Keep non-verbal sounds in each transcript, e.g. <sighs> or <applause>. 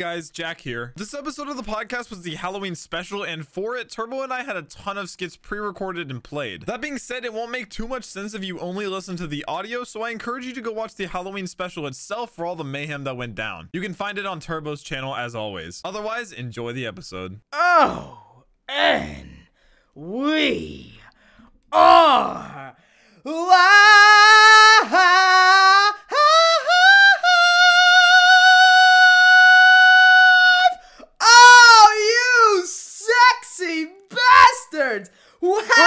guys, Jack here. This episode of the podcast was the Halloween special, and for it, Turbo and I had a ton of skits pre-recorded and played. That being said, it won't make too much sense if you only listen to the audio, so I encourage you to go watch the Halloween special itself for all the mayhem that went down. You can find it on Turbo's channel as always. Otherwise, enjoy the episode. Oh, and we are live.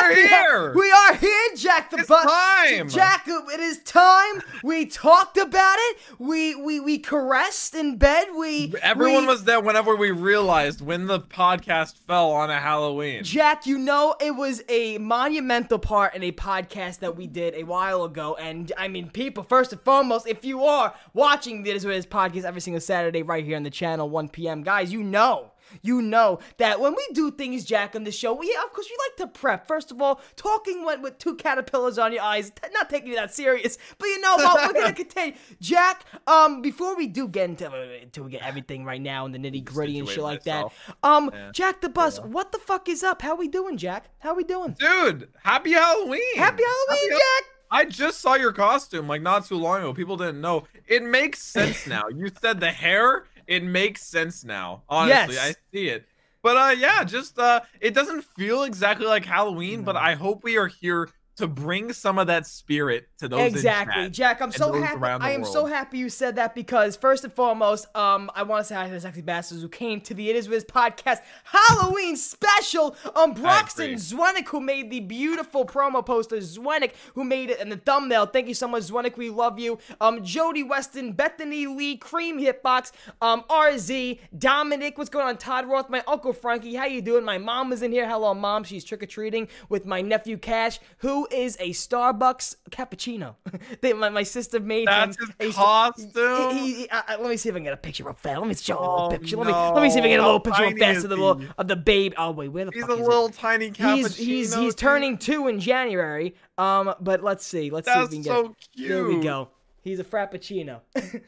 We're here! We are here, Jack the It's Bus. time! Jack, it is time. We talked about it. We we we caressed in bed. We Everyone we- was there whenever we realized when the podcast fell on a Halloween. Jack, you know it was a monumental part in a podcast that we did a while ago, and I mean, people. First and foremost, if you are watching this this podcast every single Saturday right here on the channel, 1 p.m., guys, you know. You know that when we do things, Jack, on the show, we of course we like to prep. First of all, talking with, with two caterpillars on your eyes, t- not taking you that serious, but you know what? We're gonna <laughs> continue. Jack, um, before we do get into until we get everything right now and the nitty gritty and shit like that, um, Jack the Bus, what the fuck is up? How we doing, Jack? How we doing? Dude, happy Halloween! Happy Halloween, Happy- Jack! I just saw your costume like not too long ago. People didn't know. It makes sense <laughs> now. You said the hair, it makes sense now. Honestly, Yes. I see it. But uh yeah, just uh it doesn't feel exactly like Halloween, but I hope we are here to bring some of that spirit to those Exactly, Jack. I'm so happy. I am so happy you said that because first and foremost, um, I want to say hi to the sexy bastards who came to the It Is Wiz podcast Halloween special. Um, Broxton. Zwenik who made the beautiful promo poster. Zwenik who made it in the thumbnail. Thank you so much, Zwenik. We love you. Um, Jody Weston, Bethany Lee, Cream Hitbox, um, RZ, Dominic. What's going on? Todd Roth, my uncle Frankie. How you doing? My mom is in here. Hello, mom. She's trick or treating with my nephew Cash, who is a Starbucks cappuccino. <laughs> they, my, my sister made That's him his a- costume? He, he- uh, uh, let me see if I can get a picture real fast. Let me show a little Oh, picture. Let me let me see if I can get a little picture real How fast of the little of the babe. Oh wait, where the He's fuck a is it? little tiny cappuccino. He's he's he's turning two in January. Um, but let's see. Let's see if we can get. so it. There we go. He's a frappuccino. <laughs>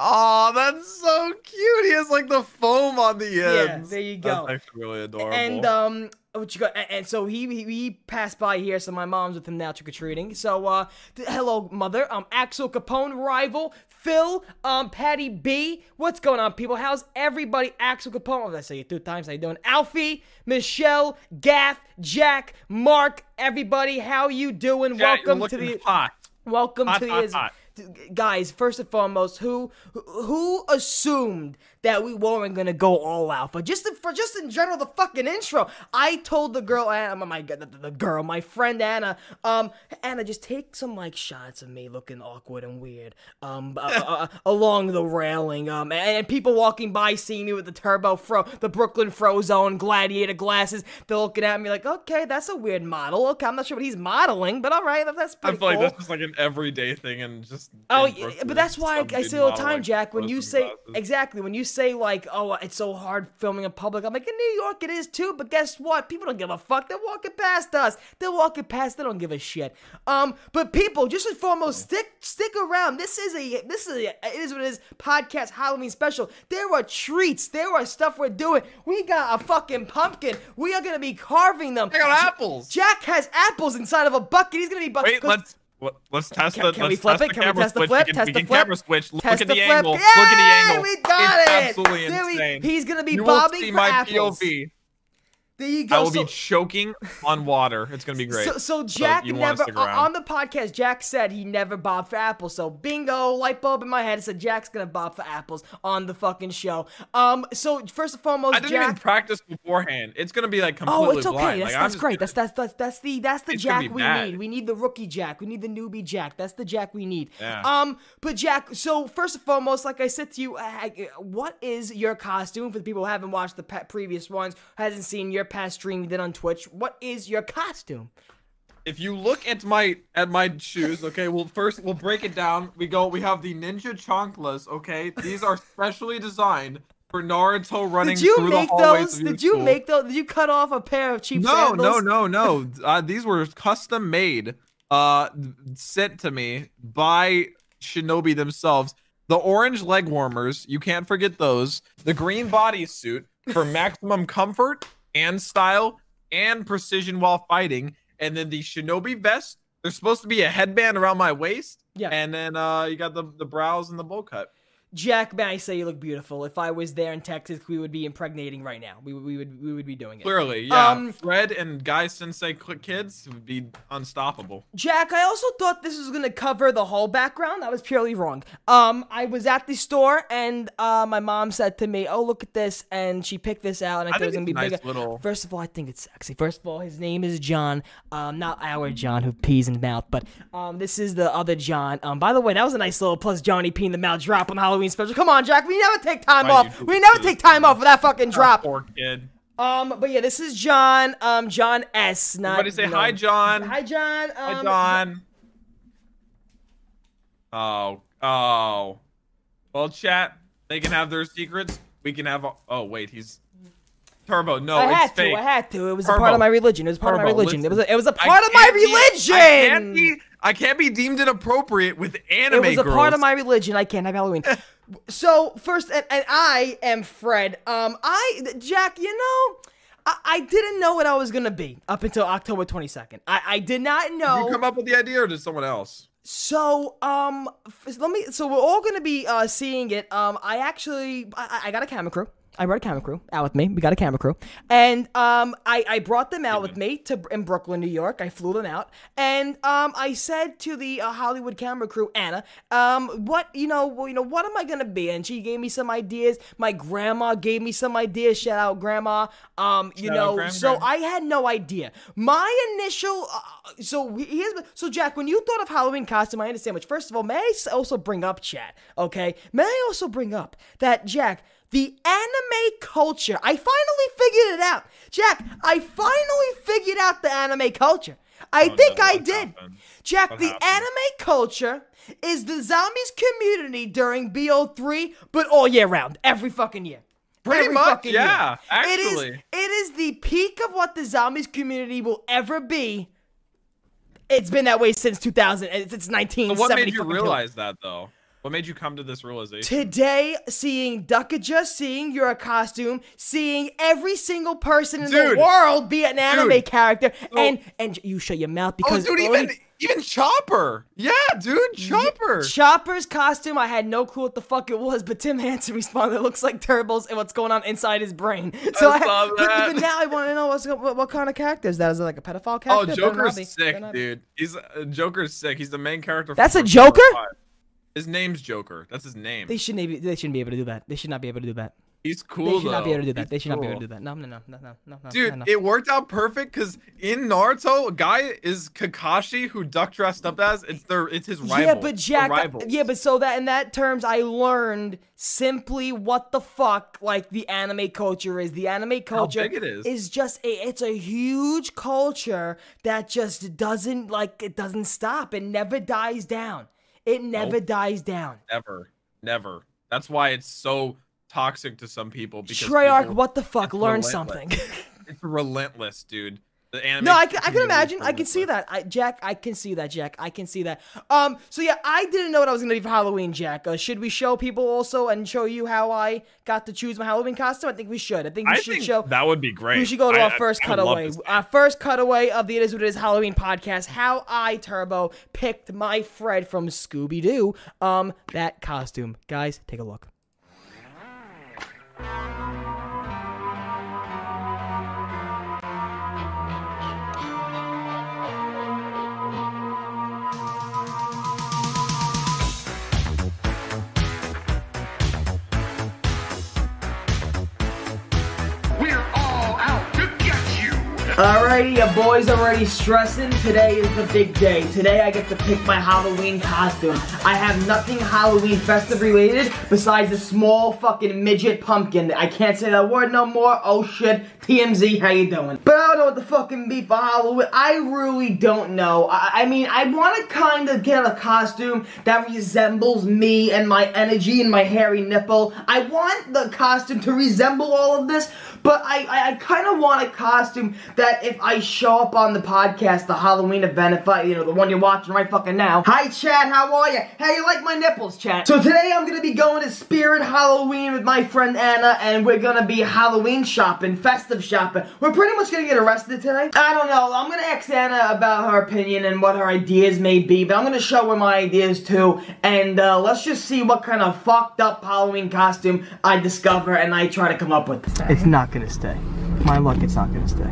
Oh, that's so cute. He has like the foam on the Yeah, ends. there you go. That's actually really adorable. and um, what you got? And, and so he, he he passed by here. So my mom's with him now trick or treating. So uh, th- hello mother. Um, Axel Capone rival. Phil, um, Patty B, what's going on, people? How's everybody? Axel Capone, oh, did I say it two times? How you doing? Alfie, Michelle, Gaff, Jack, Mark, everybody, how you doing? Chat, you're Welcome to the hot. Welcome Hot, to the hot, is- hot. Guys. First and foremost, who who assumed that we weren't gonna go all out for just for just in general the fucking intro? I told the girl Anna, my the, the girl, my friend Anna, um, Anna, just take some like shots of me looking awkward and weird, um, uh, uh, <laughs> along the railing, um, and, and people walking by seeing me with the turbo fro, the Brooklyn Frozone gladiator glasses. They're looking at me like, okay, that's a weird model. Okay, I'm not sure what he's modeling, but all right, that's I pretty feel like cool. this is like an everyday thing and just. Oh, yeah, but that's why I, I say all the time, Jack. When you say glasses. exactly when you say like, "Oh, it's so hard filming in public," I'm like, in New York it is too. But guess what? People don't give a fuck. They're walking past us. They're walking past. They don't give a shit. Um, but people, just and foremost, stick stick around. This is a this is a it is what it is podcast Halloween special. There are treats. There are stuff we're doing. We got a fucking pumpkin. We are gonna be carving them. I got apples. Jack has apples inside of a bucket. He's gonna be bu- Wait, let's let's test Can- the. can we let's flip test it? The Can we camera test the switch. flip? We can, Test we the flip? camera switch. Look Test at the the, flip. angle. Look at the angle. we got it's it. absolutely There we- insane. he's gonna be you bobbing will see for my apples. POV. There you go. I will so, be choking on water. It's gonna be <laughs> great. So, so Jack wanna never on the podcast. Jack said he never bobbed for apples. So bingo, light bulb in my head. It said Jack's gonna bob for apples on the fucking show. Um, so first and foremost, I didn't Jack. even practice beforehand. It's gonna be like completely Oh, it's okay. blind. That's, like, that's great. gonna- That's that's that's that's the that's the Jack we bad. need. We need the rookie Jack. We need the newbie Jack. That's the Jack we need. Yeah. Um, but Jack. So first and foremost, like I said to you, uh, what is your costume for the people who haven't watched the previous ones, hasn't seen your past stream you did on Twitch? What is your costume? if you look at my at my shoes, okay, well first we'll break it down. We go we have the ninja chanclas, okay? These are specially designed for Naruto running Did you through make the hallways those? Did you school. make those? Did you cut off a pair of cheap No, sandals? no, no, no. Uh, these were custom made, uh, sent to me by Shinobi themselves. the orange leg warmers, you can't forget those, the green bodysuit for maximum comfort and style and precision while fighting, and then the shinobi vest. There's supposed to be a headband around my waist. Yeah. And then uh you got the the brows and the bowl cut. Jack, may I say you look beautiful. If I was there in Texas, we would be impregnating right now. We, would- we would we would be doing it. Clearly, yeah. Um, Fred and Guy Sensei kids would be unstoppable. Jack, I also thought this was gonna cover the whole background. I was purely wrong. Um, I was at the store and uh, my mom said to me, "Oh, look at this," and she picked this out, and I, I thought it was gonna be nice bigger. little- First of all, I think it's sexy. First of all, his name is John. Um, not our John who pees in the mouth, but um, this is the other John. Um, by the way, that was a nice little plus Johnny pee in the mouth drop on the Halloween special. Come on, Jack, we never take time off. We never take time off for that fucking drop. Poor kid. Um, but yeah, this is John. Um, John S. Not. Everybody say know- hi, John. Hi, John. Um, Hi, John. Oh, oh. Well, chat. They can have their secrets. We can have. Oh, wait, he's Turbo. No, I it's had fake. to. I had to. It was a part of my religion. It was part of my Turbo, religion. It was. A, it was a I part of my religion. I can't be. I can't be deemed inappropriate with anime it was a girls. part of my religion. I can't have Halloween. <laughs> so first, and, and I am Fred. Um, I Jack. You know, I, I didn't know what I was gonna be up until October twenty second. I, I did not know. Did you come up with the idea, or did someone else? So, um, f- let me. So we're all gonna be uh seeing it. Um, I actually, I, I got a camera crew. I brought a camera crew out with me. We got a camera crew, and um, I I brought them out with me to in Brooklyn, New York. I flew them out, and um, I said to the uh, Hollywood camera crew, Anna, um, what you know, well, you know, what am I gonna be? And she gave me some ideas. My grandma gave me some ideas. Shout out, grandma. Um, you Shout know, so. I had no idea. My initial, uh, so here's so Jack. When you thought of Halloween costume, I understand. Which first of all, may I also bring up, chat? Okay, may I also bring up that Jack, the anime culture. I finally figured it out, Jack. I finally figured out the anime culture. I Oh, think no, I did. happened? Jack, What the happened? anime culture is the zombies community during BO3, but all year round, every fucking year. Pretty Every much, fucking year. yeah, It is, actually. it is the peak of what the zombies community will ever be. It's been that way since 2000, and since So 1970. what made you realize that, though? What made you come to this realization? Today, seeing Duckaja, seeing your costume, seeing every single person in Dude. the world be an anime Dude. character, and and you shut your mouth oh, because dude, only- even even Chopper. Yeah, dude, Chopper. Chopper's costume, I had no clue what the fuck it was, but Tim Hansen <laughs> responded, "It looks like Turbo's and what's going on inside his brain." So I saw <laughs> but- that. But, now I want to know what's what, what kind of character is that? Is it like a pedophile character? Oh, Joker's sick, Better not be. dude. He's uh, Joker's sick. He's the main character. That's a Joker? 5. His name's Joker. That's his name. They shouldn't be. They shouldn't be able to do that. They should not be able to do that. He's cool They should though. not be able to do that. He's They should not be able to do that. No, no, no, no, no, no, no. Dude, no, no. it worked out perfect because in Naruto, a guy is Kakashi who Duck dressed up as. It's their, it's his rival. Yeah, but Jack, yeah, but so that in that terms, I learned simply what the fuck like the anime culture is. The anime culture How big it is. is just a, it's a huge culture that just doesn't like it doesn't stop. It never dies down. It never Nope. dies down. never, never. That's why it's so toxic to some people. Because Treyarch, people- what the fuck? Learn relentless. something. <laughs> It's relentless, dude. The anime. No, I can, I can imagine. I can see that. I, Jack, I can see that, Jack. I can see that. Um, so yeah, I didn't know what I was gonna be for Halloween, Jack. Uh, should we show people also and show you how I got to choose my Halloween costume? I think we should. I think we I should think show. that would be great. We should go to I- our first cutaway. Our first cutaway of the It Is What It Is Halloween podcast. How I Turbo picked my Fred from Scooby Doo. Um, that costume, guys, take a look. Alrighty, your boys already stressing. Today is the big day. Today I get to pick my Halloween costume. I have nothing Halloween festive related besides a small fucking midget pumpkin. I can't say that word no more. Oh shit. TMZ, how you doing? But I don't know what the fucking be for Halloween. I really don't know. I, I mean, I want to kind of get a costume that resembles me and my energy and my hairy nipple. I want the costume to resemble all of this, but I, I, I kind of want a costume that if I show up on the podcast, the Halloween event, if I, you know, the one you're watching right fucking now. Hi, Chad. How are you? How you like my nipples, Chad? So today I'm gonna be going to Spirit Halloween with my friend Anna, and we're gonna be Halloween shopping, festive shopping. We're pretty much gonna get arrested today. I don't know. I'm gonna ask Anna about her opinion and what her ideas may be, but I'm gonna show her my ideas too, and uh, let's just see what kind of fucked up Halloween costume I discover and I try to come up with. It's not gonna stay. My luck, it's not gonna stay.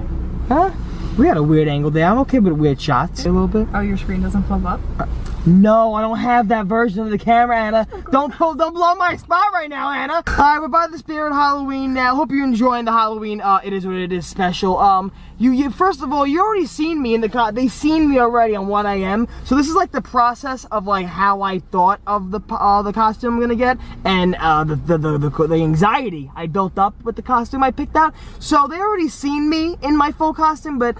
Huh? We had a weird angle there. I'm okay with weird shots. A little bit. Oh, your screen doesn't flip up? Uh, No, I don't have that version of the camera, Anna. Don't pull, don't blow my spot right now, Anna. All right, we're by the Spirit Halloween now. Hope you're enjoying the Halloween. Uh, it is what it is special. Um, you, you first of all, you already seen me in the. They seen me already on what I am. So this is like the process of like how I thought of the uh, the costume I'm gonna get and uh, the, the, the the the anxiety I built up with the costume I picked out. So they already seen me in my full costume, but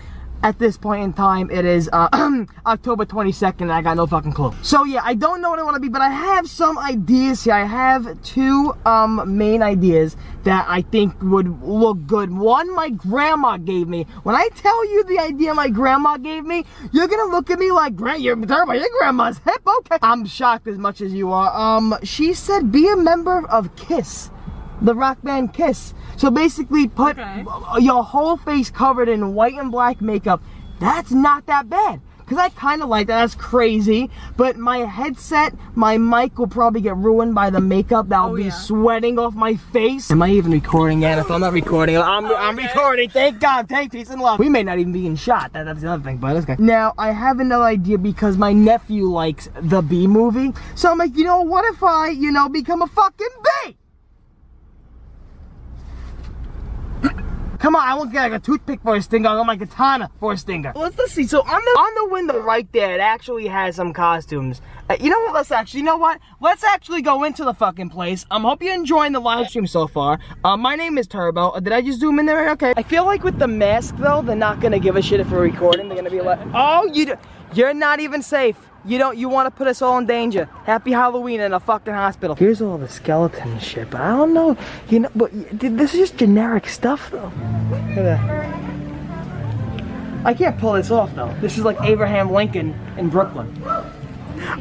at this point in time it is uh, <clears throat> October 22nd and I got no fucking clue. So yeah, I don't know what I want to be, but I have some ideas here. I have two um, main ideas that I think would look good. One my grandma gave me. When I tell you the idea my grandma gave me, you're gonna look at me like, Grant, you're terrible. Your grandma's hip, okay. I'm shocked as much as you are. Um, she said be a member of KISS the rock band Kiss. So basically put Okay. your whole face covered in white and black makeup. That's not that bad. Cause I kind of like that. That's crazy. But my headset, my mic will probably get ruined by the makeup. That'll Oh, be yeah. sweating off my face. Am I even recording yet? If I'm not recording, I'm, oh, I'm recording. Thank God. Thank peace and love. We may not even be in shot. That, that's the other thing. But okay. Now I have another idea because my nephew likes the B movie. So I'm like, you know, what if I, you know, become a fucking bee? Come on, I won't get like a toothpick for a stinger. I want my katana for a stinger. Let's, let's see. So on the on the window right there, it actually has some costumes. Uh, you know what? Let's actually, you know what? Let's actually go into the fucking place. Um, hope you're enjoying the live stream so far. Uh, my name is Turbo. Uh, did I just zoom in there? Okay. I feel like with the mask though, they're not gonna give a shit if we're recording. They're gonna be like, oh, you, you're not even safe. You don't. You want to put us all in danger. Happy Halloween in a fucking hospital. Here's all the skeleton shit, but I don't know. You know, but y- this is just generic stuff, though. Look at that. I can't pull this off though. This is like Abraham Lincoln in Brooklyn.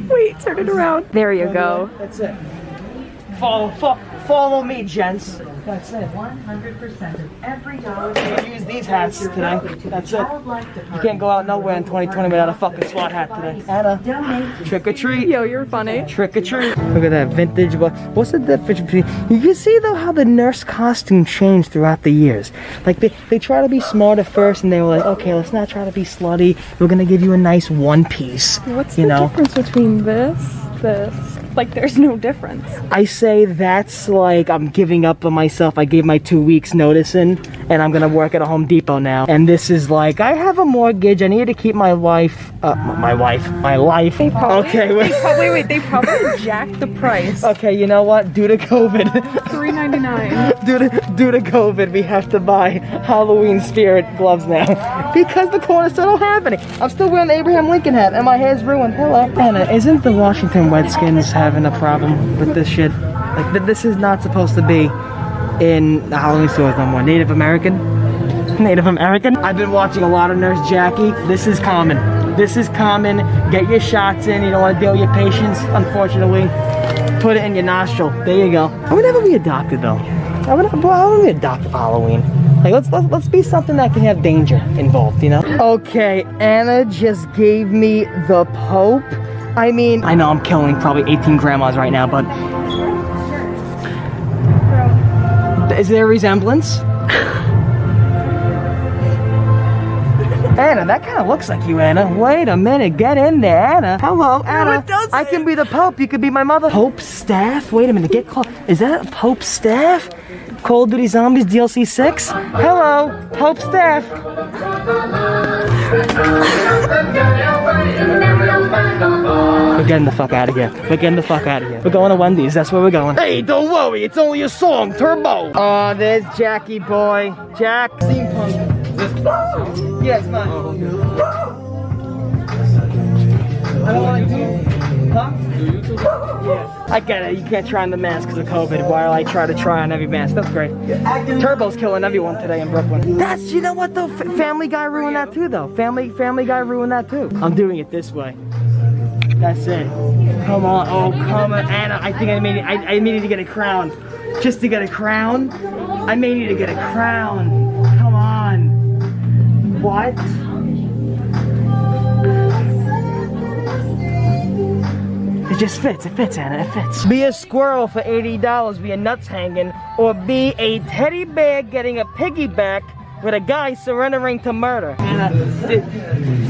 Wait, turn it around. There you go. That's it. Follow, fo- follow me, gents. That's it. 100% of every dollar I use these hats today. That's it. You can't go out nowhere in 2020 without a fucking SWAT hat today. Anna, trick or treat. Yo, you're funny. Trick or treat. Look at that vintage. What's the difference between? You can see though how the nurse costume changed throughout the years. Like they, they try to be smart at first, and they were like, okay, let's not try to be slutty. We're gonna give you a nice one piece. What's you the know? difference between this, this? Like, there's no difference. I say that's like I'm giving up on myself. I gave my two weeks notice in, and I'm gonna work at a Home Depot now. And this is like I have a mortgage. I need to keep my wife, uh, my wife, my life. They probably, Okay, they wait. probably, wait, they <laughs> probably jacked the price. Okay, you know what? Due to COVID, Three ninety nine. <laughs> due to due to COVID, we have to buy Halloween spirit gloves now because the corner store don't have any. I'm still wearing the Abraham Lincoln hat, and my hair's ruined. Hello, Anna. Isn't the Washington Redskins having a problem with this shit? Like, this is not supposed to be in the Halloween stores no more. Native American. Native American. I've been watching a lot of Nurse Jackie. This is common. This is common. Get your shots in. You don't want to deal with your patients, unfortunately. Put it in your nostril. There you go. I would never be a doctor though. I would never, I would be a doctor for Halloween. Like let's, let's let's be something that can have danger involved, you know? Okay, Anna just gave me the Pope. I mean, I know I'm killing probably 18 grandmas right now, but is there a resemblance? Anna, that kind of looks like you, Anna. Wait a minute, get in there, Anna. Hello, Anna. I can be the Pope. You could be my mother. Pope staff? Wait a minute, get called. Is that Pope staff? Call of Duty Zombies DLC 6? Hello, Pope staff. We're getting the fuck out of here. We're getting the fuck out of here. We're going to Wendy's. That's where we're going. Hey, don't worry. It's only a song, Turbo. Oh, there's Jackie boy. Jack. Steampunk. Yes, man. I don't want to do. Huh? Yes. I get it. You can't try on the mask because of COVID. While I try to try on every mask. That's great. Turbo's killing everyone today in Brooklyn. That's you know what though. F- Family Guy ruined that too though. Family Family Guy ruined that too. I'm doing it this way. That's it. Come on. Oh, come on, Anna. I think I need, I, I need to get a crown. Just to get a crown? I may need to get a crown. Come on. What? It just fits. It fits, Anna. It fits. Be a squirrel for $80, be a nuts hanging, or be a teddy bear getting a piggyback with a guy surrendering to murder. Anna, uh, thi-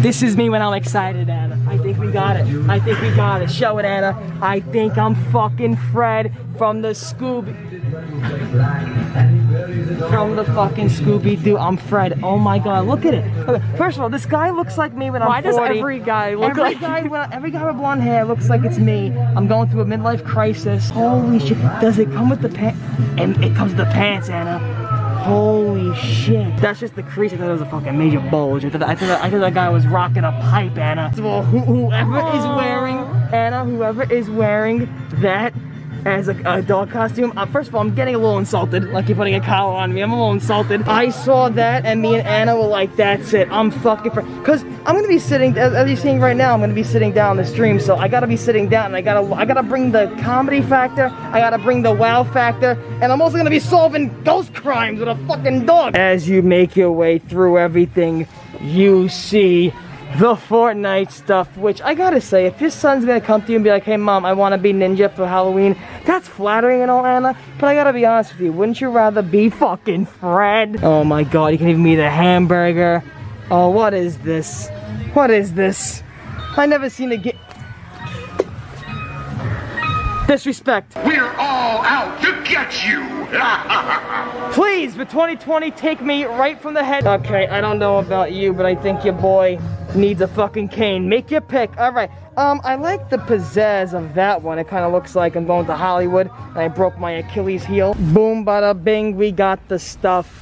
this is me when I'm excited, Anna. I think we got it. I think we got it. Show it, Anna. I think I'm fucking Fred from the Scooby. From the fucking Scooby Doo. I'm Fred. Oh my god, look at it. First of all, this guy looks like me when I'm Why does every guy look every like guy, when- every guy with blonde hair looks like it's me. I'm going through a midlife crisis. Holy shit. Does it come with the pants? And it comes with the pants, Anna. Holy shit. That's just the crease. I thought it was a fucking major bulge. I thought, I thought, I thought that guy was rocking a pipe, Anna. Well, who, whoever is wearing, Anna, whoever is wearing that as a, a dog costume, uh, first of all, I'm getting a little insulted. Like you're putting a collar on me. I'm a little insulted. I saw that and me and Anna were like, that's it. I'm fucking for Because I'm to be sitting, as, you're seeing right now, I'm to be sitting down the stream. So I got to be sitting down and I got to I gotta bring the comedy factor. I got to bring the wow factor. And I'm also to be solving ghost crimes with a fucking dog. As you make your way through everything, you see the Fortnite stuff, which I gotta say, if your son's gonna come to you and be like, hey mom, I wanna be ninja for Halloween, that's flattering and all, Anna, but I gotta be honest with you, wouldn't you rather be fucking Fred? Oh my god, you can even be the hamburger. Oh, what is this? What is this? I never seen a get. Disrespect. We're all out to get you. <laughs> Please, for 2020, take me right from the head. Okay, I don't know about you, but I think your boy needs a fucking cane. Make your pick. All right. Um, I like the pizzazz of that one. It kind of looks like I'm going to Hollywood and I broke my Achilles heel. Boom, bada bing, we got the stuff.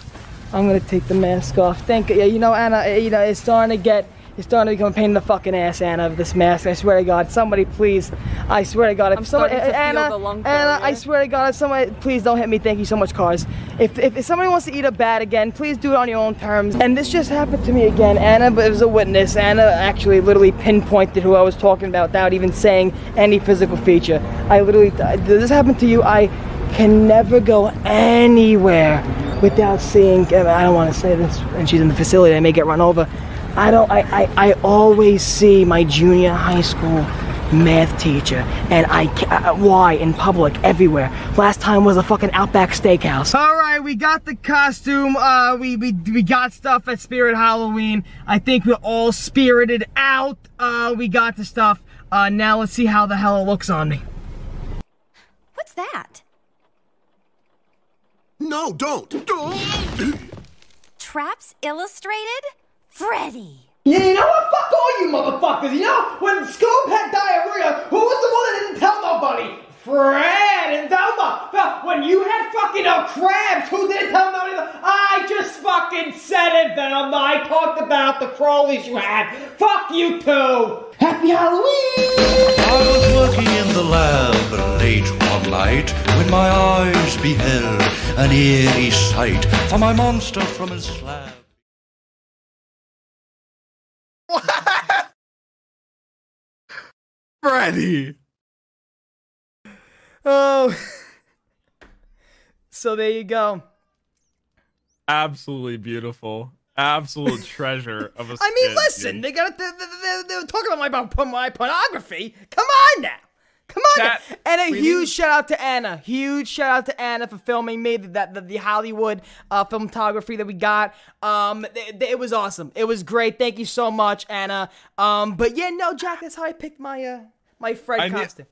I'm gonna take the mask off. Thank you. Yeah, you know, Anna, eh, you know, it's starting to get, it's starting to become a pain in the fucking ass, Anna, of this mask. I swear to God, somebody please, I swear to God, if I'm somebody, eh, feel Anna, the lung Anna, I swear to God, if somebody, please don't hit me. Thank you so much, cars. If, if, if somebody wants to eat a bat again, please do it on your own terms. And this just happened to me again, Anna, but it was a witness. Anna actually literally pinpointed who I was talking about without even saying any physical feature. I literally, did this happen to you? I can never go anywhere without seeing. I don't want to say this, and she's in the facility. I may get run over. I don't. I, I, I always see my junior high school math teacher, and I ca- uh, why in public everywhere. Last time was a fucking Outback Steakhouse. All right, we got the costume. Uh, we we we got stuff at Spirit Halloween. I think we're all spirited out. Uh, we got the stuff. Uh, now let's see how the hell it looks on me. What's that? No, don't. Don't. Traps Illustrated? Freddy. Yeah, you know what? Fuck all you motherfuckers. You know, when Scoop had diarrhea, who was the one that didn't tell nobody? Fred and Velma. Well, when you had fucking uh, crabs, who didn't tell nobody? I just fucking said it, Velma. I talked about the crawlies you had. Fuck you too. Happy Halloween. I was working in the lab late one night when my eyes beheld an eerie sight. For my monster from his slab. Freddy. Oh. So there you go. Absolutely beautiful. Absolute <laughs> treasure of a I mean, listen, dude. they got they, they, they, they were talking about my, about my pornography. Come on now. Come on. And a we huge shout out to Anna. Huge shout out to Anna for filming me that the, the Hollywood uh, filmography that we got. Um, th- th- it was awesome. It was great. Thank you so much, Anna. Um, but yeah, no, Jack, that's how I picked my uh my Fred I need- costume.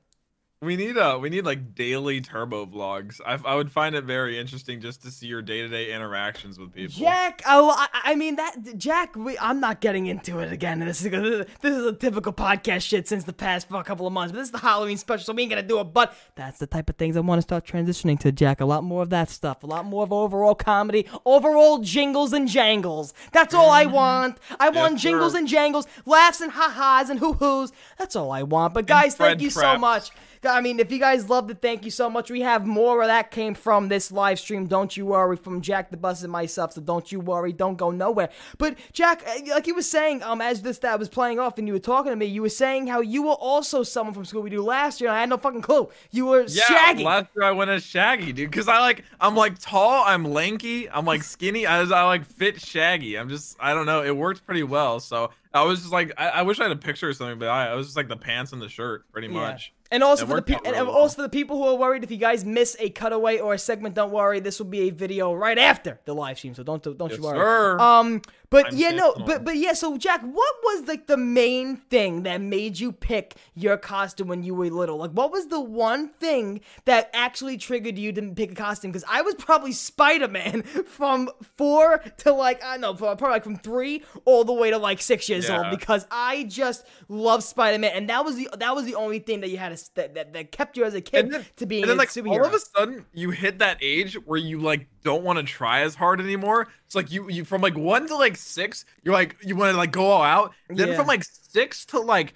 We need uh we need like daily turbo vlogs. I, I would find it very interesting just to see your day to day interactions with people. Jack, oh, I, I mean that Jack. We, I'm not getting into it again. This is this is a typical podcast shit since the past for a couple of months. But this is the Halloween special, so we ain't gonna do it. But that's the type of things I want to start transitioning to, Jack. A lot more of that stuff. A lot more of overall comedy, overall jingles and jangles. That's all I want. I want sir. jingles and jangles, laughs and ha-has and hoo-hoos. That's all I want. But guys, thank you so much. I mean, if you guys loved it, thank you so much. We have more where that came from this live stream. Don't you worry, from Jack the Bus and myself. So don't you worry, don't go nowhere. But Jack, uh, like you were saying, um, as this that was playing off and you were talking to me, you were saying how you were also someone from Scooby Doo last year. And I had no fucking clue. You were Yeah, Shaggy. last year I went as Shaggy, dude. Cause I like, I'm like tall, I'm lanky, I'm like skinny. I, I like fit Shaggy. I'm just, I don't know. It worked pretty well. So I was just like, I, I wish I had a picture or something, but I, I was just like the pants and the shirt, pretty much. And also for the pe- and also for the people who are worried if you guys miss a cutaway or a segment, don't worry. This will be a video right after the live stream, so don't don't Yes, you worry. sir. Um, but I'm yeah, no, but but yeah. So Jack, what was like the main thing that made you pick your costume when you were little? Like, what was the one thing that actually triggered you to pick a costume? Because I was probably Spider Man <laughs> from four to like I don't know, probably like from three all the way to like six years old because I just love Spider Man, and that was the that was the only thing that you had to, that, that that kept you as a kid then, to being and then like superhero. all of a sudden you hit that age where you like don't want to try as hard anymore. It's like you you from like one to like six, you're like you want to like go all out. Then Yeah. from like six to like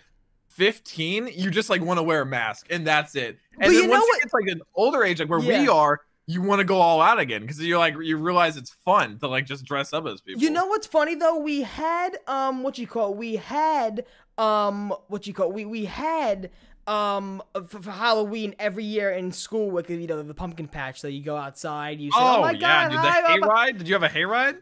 fifteen, you just like want to wear a mask and that's it. And But then you once what- you get to like an older age, like where we are, you want to go all out again because you're like you realize it's fun to like just dress up as people. You know what's funny though? We had um what you call we had um what you call we we had um for, for Halloween every year in school with you know the pumpkin patch. So you go outside, you say, "Oh, Oh, my yeah, god, dude, hi, the Baba." hayride. Did you have a hayride?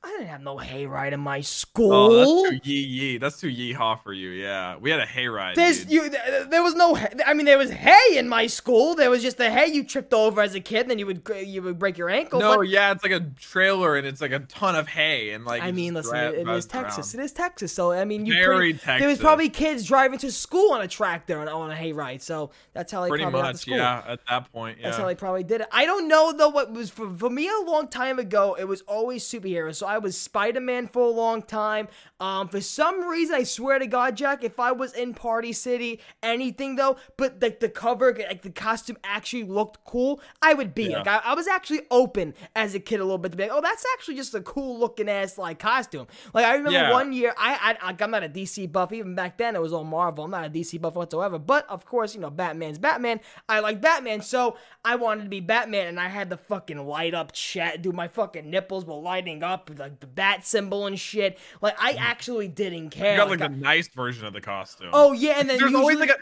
I didn't have no hayride in my school. Oh, that's too yee yee. That's too yeehaw for you. Yeah, we had a hayride. There's dude. you. th- There was no. hay- I mean, there was hay in my school. There was just the hay you tripped over as a kid, and then you would you would break your ankle. No, but- yeah, it's like a trailer and it's like a ton of hay and like. I mean, listen, it, it is Texas. around. It is Texas. So I mean, you Very pretty, There was probably kids driving to school on a tractor and on a hayride. So that's how they Pretty probably got to much, school. yeah. At that point, yeah. That's how they probably did it. I don't know though what was for, for me a long time ago. It was always superheroes. So I was Spider Man for a long time. Um, for some reason, I swear to God, Jack, if I was in Party City, anything though, but like the cover, like the costume actually looked cool, I would be Yeah. like, I, I was actually open as a kid a little bit to be like, oh, that's actually just a cool looking ass like costume. Like I remember Yeah. one year, I, I I'm not a DC buff. Even back then, it was all Marvel. I'm not a DC buff whatsoever. But of course, you know, Batman's Batman. I like Batman, so I wanted to be Batman, and I had the fucking light up chat, dude. My fucking nipples were lighting up, like the bat symbol and shit. Like I mm-hmm. actually didn't care. You got like Like, the nice version of the costume. oh yeah, and then there's usually, always like a.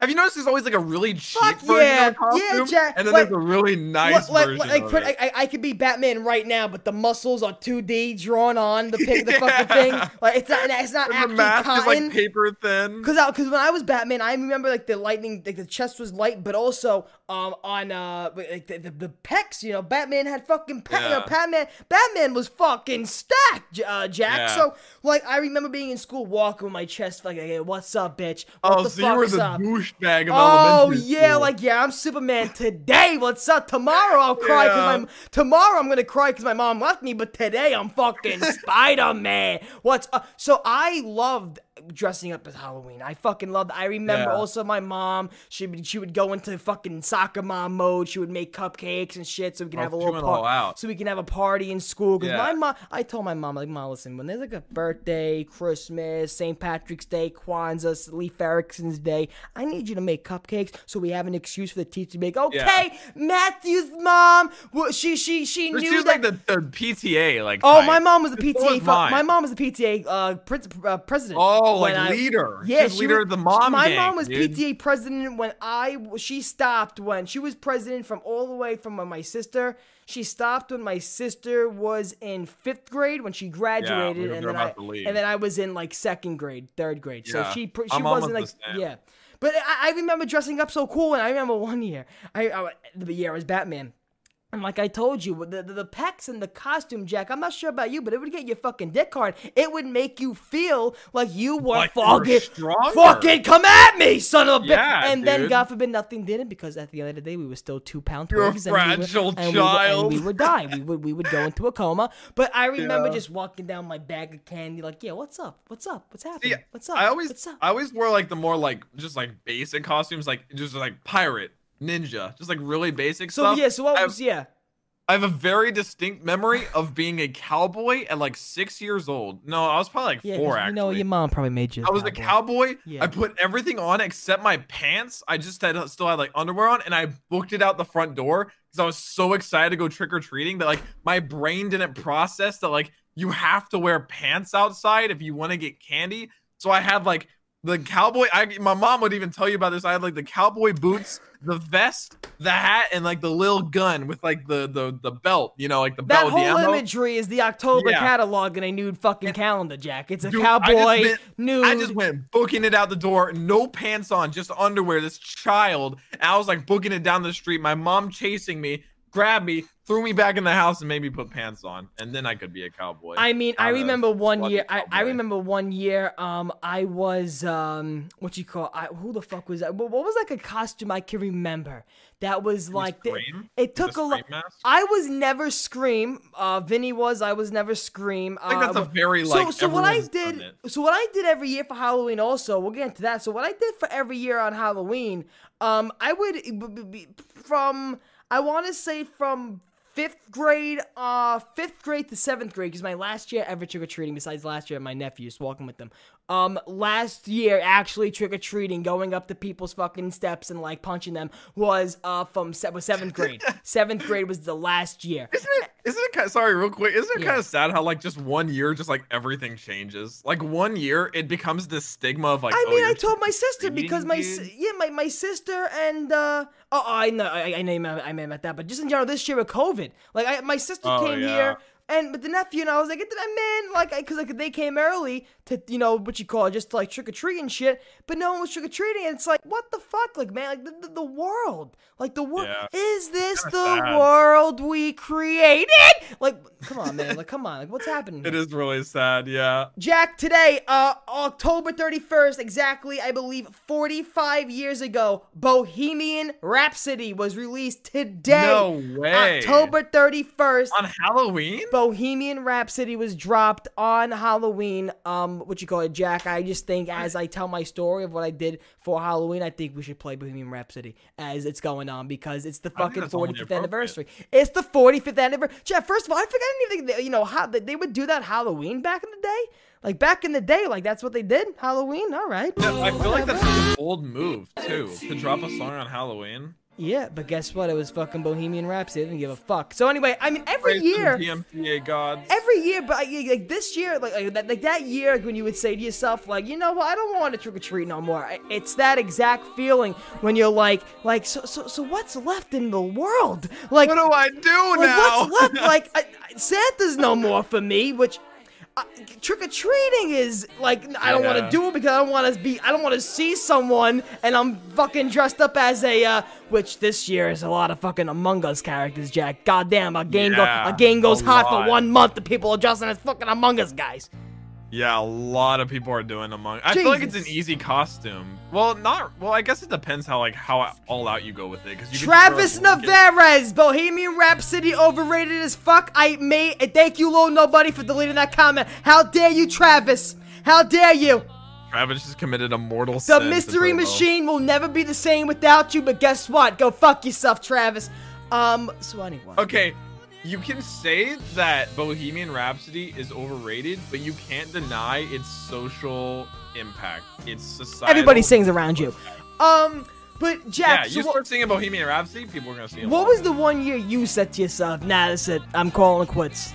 Have you noticed there's always like a really cheap Fuck version yeah, of costume, yeah, Jack, and then like- there's a really nice like, version like, of put- it. I, I, could be Batman right now, but the muscles are 2D drawn on the pic, the fucking <laughs> thing. Like it's not, it's not And actually the mask cotton. is like paper thin. Cause, cause when I was Batman, I remember like the lightning, like the chest was light, but also um on uh like the, the, the pecs, you know, Batman had fucking pe- you know, Batman, Batman was fucking stacked, uh, Jack. Yeah. So like I remember being in school, walking with my chest like, hey, what's up, bitch? What Oh, the so you were the up? Douchebag of Oh elementary yeah, school. like yeah, I'm Superman today. What's up? Tomorrow I'll cry because Yeah. my tomorrow I'm gonna cry because my mom left me. But today I'm fucking <laughs> Spider Man. What's up? So I loved dressing up as Halloween. I fucking loved. I remember Yeah. also my mom. She would she would go into fucking soccer mom mode. She would make cupcakes and shit so we can Oh, have a little party. So we can have a party in school. Because Yeah. my mom, I told my mom like, mom, listen, when there's like a birthday, Christmas, St. Patrick's Day, Kwanzaa, Leif Erikson Day, I need you to make cupcakes so we have an excuse for the teacher to like, okay, Matthew's mom, well, she she she knew she was that. like the, the PTA, like. Oh, type. my mom was the So PTA. was my mom was the PTA uh, uh, president. Oh, Oh, when like I- leader. She Yeah, was leader was- of the mom My gang, mom was dude. PTA president when I she stopped when she was president from all the way from when my sister. She stopped when my sister was in fifth grade when she graduated, were and then I and then I was in like second grade, third grade. So Yeah. she pr- My she wasn't like was the same. yeah. But I, I remember dressing up so cool, and I remember one year, I, I the year I was Batman. And like I told you, the, the the pecs and the costume, Jack. I'm not sure about you, but it would get your fucking dick hard. It would make you feel like you were Like fucking, stronger. fucking come at me, son of a bitch. Yeah, and then. God forbid nothing did it because at the end of the day we were still two pound You're a twigs. and we would- fragile and we would- child. and we would die. We would we would go into a coma. But I <laughs> remember Yeah. just walking down my bag of candy, like, yeah, what's up? What's up? What's happening? See, what's up? I always, what's up? I always wore like the more like just like basic costumes, like just like pirate, ninja, just like really basic so stuff. yeah, so what was yeah? I have a very distinct memory of being a cowboy at like six years old. No, I was probably like Yeah, four. Actually, you know your mom probably made you. I was a cowboy. Yeah. I put everything on except my pants. I just had uh, still had like underwear on, and I booked it out the front door because I was so excited to go trick or treating that like my brain didn't process that like you have to wear pants outside if you want to get candy. So I had like the cowboy. I my mom would even tell you about this. I had like the cowboy boots, the vest, the hat, and like the little gun with like the the the belt. You know, like the That belt the whole imagery is the October Yeah. catalog in a nude fucking calendar, Jack. It's a Dude, I cowboy went- nude. I just went booking it out the door, no pants on, just underwear. This child, and I was like booking it down the street. My mom chasing me, grabbed me, threw me back in the house, and made me put pants on, and then I could be a cowboy. I mean, I remember one year. I, I remember one year. Um, I was um, what you call? I, who the fuck was that? What, was like a costume I can remember? That was like the- it took a lot. I was never scream. Uh, Vinny was. I was never scream. I think that's a uh, very so, like. so what I did, so what I did every year for Halloween. Also, we'll get into that. So what I did for every year on Halloween, um, I would from I want to say from fifth grade, uh, fifth grade to seventh grade, because my last year ever trick or treating, besides last year, my nephews walking with them. Um, last year actually trick or treating, going up to people's fucking steps and like punching them was uh from se- was seventh grade. <laughs> seventh grade was the last year. Isn't it? Isn't it kind of sorry, real quick? Isn't it Yeah. kind of sad how like just one year, just like everything changes? Like one year, it becomes this stigma of like. I oh, mean, you're I told my sister because my dude. yeah, my, my sister and uh oh I know I, I know I meant that, but just in general this year with COVID, like I, my sister Oh, came yeah. here. And but the nephew and I was like, I man, like, cause like they came early to, you know, what you call it, just to, like trick or treat and shit. But no one was trick or treating, and it's like, what the fuck, like man, like the, the, the world, like the world, Yeah. is this the sad. world we created? Like, come on, man, like come on, like what's happening? It is really sad. Yeah. Jack, today, uh, October 31st, exactly, I believe, 45 years ago, Bohemian Rhapsody was released today. No way. October 31st. On Halloween. Bohemian Rhapsody was dropped on Halloween. Um, what you call it, Jack? I just think as I tell my story of what I did for Halloween, I think we should play Bohemian Rhapsody as it's going on because it's the fucking 45th anniversary. It's the 45th anniversary. Jack, first of all, I think I didn't even think that, you know how they, they would do that Halloween back in the day. Like back in the day, like that's what they did. Halloween, all right. Yeah, I feel like that's an old move too to drop a song on Halloween. Yeah, but guess what? It was fucking Bohemian Rhapsody. I didn't give a fuck. So anyway, I mean, every Praise year, the gods. every year, but like, this year, like, like that, like that year, like when you would say to yourself, like, you know what, I don't want to trick or treat no more. It's that exact feeling when you're like, like, so, so, so, what's left in the world? Like, what do I do like now? what's left? <laughs> Like, I- Santa's no more for me, which. Uh, trick or treating is like I don't want to do it because I don't want to be I don't want to see someone and I'm fucking dressed up as a uh, which this year is a lot of fucking Among Us characters, Jack. Goddamn, a game Yeah, go a game goes a hot lot. for one month and people are dressing as fucking Among Us guys. Yeah, a lot of people are doing Among. I feel like it's an easy costume. Well, not. Well, I guess it depends how like how all out you go with it. Because Travis Navarez, Bohemian Rhapsody, overrated as fuck. I made. Thank you, Lil Nobody, for deleting that comment. How dare you, Travis? How dare you? Travis just committed a mortal The sin. to mystery machine will never be the same without you. But guess what? Go fuck yourself, Travis. Um. So anyway. Okay, you can say that Bohemian Rhapsody is overrated, but you can't deny its social impact. Its society. Everybody sings around you. Um. But Jack, Yeah, you so what, start singing Bohemian Rhapsody, people are gonna see. what was the one year you said to yourself? Nah, that's it. I'm calling it quits.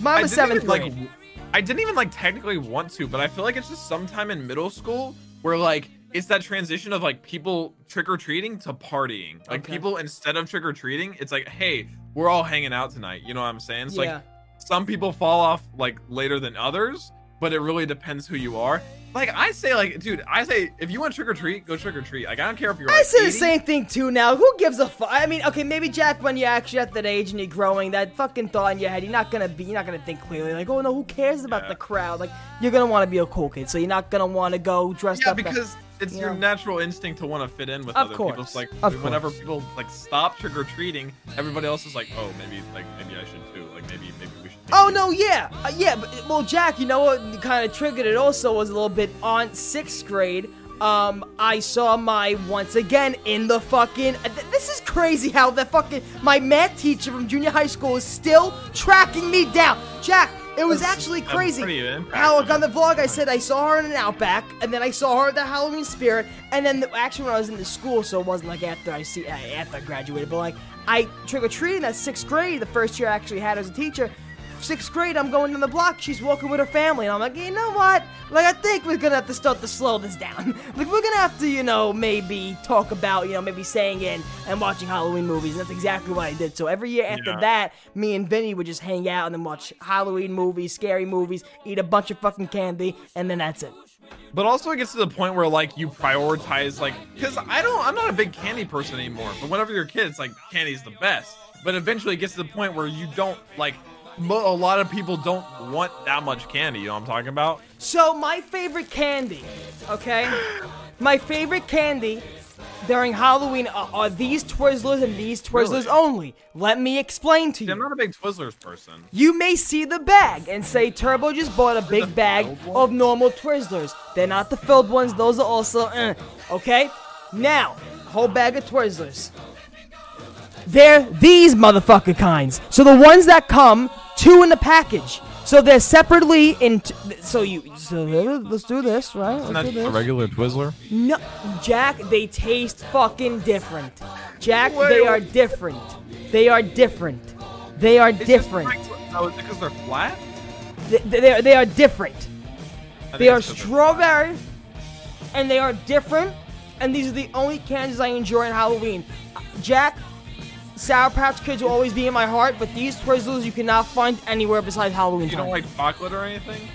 Mine was seventh even, grade. Like, I didn't even like technically want to, but I feel like it's just sometime in middle school where like it's that transition of like people trick or treating to partying. Like Okay. people instead of trick or treating, it's like, hey, we're all hanging out tonight. You know what I'm saying? So yeah. like some people fall off like later than others, but it really depends who you are. Like I say, like, dude, I say if you want trick or treat, go trick or treat. Like I don't care if you're. I like, say the same thing too now. Who gives a fuck? I mean, okay, maybe Jack, when you're actually at that age and you're growing, that fucking thought in your head, you're not gonna be, you're not gonna think clearly. Like, oh no, who cares about Yeah. the crowd? Like, you're gonna want to be a cool kid, so you're not gonna want to go dressed Yeah, up. because it's you your know. natural instinct to want to fit in with Of other course, people. It's like of whenever course. people like stop trick or treating, everybody else is like, oh, maybe like maybe I should too. Like maybe maybe we should. Oh no, yeah, uh, yeah. But well, Jack, you know what kind of triggered it? Also, was a little bit on sixth grade. um, I saw my once again in the fucking. th- This is crazy how the fucking my math teacher from junior high school is still tracking me down. Jack, it was actually crazy. How on the vlog I said I saw her in an Outback, and then I saw her at the Halloween Spirit, and then the, actually when I was in the school, so it wasn't like after I see uh, after I graduated, but like I trick or treating that sixth grade, the first year I actually had as a teacher. Sixth grade, I'm going on the block. She's walking with her family, and I'm like, you know what? Like, I think we're gonna have to start to slow this down. <laughs> like, we're gonna have to, you know, maybe talk about, you know, maybe saying in and watching Halloween movies. And that's exactly what I did. So every year after Yeah. that, me and Vinny would just hang out and then watch Halloween movies, scary movies, eat a bunch of fucking candy, and then that's it. But also it gets to the point where like you prioritize like because I don't I'm not a big candy person anymore. But whenever you're a kid, it's like candy's the best. But eventually it gets to the point where you don't like mo- a lot of people don't want that much candy. You know what I'm talking about? So my favorite candy, okay? <gasps> My favorite candy during Halloween are, are these Twizzlers and these Twizzlers Really? only. Let me explain to See, I'm not a big Twizzlers person. You may see the bag and say Turbo just bought a big bag of normal Twizzlers. They're not the filled ones, those are also, eh, okay? Now, whole bag of Twizzlers. They're these motherfucker kinds. So the ones that come two in the package. So they're separately in. T- so you. So let's do this, right? Isn't Let's that do a regular Twizzler? No, Jack, they taste fucking different. Jack, Wait, they wait. are different. They are different. They are different. Oh, is it because they're flat? They, they, are, they are different. They are it's 'cause they're strawberry, and they are different. And these are the only candies I enjoy in Halloween. Jack, Sour Patch Kids will always be in my heart, but these Twizzlers you cannot find anywhere besides Halloween You time. don't like chocolate or anything?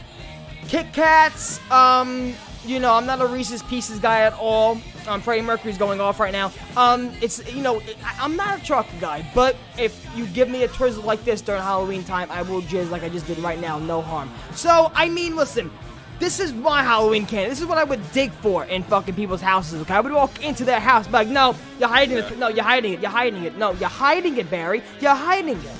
Kit Kats, um, you know, I'm not a Reese's Pieces guy at all. Um, Freddie Mercury's going off right now. Um, it's, you know, I, I'm not a chocolate guy, but if you give me a Twizzler like this during Halloween time, I will jizz like I just did right now, no harm. So, I mean, listen, this is my Halloween candy. This is what I would dig for in fucking people's houses, okay? I would walk into their house, be like, no, you're hiding it. No, you're hiding it. You're hiding it. No, you're hiding it, Barry. You're hiding it.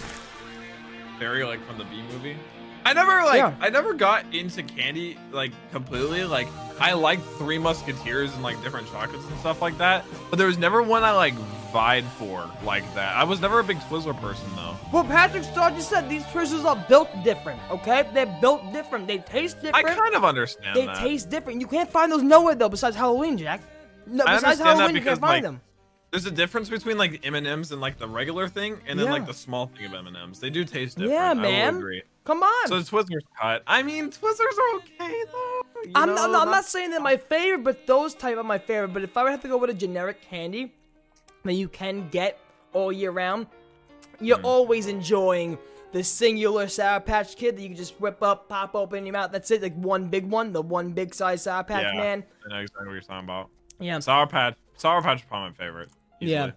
Barry like from the B movie. I never like Yeah. I never got into candy like completely. Like I liked Three Musketeers and like different chocolates and stuff like that. But there was never one I like for like that. I was never a big Twizzler person though. Well, Patrick Star just said these Twizzlers are built different, okay? They're built different. They taste different. I kind of understand They that. taste different. You can't find those nowhere though, besides Halloween, Jack. No, I besides Halloween, you because can't find like them. there's a difference between like M and M's and like the regular thing, and then Yeah. like the small thing of M and M's. They do taste different. Yeah, man. Come on. So the Twizzlers cut. I mean, Twizzlers are okay though. you I'm, know, not, no, I'm not saying they're my favorite, but those type are my favorite. But if I would have to go with a generic candy that you can get all year round, you're Hmm. always enjoying the singular Sour Patch Kid that you can just whip up, pop open in your mouth. That's it, like one big one, the one big size Sour Patch Yeah, Man. I know exactly what you're talking about. Yeah. Sour Patch. Sour Patch is probably my favorite. Yeah.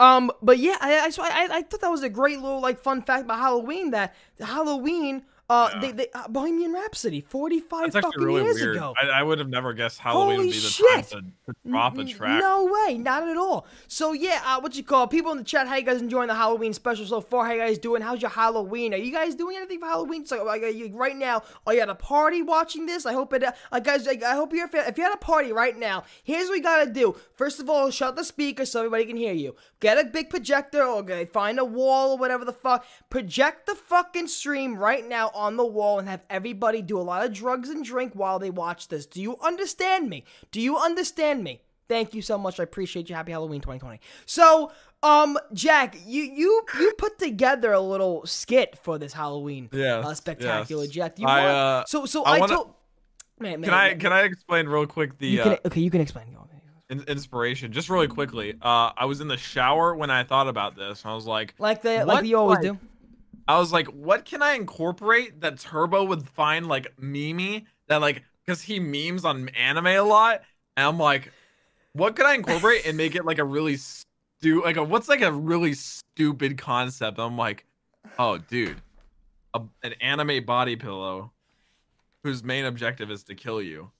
Um, but yeah, I, I, so I, I thought that was a great little like fun fact about Halloween. That Halloween, uh, Yeah. they, they uh, Bohemian Rhapsody, forty five fucking really years weird. ago. I, I would have never guessed Halloween Holy would be the shit. time to, to drop a track. No way, not at all. So yeah, uh, what you call people in the chat? How you guys enjoying the Halloween special so far? How you guys doing? How's your Halloween? Are you guys doing anything for Halloween? So like, are you, right now, are you at a party watching this? I hope it. Uh, uh, guys, I, I hope you're if you're- at a party right now. Here's what you gotta do. First of all, shut the speaker so everybody can hear you. Get a big projector or find a wall or whatever the fuck. Project the fucking stream right now on the wall and have everybody do a lot of drugs and drink while they watch this. Do you understand me? Do you understand me? Thank you so much. I appreciate you. Happy Halloween 2020. So, um, Jack, you you you put together a little skit for this Halloween yeah, uh, spectacular. yes. Jack, you I, want? uh, so so I I, wanna- told. Man, man, Can I man, can I explain real quick the You uh, okay, you can explain. Go, in- inspiration? Just really quickly. Uh, I was in the shower when I thought about this. I was like, Like the What? like you always Like- do. I was like, what can I incorporate that Turbo would find like memey that like because he memes on anime a lot, and I'm like, what could I incorporate and make it like a really stu like a what's like a really stupid concept? I'm like, oh dude, a, an anime body pillow whose main objective is to kill you.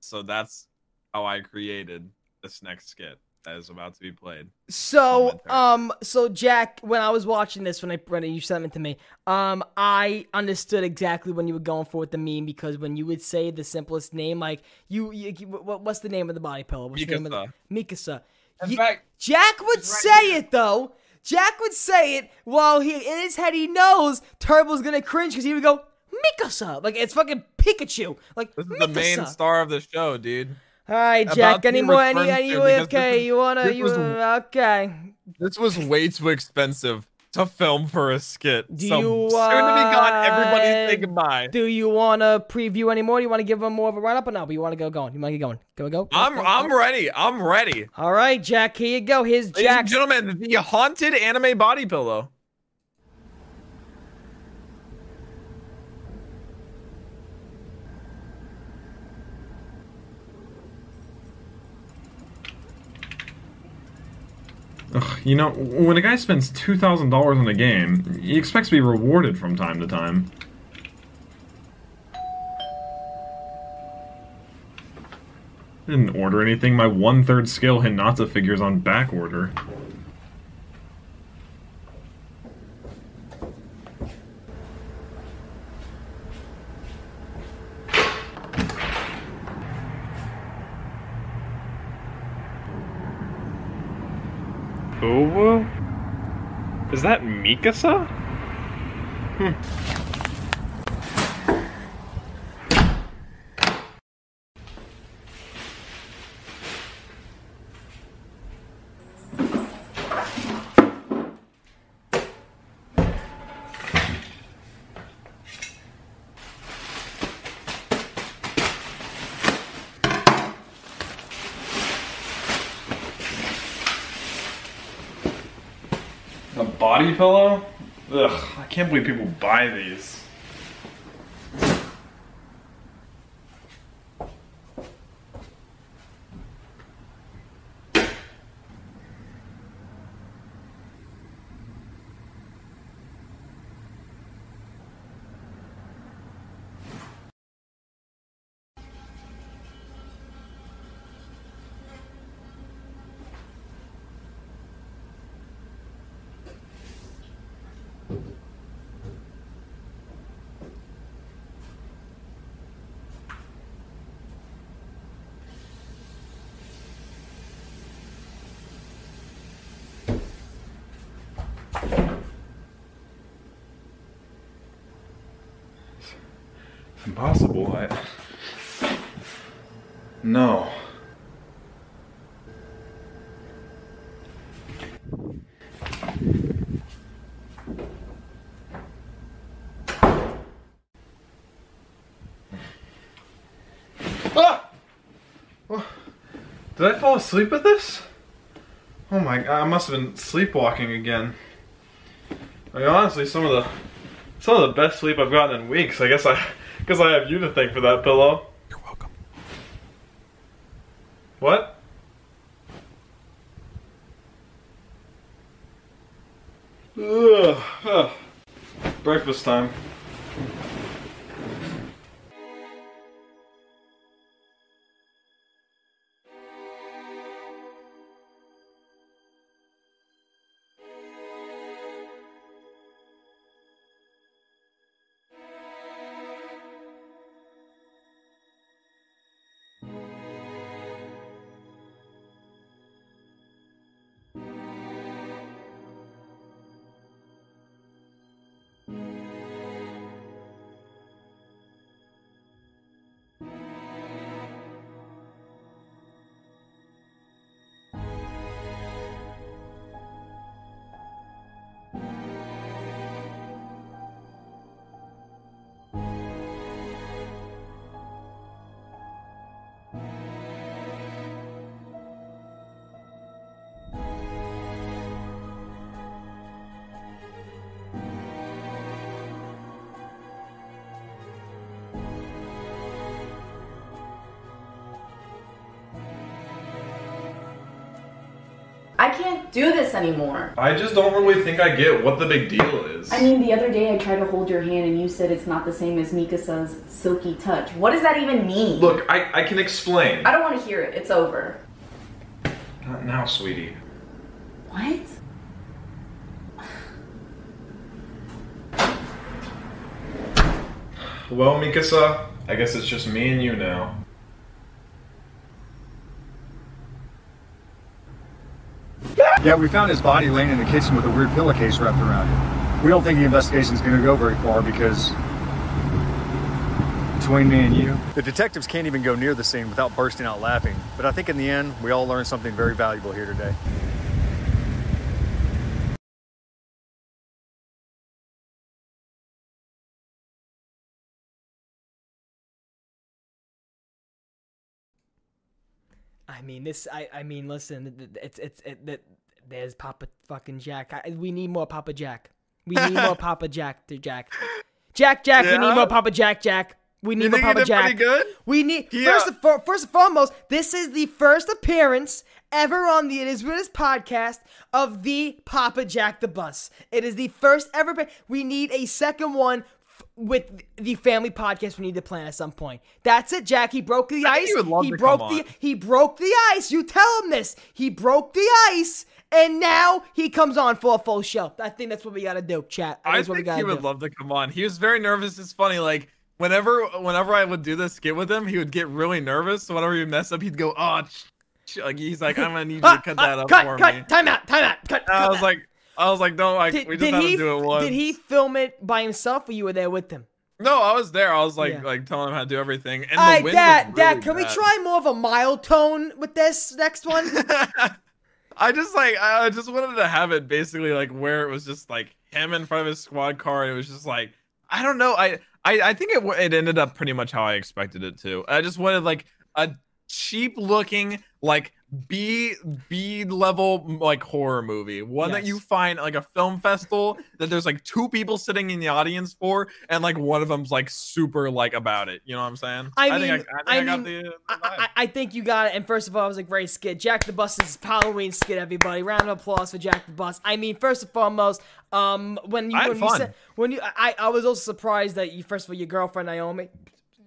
So that's how I created this next skit. That is about to be played. So, um, so Jack, when I was watching this, when I when you sent it to me, um, I understood exactly when you were going for with the meme because when you would say the simplest name, like you, you you- what, what's the name of the body pillow? What's the name of the Mikasa? In You- fact, Jack would say it though. Jack would say it while he in his head he knows Turbo's gonna cringe because he would go Mikasa, like it's fucking Pikachu, like this is the main star of the show, dude. All right, Jack. Any more? Any? Any? Okay, this you wanna? You was- okay? This was way too expensive to film for a skit. Do so you, soon to be gone, everybody uh, say goodbye. Do you want to preview anymore? Do you want to give them more of a run up or no? But you want to go going? You want to get going? Go go. go, I'm go, I'm go. ready. I'm ready. All right, Jack. Here you go. Here's Jack. gentlemen, the haunted anime body pillow. Ugh, you know, when a guy spends $2,000 on a game, he expects to be rewarded from time to time. I didn't order anything. My one-third scale Hinata figure's on back order. Owo? Is that Mikasa? A body pillow? Ugh, I can't believe people buy these. It's I. No. Ah! Oh, Did I fall asleep with this? Oh my god, I must have been sleepwalking again. I mean, honestly, some of the some of the best sleep I've gotten in weeks. I guess I guess I have you to thank for that pillow. You're welcome. What? Ugh, ugh. Breakfast time. I can't do this anymore. I just don't really think I get what the big deal is. I mean, the other day I tried to hold your hand and you said it's not the same as Mikasa's silky touch. What does that even mean? Look, I, I can explain. I don't want to hear it. It's over. Not now, sweetie. What? Well, Mikasa, I guess it's just me and you now. Yeah, we found his body laying in the kitchen with a weird pillowcase wrapped around it. We don't think the investigation is gonna go very far because between me and you, the detectives can't even go near the scene without bursting out laughing. But I think in the end, we all learned something very valuable here today. I mean, this. I. I mean, listen. th- th- It's. It's. It, th- there's Papa fucking Jack. I, we need more Papa Jack. We need more <laughs> Papa Jack. To Jack. Jack. Jack. We need more Papa Jack. Jack. We need more Papa Jack. good? We need Yeah. first. Of, for, first and foremost, this is the first appearance ever on the It Is With Us podcast of the Papa Jack the Bus. It is the first ever. We need a second one. f- With the family podcast, we need to plan at some point. That's it, Jack. He broke the I ice. he he broke the on. he broke the ice. You tell him this. He broke the ice, and now he comes on for a full show. I think that's what we gotta do, chat. I That's what we think he would do. love to come on. He was very nervous. It's funny, like whenever whenever I would do this skit with him, he would get really nervous. So whenever you mess up, he'd go, "Oh," ch- ch-" like he's like, "I'm gonna need you to Ah, cut ah, that up cut, for cut, me." Time out. Time out. Cut. I was that. like, I was like, "No, like did, we just have he to do it once." did he film it by himself, or you were there with him? No, I was there. I was like, Yeah. like telling him how to do everything. And All the right, wind Dad. Dad, really can we try more of a mild tone with this next one? <laughs> I just like I just wanted to have it basically like where it was just like him in front of his squad car. And it was just like I don't know. I I, I think it it ended up pretty much how I expected it to. I just wanted like a cheap looking like B B level like horror movie, one that you find like a film festival that there's like two people sitting in the audience for, and like one of them's like super like about it. You know what I'm saying? I think mean- I, I, think I mean, the. I, I, I think you got it. And first of all, I was a great skit. Jack the Bus is Halloween skit, everybody. Round of applause for Jack the Bus. I mean, first and foremost, um, when you when you said when you I, I was also surprised that you first of all your girlfriend Naomi.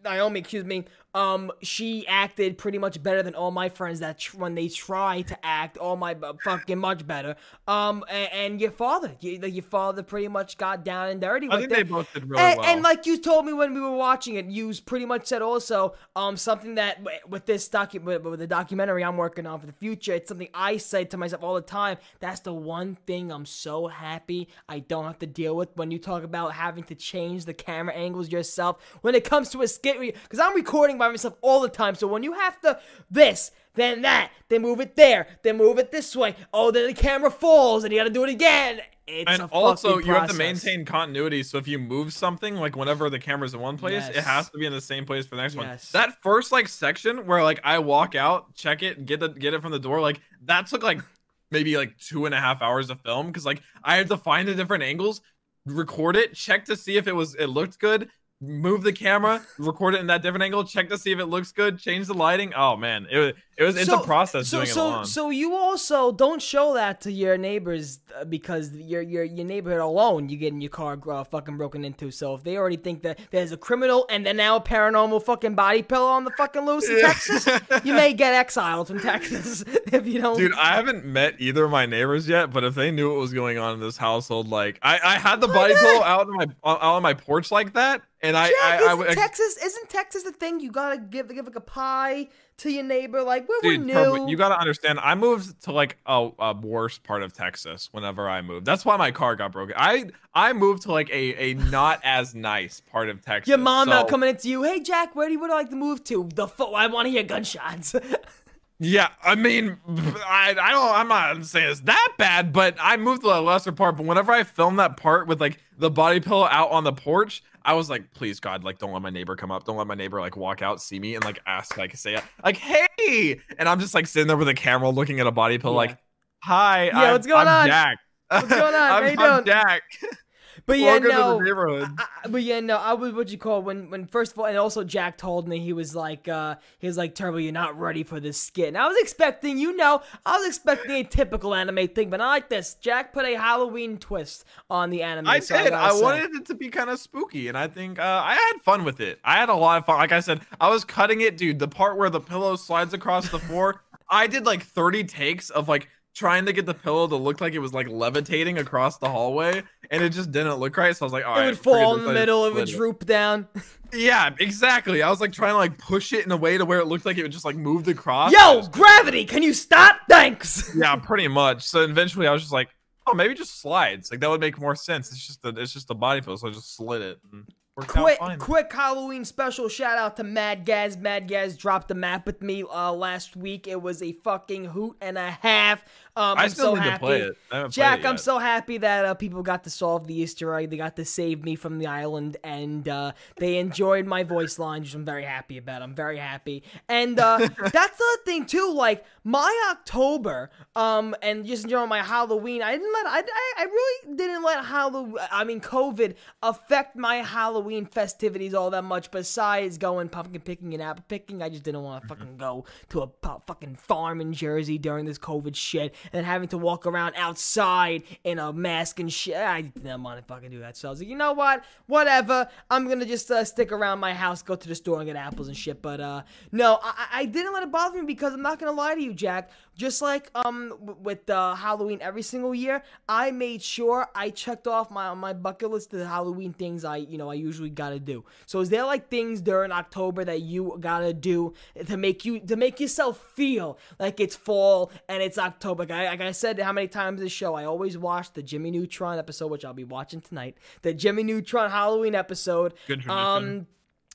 Naomi, excuse me. Um, she acted pretty much better than all my friends that tr- when they try to act, all my bu- fucking much better. Um, and, and your father, you, like, your father pretty much got down and dirty. I think they both did really and, well. and like you told me when we were watching it, you pretty much said also um something that w- with this docu with, with the documentary I'm working on for the future, it's something I say to myself all the time. That's the one thing I'm so happy I don't have to deal with when you talk about having to change the camera angles yourself when it comes to a skit because I'm recording by myself all the time. So when you have to this then that, then move it there, then move it this way. Oh, then the camera falls and you got to do it again. It's and also you have to maintain continuity so if you move something like whenever the camera's in one place it has to be in the same place for the next Yes. one that first like section where like i walk out check it get the get it from the door like that took like maybe like two and a half hours of film because like i had to find the different angles record it check to see if it was it looked good move the camera record it in that different angle check to see if it looks good change the lighting oh man it was it was it's a process so, doing so, So you also don't show that to your neighbors uh, because your your your neighborhood alone, you getting your car uh, fucking broken into. So if they already think that there's a criminal and then now a paranormal fucking body pillow on the fucking loose in Texas, you may get exiled from Texas <laughs> if you don't. Dude, I haven't met either of my neighbors yet, but if they knew what was going on in this household, like I, I had the body pillow out on my out on my porch like that, and I, Jack, I, I, isn't I Texas isn't Texas the thing you gotta give give like a pie to your neighbor? Like we're, dude, we're new. You gotta understand. I moved to like a, a worse part of Texas whenever I moved. That's why my car got broken. I I moved to like a a not <laughs> as nice part of Texas. your mom now so- coming into you. Hey Jack, where do you would like to move to? The fo- I want to hear gunshots. <laughs> Yeah, I mean, I, I don't, I'm not saying it's that bad, but I moved to a lesser part. But whenever I filmed that part with like the body pillow out on the porch, I was like, please God, like don't let my neighbor come up, don't let my neighbor like walk out, see me, and like ask, like say, like hey, and I'm just like sitting there with a camera looking at a body pillow, like, hi, Yeah, I'm, what's going I'm on? Jack. What's going <laughs> on? How I'm, you I'm doing? Jack. <laughs> But yeah, Welcome to the no. neighborhood. I, I- but yeah, no. I was what you call when when first of all, and also Jack told me he was like, uh he was like, Turbo, you're not ready for this skit. And I was expecting, you know, I was expecting a typical anime thing, but not like this. Jack put a Halloween twist on the anime. I so did. gotta I wanted it to be kind of spooky, and I think uh, I had fun with it. I had a lot of fun. Like I said, I was cutting it, dude. The part where the pillow slides across the floor, <laughs> I did like 30 takes of like trying to get the pillow to look like it was like levitating across the hallway, and it just didn't look right. So I was like, all it would fall in the middle. It would droop down. <laughs> Yeah, exactly. I was like trying to like push it in a way to where it looked like it would just like moved across. Yo, gravity! Can you stop? Thanks. <laughs> yeah, pretty much. So eventually, I was just like, oh, maybe just slides. Like that would make more sense. It's just a, it's just a body pillow, so I just slid it. Quick, quick Halloween special shout out to Mad Gaz. Mad Gaz dropped the map with me uh, last week. It was a fucking hoot and a half. Um, I I'm still so need to happy. play it. Jack, it I'm so happy that uh, people got to solve the Easter egg. They got to save me from the island, and uh, they enjoyed my voice lines, which I'm very happy about. I'm very happy, and uh, <laughs> that's the thing too. Like my October, um, and just in general my Halloween, I didn't let I, I, I really didn't let Halloween. I mean COVID affect my Halloween festivities all that much. Besides going pumpkin picking and apple picking, I just didn't want to fucking go to a fucking farm in Jersey during this COVID shit and having to walk around outside in a mask and shit. I didn't want to fucking do that. So I was like, you know what? Whatever. I'm gonna just uh, stick around my house, go to the store and get apples and shit. But uh, no, I, I didn't let it bother me because I'm not gonna lie to you, Jack. Just like um with uh, Halloween every single year, I made sure I checked off my my bucket list of the Halloween things I you know I usually gotta do. So is there like things during October that you gotta do to make you to make yourself feel like it's fall and it's October? Like I, like I said, how many times this show I always watch the Jimmy Neutron episode, which I'll be watching tonight. The Jimmy Neutron Halloween episode. Good tradition. Um,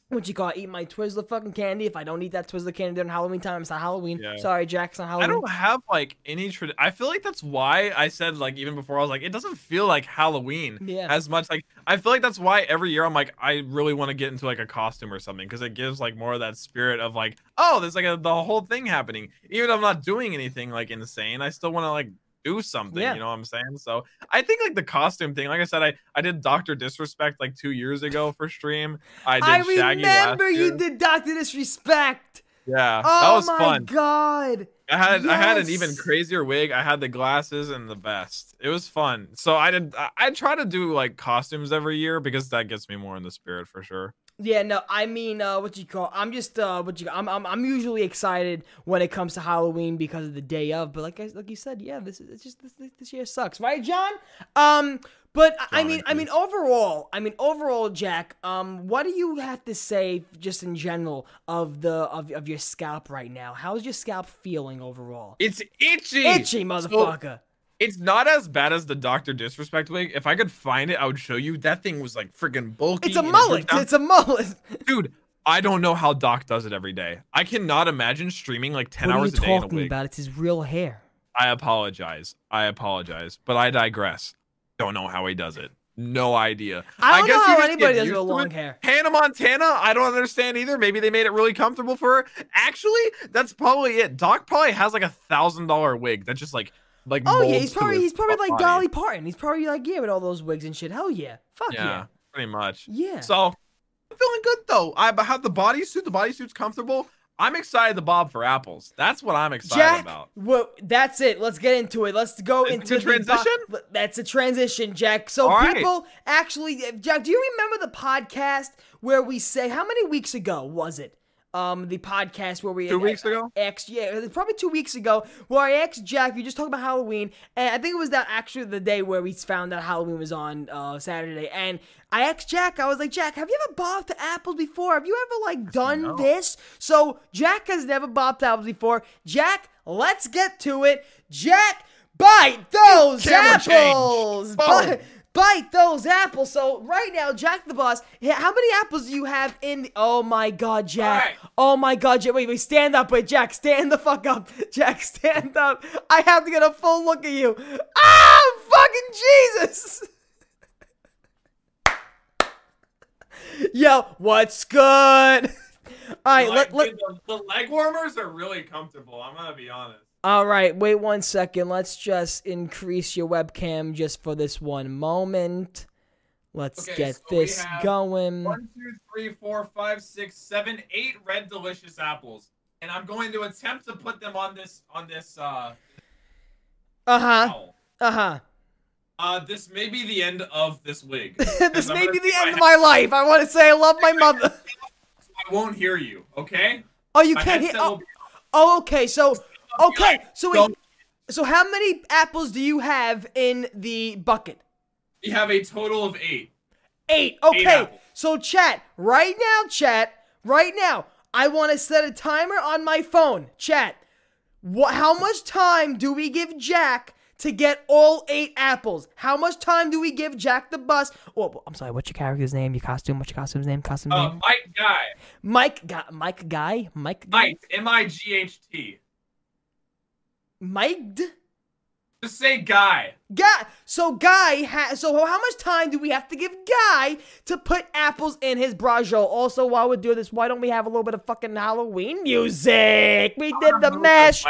what you call it? Eat my Twizzler fucking candy. If I don't eat that Twizzler candy during Halloween time, it's not Halloween. Yeah. Sorry, Jack, it's not I don't have like any trad I feel like that's why I said like even before I was like it doesn't feel like Halloween Yeah. as much like I feel like that's why every year I'm like I really want to get into like a costume or something because it gives like more of that spirit of like oh there's like a, the whole thing happening even if I'm not doing anything like insane I still want to like do something Yeah. you know what I'm saying so I think like the costume thing like I said I I did Doctor Disrespect like two years ago for stream I did I Shaggy remember you did Doctor Disrespect. yeah Oh that was my fun god. I had I had an even crazier wig. I had the glasses and the vest. It was fun. So I did. I, I try to do like costumes every year because that gets me more in the spirit for sure. Yeah, no, I mean, uh, what you call? I'm just, uh, what you? I'm, I'm, I'm usually excited when it comes to Halloween because of the day of. But like, I, like you said, yeah, this is it's just this, this year sucks, right, John? Um, but I- I John mean, I mean, overall, I mean, overall, Jack, um, what do you have to say just in general of the of, of your scalp right now? How's your scalp feeling overall? It's itchy. Itchy, So, motherfucker. It's not as bad as the Doctor Disrespect wig. If I could find it, I would show you. That thing was like freaking bulky. it's a and it mullet. It's a mullet. <laughs> dude. I don't know how Doc does it every day. I cannot imagine streaming like ten what hours a day in a talking about? It's his real hair. I apologize. I apologize, but I digress. Don't know how he does it. No idea. I don't guess know you how anybody does with long it. hair. Hannah Montana, I don't understand either. Maybe they made it really comfortable for her. Actually, that's probably it. Doc probably has like a thousand dollar wig that just like like. Oh yeah, he's probably he's probably like body. Dolly Parton. He's probably like yeah with all those wigs and shit. Hell yeah, fuck yeah. Yeah, pretty much. Yeah. So I'm feeling good though. I have the bodysuit. The bodysuit's comfortable. I'm excited to bob for apples. That's what I'm excited Jack, about. well, that's it. Let's get into it. Let's go into the bo- transition? that's a transition, Jack. So All right. people actually, Jack, do you remember the podcast where we say how many weeks ago was it? Um, the podcast where we Two weeks ago? Asked, yeah, probably two weeks ago, where I asked Jack. We just talked about Halloween, and I think it was that actually the day where we found out Halloween was on uh, Saturday. And I asked Jack, I was like, Jack, have you ever bobbed to apples before? Have you ever like done this? So Jack has never bobbed to apples before. Jack, let's get to it. Jack, bite those Camera apples. Bite, bite those apples. So right now, Jack the boss, how many apples do you have in? The- oh my God, Jack. Right. Oh my God, Jack. Wait, wait, stand up. Wait, Jack, stand the fuck up. <laughs> Jack, stand up. I have to get a full look at you. Ah, fucking Jesus. <laughs> Yo, what's good? <laughs> All right, let, let, the, the leg warmers are really comfortable. I'm gonna be honest. All right, wait one second. Let's just increase your webcam just for this one moment. Let's Okay, get so this going. One, two, three, four, five, six, seven, eight red delicious apples, and I'm going to attempt to put them on this on this uh Uh huh. Uh huh. Uh, this may be the end of this wig. <laughs> this may be the end of my life. I want to say I love my mother. <laughs> I won't hear you. Okay. Oh, you My can't hear. Oh, oh, okay. So, Okay, so wait, so how many apples do you have in the bucket? We have a total of eight. Eight. Okay. apples. so chat right now, chat right now. I want to set a timer on my phone. Chat. What? How much time do we give Jack to get all eight apples? How much time do we give Jack the bus? Oh, I'm sorry. What's your character's name? Your costume? What's your costume's name? Costume Uh, name? Might Guy. Mike. Guy. Mike. Guy. Mike. Guy? Mike. M I G H T. Mike. Just say Guy. Guy. So Guy has. So how much time do we have to give Guy to put apples in his brajo? Also, while we're doing this, why don't we have a little bit of fucking Halloween music? We did the mash.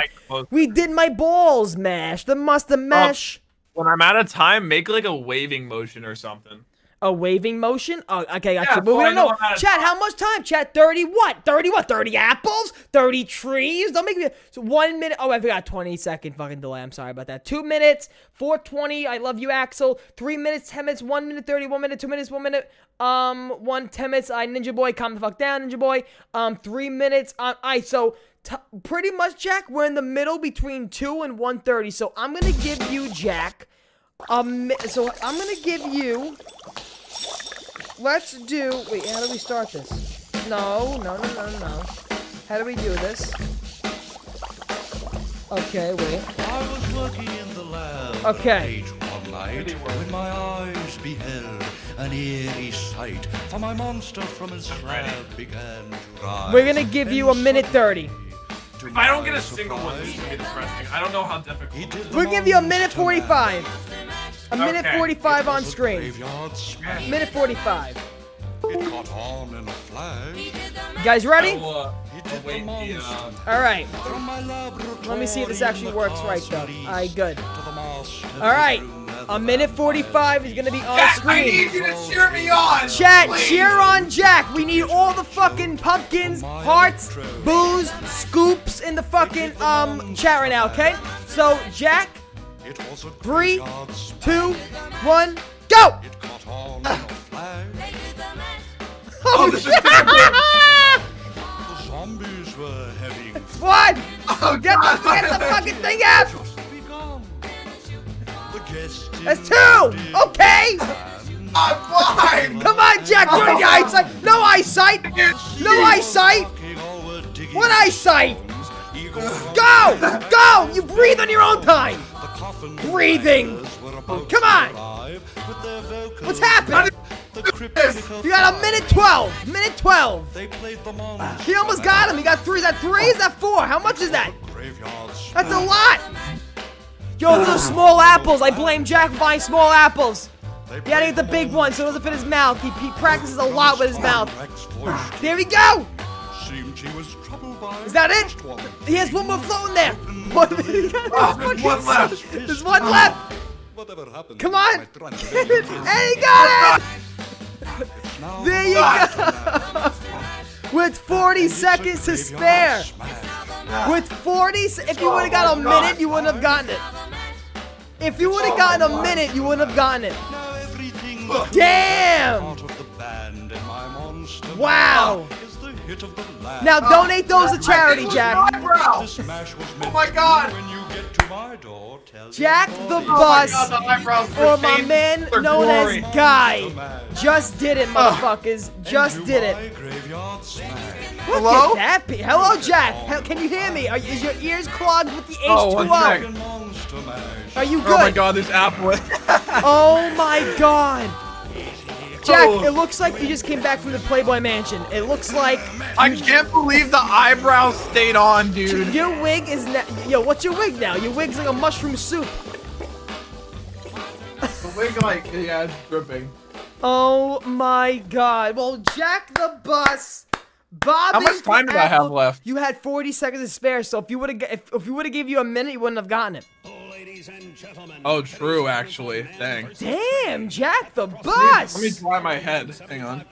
We did my balls mash. The mustard um, mash. When I'm out of time, make like a waving motion or something. A waving motion? Oh, okay, got Yeah, you. But we so I don't know know. I'm out of Chat, how much time? Chat, 30 what? 30 what? 30 apples? 30 trees? Don't make me. So one minute. Oh, I forgot 20 second fucking delay. I'm sorry about that. Two minutes, 420. I love you, Axel. Three minutes, 10 minutes, one minute, 30, one minute, two minutes, one minute, um, one, 10 minutes. I, Ninja Boy, calm the fuck down, Ninja Boy. Um, three minutes. Um, I, so. T- pretty much, Jack. We're in the middle between two and one thirty. So I'm gonna give you, Jack. Um, so I'm gonna give you. Let's do. Wait, how do we start this? No, no, no, no, no. How do we do this? Okay, wait. I was working in the lab Okay. late one night when my eyes beheld an eerie sight. For my monster from his slab began to rise. We're gonna give you a minute thirty. If I don't get a single one, this is gonna be depressing. I don't know how difficult. We'll give you a minute forty-five. A minute Okay. forty-five on screen. Graveyard. Minute forty-five. It caught on in a flash. You guys ready? I'll, uh, He I'll did the wait the, uh, All right. from my laboratory. Let me see if this actually works right, though. All right, good. to the master All right. A minute forty-five is gonna be on Jack, I need you to cheer me on. Chat, please. cheer on Jack. We need all the fucking pumpkins, hearts, booze, scoops in the fucking um chat right now, okay? So Jack, It was a Three, graveyard smash. two, go! It caught on a flash. Oh, oh, this is shit! <laughs> The zombies were having What? Oh, Get the, God. get the fucking thing out! just begun. The guests That's two! Okay! I'm fine. Come on, Jack, do it in your eyesight! No eyesight! No eyesight! What eyesight? Go! Go! You breathe on your own time! Breathing! Oh, come on! What's happening? You got a minute 12! Minute 12! They played the monster. Ah. He almost got him! He got three! Is that three? Is that four? How much is that? That's a lot! Yo, those small apples! I blame Jack for buying small apples! He had to get the big one so it doesn't fit his mouth. He, he practices a lot with his mouth. There we go! Seemed she was troubled Is that it? He has one more floating there! One, he got- ah, there's one left! There's one left! Whatever happened Come on! to my <laughs> Hey, he got it! There you go! With 40 seconds to spare! With 40, if you would have got a minute, you wouldn't have gotten it. If you would have gotten a minute, you wouldn't have gotten it. everything Damn! part of the band and my monster Wow! Ah, is the hit of the lab. Now donate those to charity, Jack. The smash was Oh my God. when you get to my door, tell Jack the Bus, oh God, the eyebrows or my man known glory. as Guy, just did it, oh. motherfuckers. Just did it. Look Hello? at that. pe- Hello, Jack. Hel- Can you hear me? Are, is your ears clogged with the H2O? Oh, one sec. Monster mash. Are you oh good? <laughs> Oh my god, this apple. Oh my god. Jack, it looks like you just came back from the Playboy Mansion. It looks like I can't believe the eyebrows stayed on, dude. your wig is now. Yo, what's your wig now? Your wig's like a mushroom soup. The wig, like, yeah, it's dripping. Oh my god. Well, Jack the Bus. Bob. How much time did I have left? You had 40 seconds to spare, so if you would have if, if you would have gave you a minute, you wouldn't have gotten it. Oh, true, actually. Dang. Damn, Jack the Bus! Let me Bus. dry my head. Hang on.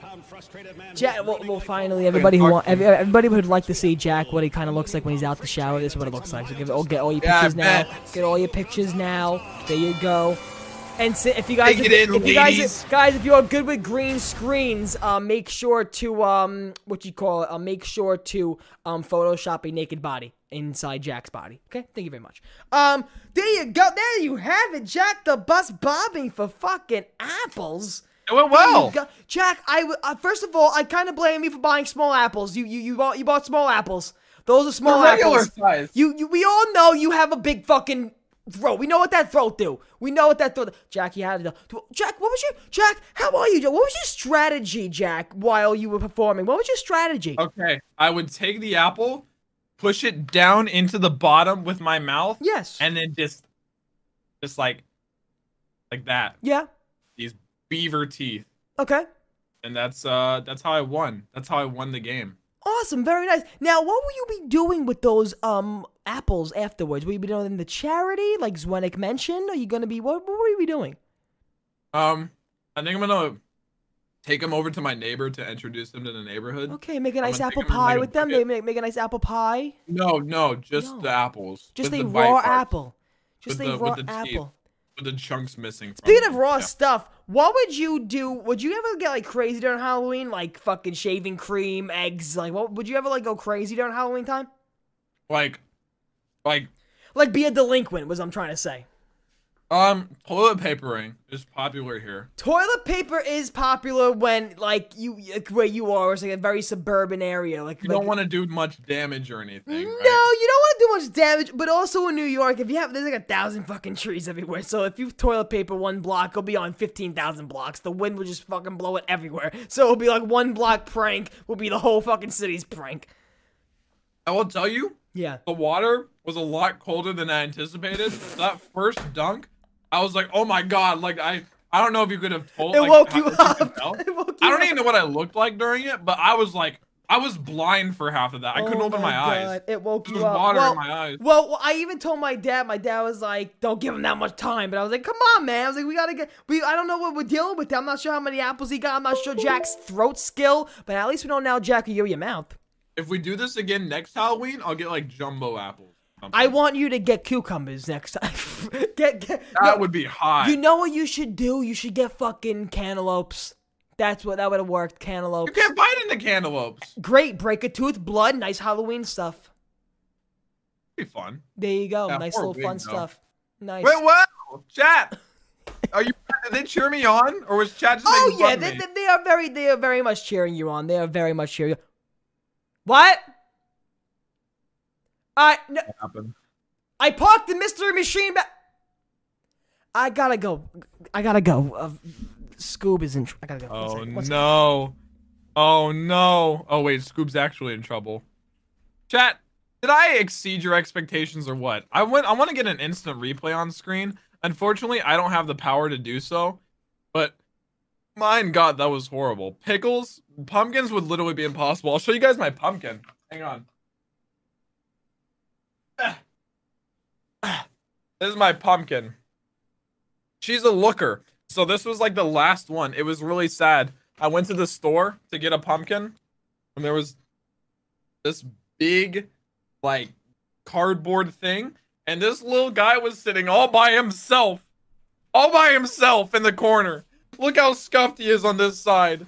Jack, well, well, finally, everybody who want, everybody would like to see Jack what he kind of looks like when he's out the shower. This is what it looks like. So give, oh, get all your Yeah, pictures now. Get all your pictures now. There you go. And si- if you guys, Take if, in, if you guys, ladies. guys, if you're good with green screens, uh, make sure to um, what you call it, uh, make sure to um, Photoshop a naked body inside Jack's body. Okay, thank you very much. Um, there you go. There you have it, Jack the bus bobbing for fucking apples. It went well. Jack. I uh, first of all, I kind of blame you for buying small apples. You you you bought you bought small apples. Those are small They're regular apples. size. You you we all know you have a big fucking throat. We know what that throat do. We know what that throat. Jack, you had it. Jack, what was your Jack? How are you? Jack? What was your strategy, Jack, while you were performing? What was your strategy? Okay, I would take the apple, push it down into the bottom with my mouth. Yes. And then just, just like, like that. Yeah. These beaver teeth, Okay. and that's uh, that's how I won. That's how I won the game. Awesome, very nice. Now, what will you be doing with those um apples afterwards? Will you be doing the charity, like Zwenik mentioned? Are you gonna be what? What will you be doing? Um, I think I'm gonna take them over to my neighbor to introduce them to the neighborhood. Okay, make a nice apple take 'em in, pie with them. They make, make a nice apple pie. No, no, just No. the apples. Just with a the bite raw parts, apple. Just with a the, raw with the teeth, apple. with the chunks missing. from Speaking of raw Yeah. stuff, what would you do? Would you ever get like crazy during Halloween, like fucking shaving cream, eggs? Like, what would you ever like go crazy during Halloween time? like, like, Like, be a delinquent was I'm trying to say. Um, toilet papering is popular here. Toilet paper is popular when like you like, where you are, it's like a very suburban area. Like You like, don't want to do much damage or anything. No, right? you don't want to do much damage, but also in New York, if you have there's like a thousand fucking trees everywhere. So if you toilet paper one block, it'll be on fifteen thousand blocks. The wind will just fucking blow it everywhere. So it'll be like one block prank will be the whole fucking city's prank. I will tell you, Yeah. the water was a lot colder than I anticipated. that first dunk, I was like, oh my god, like I. I don't know if you could have told. It like, woke you up. <laughs> woke I don't up. even know what I looked like during it, but I was like, I was blind for half of that. I couldn't Oh open my, eyes. God, It woke you up. There you was up. water well, in my eyes. Well, I even told my dad. My dad was like, "Don't give him that much time." But I was like, "Come on, man!" I was like, "We gotta get. We. I don't know what we're dealing with. I'm not sure how many apples he got. I'm not sure Jack's throat skill. But at least we know now Jack hear your mouth. If we do this again next Halloween, I'll get like jumbo apples. I want you to get cucumbers next time. <laughs> get, get That no, would be hot. You know what you should do? You should get fucking cantaloupes. That's what that would have worked. Cantaloupes. You can't bite into cantaloupes. Great. Break a tooth, blood. Nice Halloween stuff. Be fun. There you go. Yeah, nice little fun though. stuff. Nice. Wait, what? Chat. Are you? <laughs> Did they cheer me on, or was chat just Oh making yeah, fun they, of me? they, they are very they are very much cheering you on. They are very much cheering. you. What? I no, happened? I parked the mystery machine back. I gotta go. I gotta go. Uh, Scoob is in. Tr- I gotta go. One Oh second, one second. no. Oh no. Oh wait, Scoob's actually in trouble. Chat, did I exceed your expectations or what? I went I want to get an instant replay on screen. Unfortunately, I don't have the power to do so. But mine god, that was horrible. Pickles, pumpkins would literally be impossible. I'll show you guys my pumpkin. Hang on. This is my pumpkin. She's a looker. So this was like the last one. It was really sad. I went to the store to get a pumpkin, and there was this big, like, cardboard thing, and this little guy was sitting all by himself, all by himself in the corner. Look how scuffed he is on this side.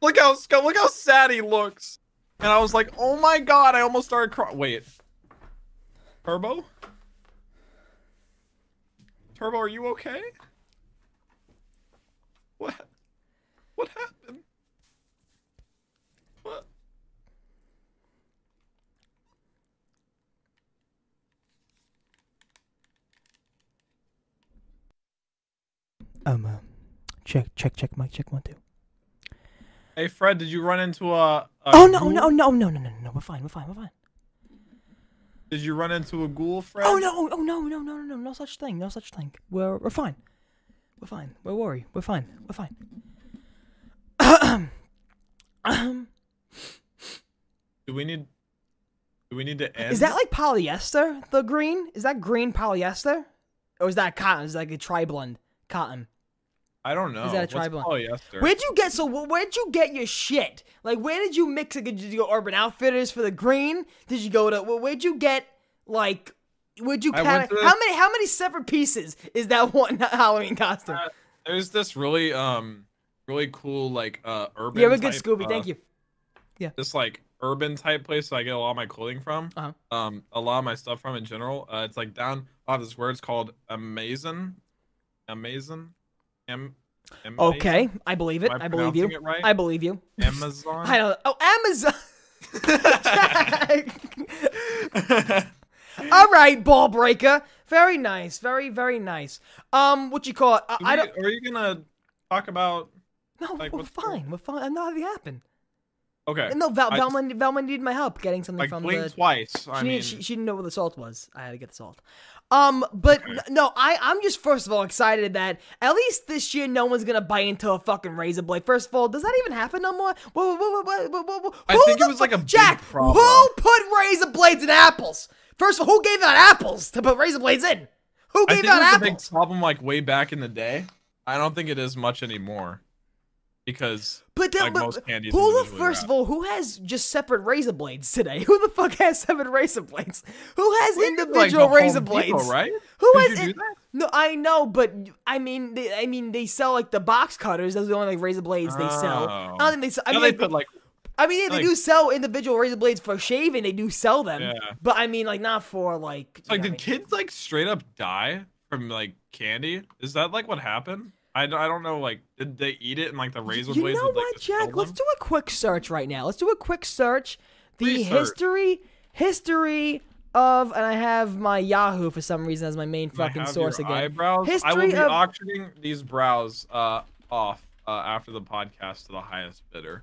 Look how scuffed. Look how sad he looks. And I was like, oh my god! I almost started crying. Wait, Turbo. Turbo, are you okay? What? What happened? What? Um, uh, check, check, check, mic, check one, two. Hey Fred, did you run into a? a Oh no, ghoul? no, no, no, no, no, no, we're fine, we're fine, we're fine. Did you run into a ghoul, Fred? Oh no, oh no, no, no, no, no, no such thing, no such thing. We're we're fine. We're fine. We're worry. We're fine. We're fine. <clears throat> um, Do we need? Do we need to end? is that like polyester? The green is that green polyester, or is that cotton? Is that like a tri blend cotton? I don't know. Is that a What's tri-blend? polyester? Where'd you get so? Where'd you get your shit? Like, where did you mix it? Did you go Urban Outfitters for the green? Did you go to? Where'd you get like? Where'd you I kind went to How many? How many separate pieces is that <laughs> one Halloween costume? There's this really um really cool like uh urban. you have a good Scooby. uh, Thank you. Yeah. This like urban type place that I get a lot of my clothing from. Uh-huh. Um, a lot of my stuff from in general. Uh, it's like down off this word. It's called Amazon. Amazon. Am. Amazon? Okay, I believe it. I I believe you. it right? I believe you. Amazon. <laughs> I don't. Oh, Amazon. <laughs> All right, ball breaker. Very nice. Very very nice. Um, what you call it? I, I don't. Are you gonna talk about? No, like, we're fine. We're fine. I know how they happen. Okay. No, Val, just- Velma, Velma needed my help getting something like from the. twice. She, I needed- mean, she, she didn't know what the salt was. I had to get the salt. Um, but no, I I'm just first of all excited that at least this year no one's gonna bite into a fucking razor blade. First of all, does that even happen no more? Whoa, whoa, whoa, whoa, whoa, whoa, whoa. I Who think it was like a Jack. problem. Who put razor blades in apples? First of all, who gave out apples to put razor blades in? Who I gave think it out was a big apples? problem like way back in the day. I don't think it is much anymore because But, then, like but most candies. who the first of all, who has just separate razor blades today? <laughs> Who the fuck has separate razor blades? Who has could, like, individual razor Home Depot, blades? right? Who Did has you do it- that? No, I know, but I mean, they, I mean, they sell like the box cutters. Those are the only like razor blades they sell. Oh. I don't think they sell. I Now mean, they they, put like I mean, yeah, they like- do sell individual razor blades for shaving. They do sell them, Yeah. but I mean, like not for like. like did I mean? kids like straight up die from like candy? Is that like what happened? I, don't- I don't know. Like did they eat it and like the razor You know would, like, what, Jack? Let's do a quick search right now. Let's do a quick search. The Please search. history, history of, and I have my Yahoo for some reason as my main fucking source again. Eyebrows. I will be of- auctioning these brows uh off uh, after the podcast to the highest bidder.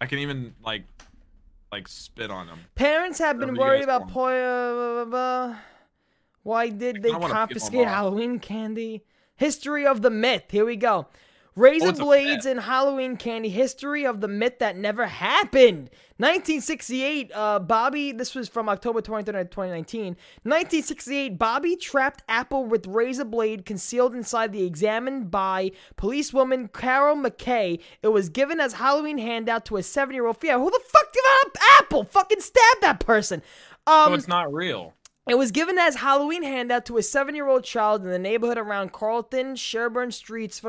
I can even like like spit on them. Parents have been worried about want. poi- blah, blah, blah. Why did they kinda wanna peel 'em confiscate. Halloween candy? History of the myth. Here we go. Razor Oh, blades and Halloween candy. History of the myth that never happened. 1968. Uh, Bobby. This was from October 23rd, 2019. 1968. Bobby trapped Apple with razor blade concealed inside the examined by policewoman Carol McKay. It was given as Halloween handout to a seven-year-old female. Who the fuck gave out Apple? Fucking stab that person. Um, so it's not real. It was given as Halloween handout to a seven-year-old child in the neighborhood around Carlton, Sherbourne Streets.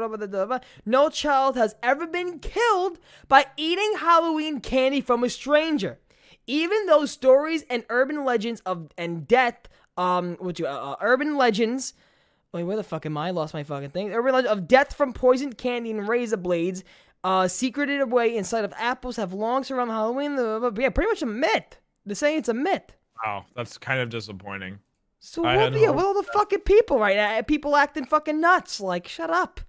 No child has ever been killed by eating Halloween candy from a stranger. Even though stories and urban legends of and death, um, what you, uh, uh, urban legends. Wait, where the fuck am I? I lost my fucking thing. Urban legend of death from poisoned candy and razor blades, uh, secreted away inside of apples, have long surrounded Halloween. blah, blah, blah. Yeah, pretty much a myth. They're saying it's a myth. Wow, that's kind of disappointing. So I what had what all the fucking people right now? People acting fucking nuts. Like, shut up.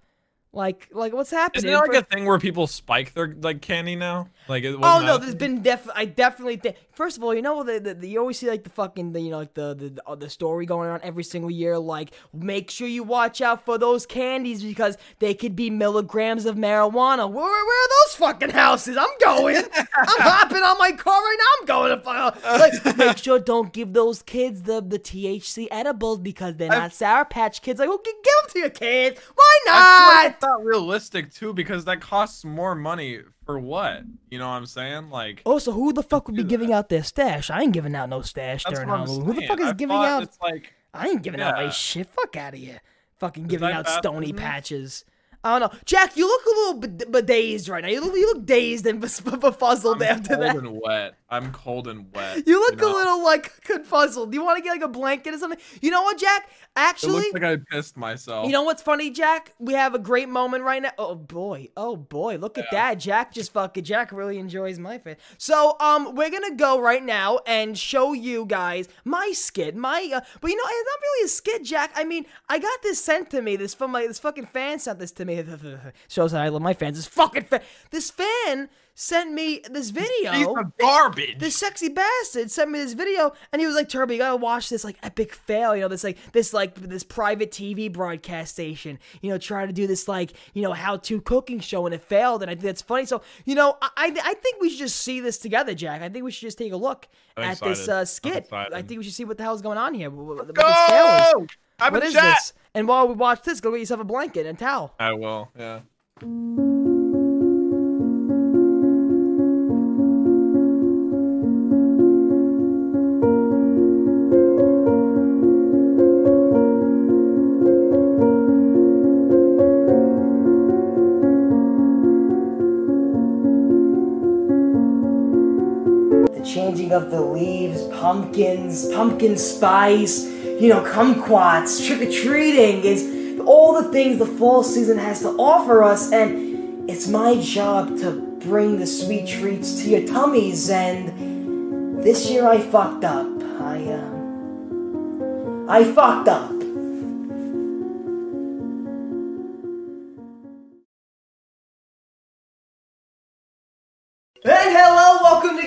Like, like what's happening? Isn't there like For- a thing where people spike their like candy now? Like it Oh no, there's been def. I definitely think. First of all, you know the, the, the you always see like the fucking the, you know like the the uh, the story going on every single year. Like make sure you watch out for those candies because they could be milligrams of marijuana. Where, where are those fucking houses? I'm going. <laughs> I'm hopping on my car right now. I'm going to fuck. Like make sure don't give those kids the the THC edibles because they're not Sour Patch Kids. Like, okay, give them to your kids. Why not? Not realistic too because that costs more money for what? You know what I'm saying? Like oh, Also, who the fuck would be giving out their stash? I ain't giving out no stash that's during Halloween. Who the fuck is I giving out? It's like I ain't giving out my shit. Fuck out of here. Fucking giving out stony patches. I don't know. Jack, you look a little bit bedazed right now. You look, you look dazed and bef- <laughs> befuzzled I'm after cold that. and wet. I'm cold and wet. You look know? a little like confuzzled. Do you want to get like a blanket or something? You know what, Jack? It Actually, looks like I pissed myself. you know what's funny, Jack? We have a great moment right now. Oh boy, oh boy, look at that. Jack just fucking Jack really enjoys my face. So um, we're gonna go right now and show you guys my skit. My uh, but you know it's not really a skit, Jack. I mean, I got this sent to me. This from my this fucking fan sent this to me. <laughs> Shows that I love my fans. This fucking fan. This fan sent me this video. Piece of garbage. This sexy bastard sent me this video, and he was like, "Turbo, you gotta watch this like epic fail. You know, this like this like this private TV broadcast station. You know, trying to do this like you know how to cooking show, and it failed. And I think that's funny. So you know, I I, I think we should just see this together, Jack. I think we should just take a look I'm at this uh, skit. I think we should see what the hell's going on here. What, what this fail is. Go! I'm what is chat. this? And while we watch this, go get yourself a blanket and towel. I will. Yeah. changing of the leaves, pumpkins, pumpkin spice, you know, kumquats, trick or treating is all the things the fall season has to offer us, and it's my job to bring the sweet treats to your tummies. And this year I fucked up. I uh, I fucked up. And hello, welcome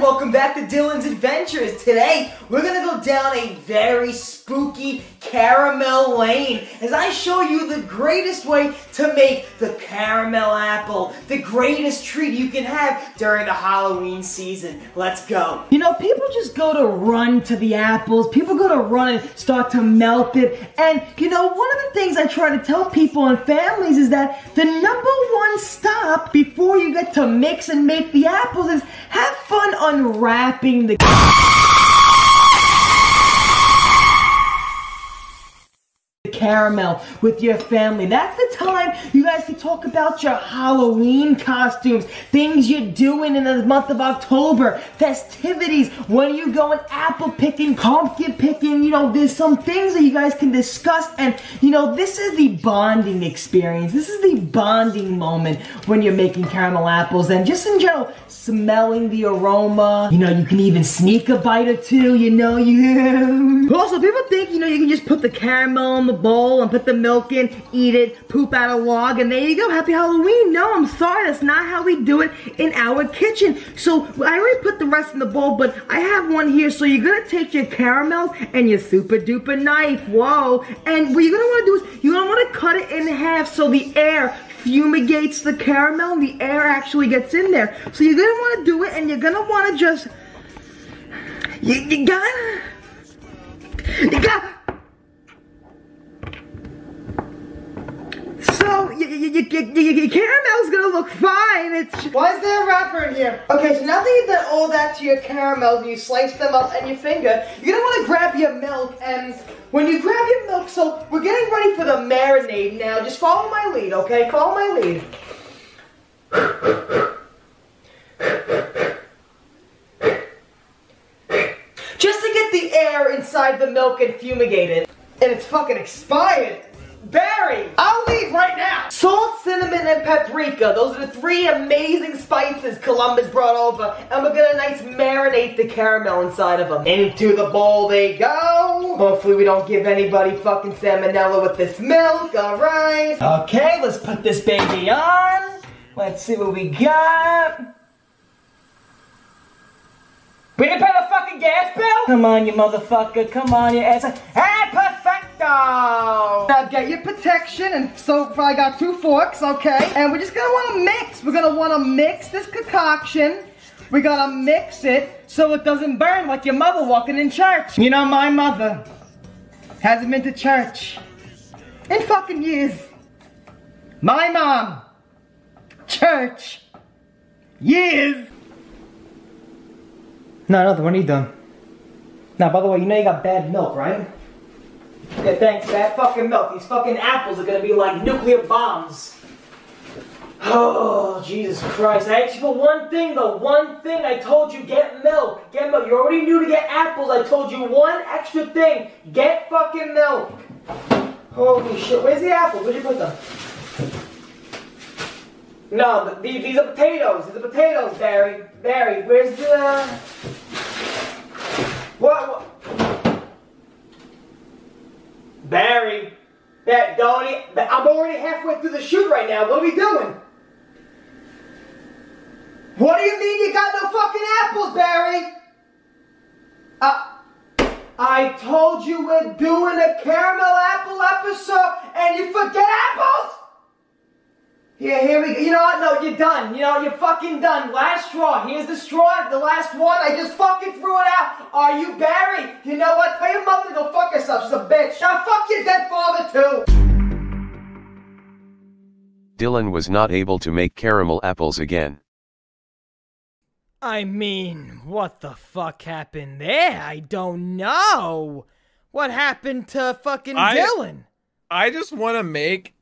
Welcome back to Dylan's Adventures. Today, we're gonna go down a very spooky caramel lane as I show you the greatest way to make the caramel apple, the greatest treat you can have during the Halloween season. Let's go. You know, people just go to run to the apples. People go to run and start to melt it. And you know, one of the things I try to tell people and families is that the number one stop before you get to mix and make the apples is have fun unwrapping the caramel with your family. That's the time you guys can talk about your Halloween costumes, things you're doing in the month of October, festivities, when you going apple picking, pumpkin picking, you know, there's some things that you guys can discuss and, you know, this is the bonding experience. This is the bonding moment when you're making caramel apples and just in general, smelling the aroma. You know, you can even sneak a bite or two, you know, you... <laughs> Also, people think, you know, you can just put the caramel in the bowl and put the milk in, eat it, poop out a log, and there you go. Happy Halloween. No, I'm sorry. That's not how we do it in our kitchen. So I already put the rest in the bowl, but I have one here. So you're going to take your caramels and your super duper knife. Whoa. And what you're going to want to do is you're going to want to cut it in half so the air fumigates the caramel and the air actually gets in there. So you're want to do it and you're want to just... You, you gotta... You got... So, your caramel's gonna look fine. It's Why is there a wrapper in here? Okay, so now that you've done all that to your caramels and you slice them up and your finger, you're gonna wanna grab your milk and when you grab your milk, so we're getting ready for the marinade now. Just follow my lead, okay? Follow my lead. Just to get the air inside the milk and fumigate it. And it's fucking expired. Barry, I'll leave right now. Salt, cinnamon, and paprika. Those are the three amazing spices Columbus brought over. And we're gonna nice marinate the caramel inside of them. Into the bowl they go. Hopefully we don't give anybody fucking salmonella with this milk, alright? Okay, let's put this baby on. Let's see what we got. We didn't pay the fucking gas bill? Come on, you motherfucker. Come on, you ass. Hey, perfecto! Now get your protection, and so I got two forks, okay? And we're just gonna wanna mix. We're gonna wanna mix this concoction. We're gonna mix it so it doesn't burn like your mother walking in church. You know, my mother hasn't been to church in fucking years. My mom, church, years. No. What are you done? Now, by the way, you know you got bad milk, right? Okay, thanks. Bad fucking milk. These fucking apples are gonna be like nuclear bombs. Oh, Jesus Christ. I asked you for one thing, the One thing. I told you, get milk. Get milk. You already knew to get apples. I told you one extra thing. Get fucking milk. Holy shit. Where's the apples? Where'd you put them? No, th- these, these are potatoes. These are potatoes, Barry. Barry, where's the... Uh, what? what? Barry. That don't e- I'm already halfway through the shoot right now. What are we doing? What do you mean you got no fucking apples, Barry? Uh, I told you we're doing a caramel apple episode and you forget apples? Here, here we go. You know what? No, you're done. You know, you're fucking done. Last straw. Here's the straw. The last one. I just fucking threw it out. Are you Barry? You know what? Tell your mother to go fuck herself. She's a bitch. Now fuck your dead father too. Dylan was not able to make caramel apples again. I mean, what the fuck happened there? I don't know. What happened to fucking I- Dylan? I just want to make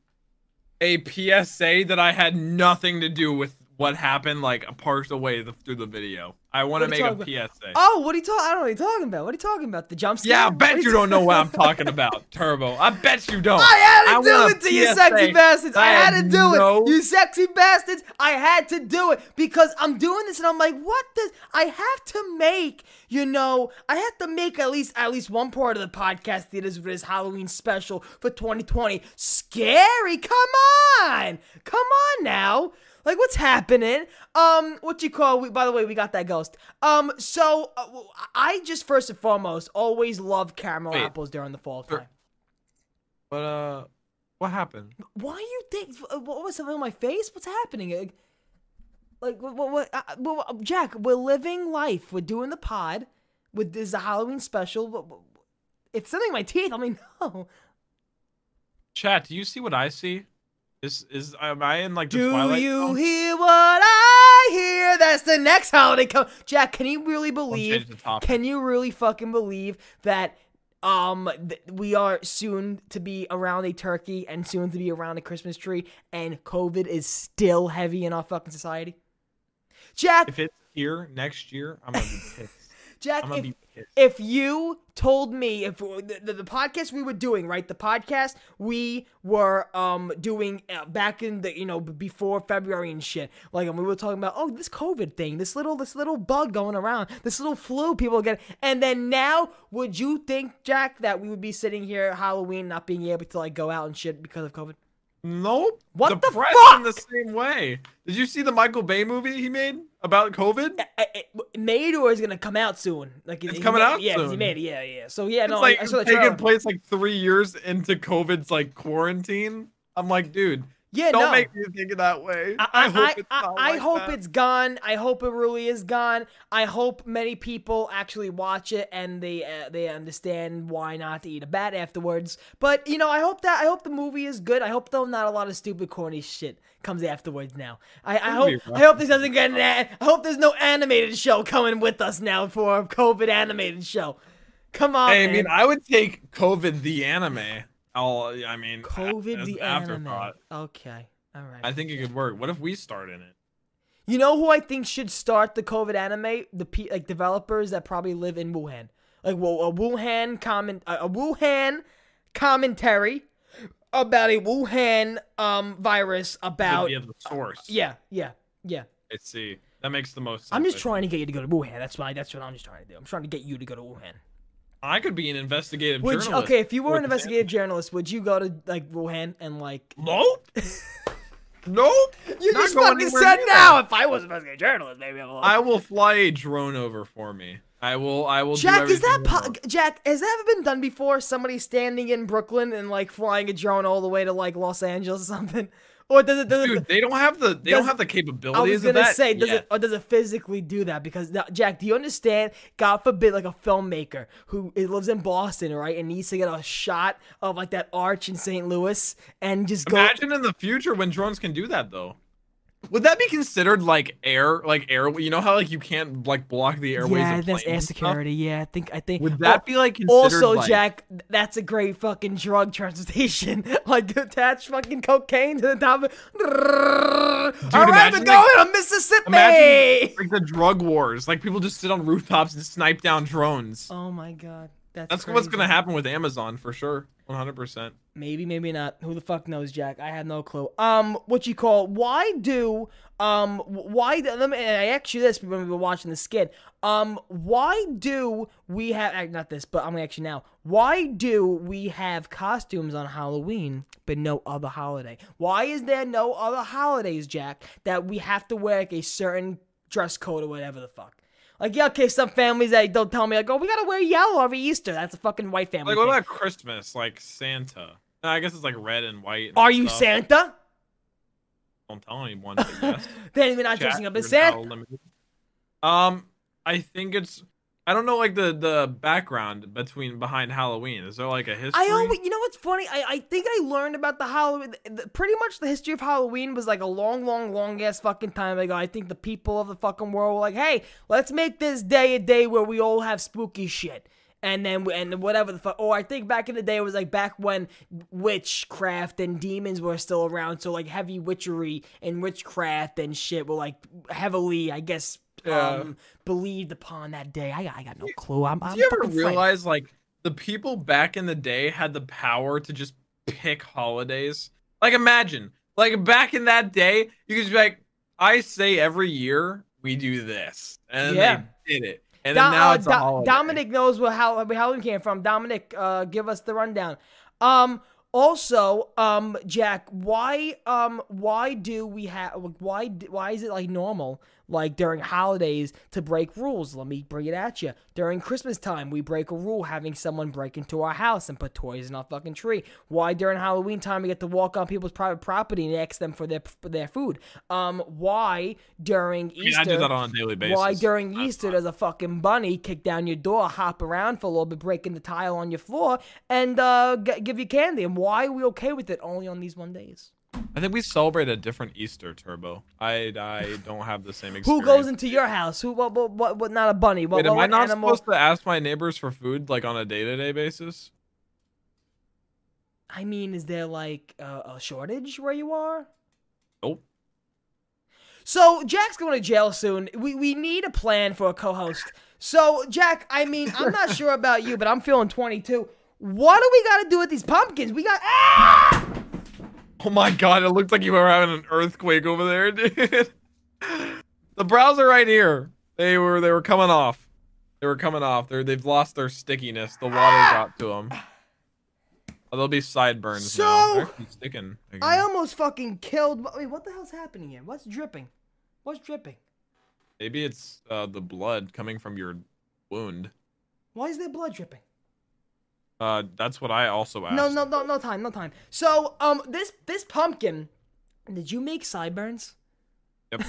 a PSA that I had nothing to do with what happened like a partial way th- through the video. I want to What make a talking PSA. Oh, what are you talking? I don't know what you're talking about. What are you talking about? The jump scare? Yeah, I bet are you don't know what I'm talking <laughs> about, Turbo. I bet you don't. I had to do want it to you, PSA. sexy bastards. I, had to do no- it. You sexy bastards. I had to do it because I'm doing this and I'm like, what does I have to make? You know, I have to make at least at least one part of the podcast that is this Halloween special for 2020. Scary. Come on. Come on now. Like what's happening? Um, what you call? We, by the way, we got that ghost. Um, so uh, I just first and foremost always love caramel Wait. apples during the fall time. But uh, what happened? Why you think? What was something on my face? What's happening? Like, what? What? what uh, well, Jack, we're living life. We're doing the pod. With this is a Halloween special. It's something in my teeth. I mean, <laughs> no. Chat, do you see what I see? Is is am I in like the Do twilight? you zone? hear what I hear? That's the next holiday come. Jack, can you really believe? Can you really fucking believe that? Um, th- we are soon to be around a turkey and soon to be around a Christmas tree, and COVID is still heavy in our fucking society. Jack, If it's here next year, I'm gonna be <laughs> pissed. Jack, if, if you told me if the, the, the podcast we were doing, right, the podcast we were um doing uh, back in the you know before February and shit, like and we were talking about oh this COVID thing, this little this little bug going around, this little flu people get, and then now would you think Jack that we would be sitting here Halloween not being able to like go out and shit because of COVID? Nope. What the the press fuck? in the same way. Did you see the Michael Bay movie he made about COVID? Made or is gonna come out soon? Like It's coming made- out Yeah, 'cause he made it. Yeah, yeah. So yeah, It's no, like I, I saw the taking place like three years into COVID's like quarantine. I'm like, dude, Yeah, don't no. make me think of that way. I, I, I, hope it's I- I like hope it's gone. I hope it really is gone. I hope many people actually watch it and they uh, they understand why not to eat a bat afterwards. But you know, I hope that I hope the movie is good. I hope though not a lot of stupid corny shit comes afterwards. Now, I, I hope. I hope this doesn't get an. I hope there's no animated show coming with us now for a COVID animated show. Come on, Hey, I mean, I would take COVID the anime. I'll, I mean, COVID the an anime. Okay, all right. I think it could work. What if we start in it? You know who I think should start the COVID anime? The pe- like developers that probably live in Wuhan, like well, a Wuhan comment, a Wuhan commentary about a Wuhan um virus about the source. yeah, yeah, yeah. I see. That makes the most sense. I'm just trying to get you to go to Wuhan. That's why. That's what I'm just trying to do. I'm trying to get you to go to Wuhan. I could be an investigative Would you, journalist. okay, if you were an investigative journalist, would you go to like Wuhan and like? Nope. <laughs> Nope. You Not just going fucking anywhere said near now. that. If I was an investigative journalist, maybe I will. I <laughs> will fly a drone over for me. I will. I will. do Jack, is that po- remote. Jack? Has that ever been done before? Somebody standing in Brooklyn and like flying a drone all the way to like Los Angeles or something, or does it? Does Dude, it they don't have the. They does- don't have the capabilities. I was gonna of that. say, does it or does it physically do that? Because now, Jack, do you understand? God forbid, like a filmmaker who lives in Boston, right, and needs to get a shot of like that arch in St. Louis and just go. Imagine in the future when drones can do that though. Would that be considered like air, like air? You know how like you can't like block the airways. yeah, of that's air security. Yeah, I think I think. Would that Oh, be like considered? Also, like, Jack, that's a great fucking drug transportation. <laughs> like attach fucking cocaine to the top of. All right, we're going like- to Mississippi. Imagine like the drug wars. Like people just sit on rooftops and snipe down drones. Oh my god, that's That's what's gonna happen with Amazon for sure. One hundred percent. Maybe, maybe not. Who the fuck knows, Jack? I have no clue. Um, what you call? Why do um? Why? do- Let me. and I asked you this when we were watching the skit. Um, why do we have? Not this, but I'm gonna ask you now. Why do we have costumes on Halloween but no other holiday? Why is there no other holidays, Jack, that we have to wear like a certain dress code or whatever the fuck? Like, yeah, okay, some families that don't tell me like, oh, we gotta wear yellow every Easter. That's a fucking white family. Like what thing. about Christmas? Like Santa? I guess it's like red and white. and Are you. Santa? Don't tell anyone. But yes. <laughs> Then we're not Jack, dressing up as Santa. Um, I think it's. I don't know like the the background between behind Halloween. Is there like a history? I always, you know what's funny? I, I think I learned about the Halloween. The, pretty much the history of Halloween was like a long, long, long ass fucking time ago. I think the people of the fucking world were like, hey, let's make this day a day where we all have spooky shit. and then and whatever the fuck. Or I think back in the day it was like back when witchcraft and demons were still around, so like heavy witchery and witchcraft and shit were like heavily, I guess, Yeah. um, believed upon that day. I, I got no clue. I'm, I'm Do you ever realize like the people back in the day had the power to just pick holidays? Like imagine, like back in that day, you could just be like, I say every year we do this, and Yeah. they did it, and Do- then now uh, it's a Do- holiday. Dominic knows where how where Halloween came from. Dominic, uh, give us the rundown. Um, also, um, Jack, why um why do we have why why is it like normal like during holidays to break rules? Let me bring it at you. During Christmas time, we break a rule having someone break into our house and put toys in our fucking tree. Why during Halloween time we get to walk on people's private property and ask them for their for their food? Um, why during mean, Easter? I do that on a daily basis. Why during Easter does a fucking bunny kick down your door, hop around for a little bit, breaking the tile on your floor, and uh, g- give you candy? And why are we okay with it only on these one days? I think we celebrate a different Easter, Turbo. I I don't have the same experience. Who goes into your house? Who? What? What? What? what not a bunny? What? Wait, am what, I not animal? supposed to ask my neighbors for food like on a day-to-day basis? I mean, is there like a, a shortage where you are? Nope. So Jack's going to jail soon. We we need a plan for a co-host. So Jack, I mean, I'm not <laughs> sure about you, but I'm feeling 22. What do we got to do with these pumpkins? We got ah! Oh my god, it looked like you were having an earthquake over there, <laughs> dude. the brows are right here. They were they were coming off. They were coming off. They're they've lost their stickiness. The water <gasps> got to them. Oh, they'll be sideburns now. So- They're sticking. again. I almost fucking killed. Wait, what the hell's happening here? What's dripping? What's dripping? Maybe it's uh, the blood coming from your wound. Why is there blood dripping? Uh, that's what I also asked. No, no, no, no time, no time. So, um, this this pumpkin, did you make sideburns? Yep.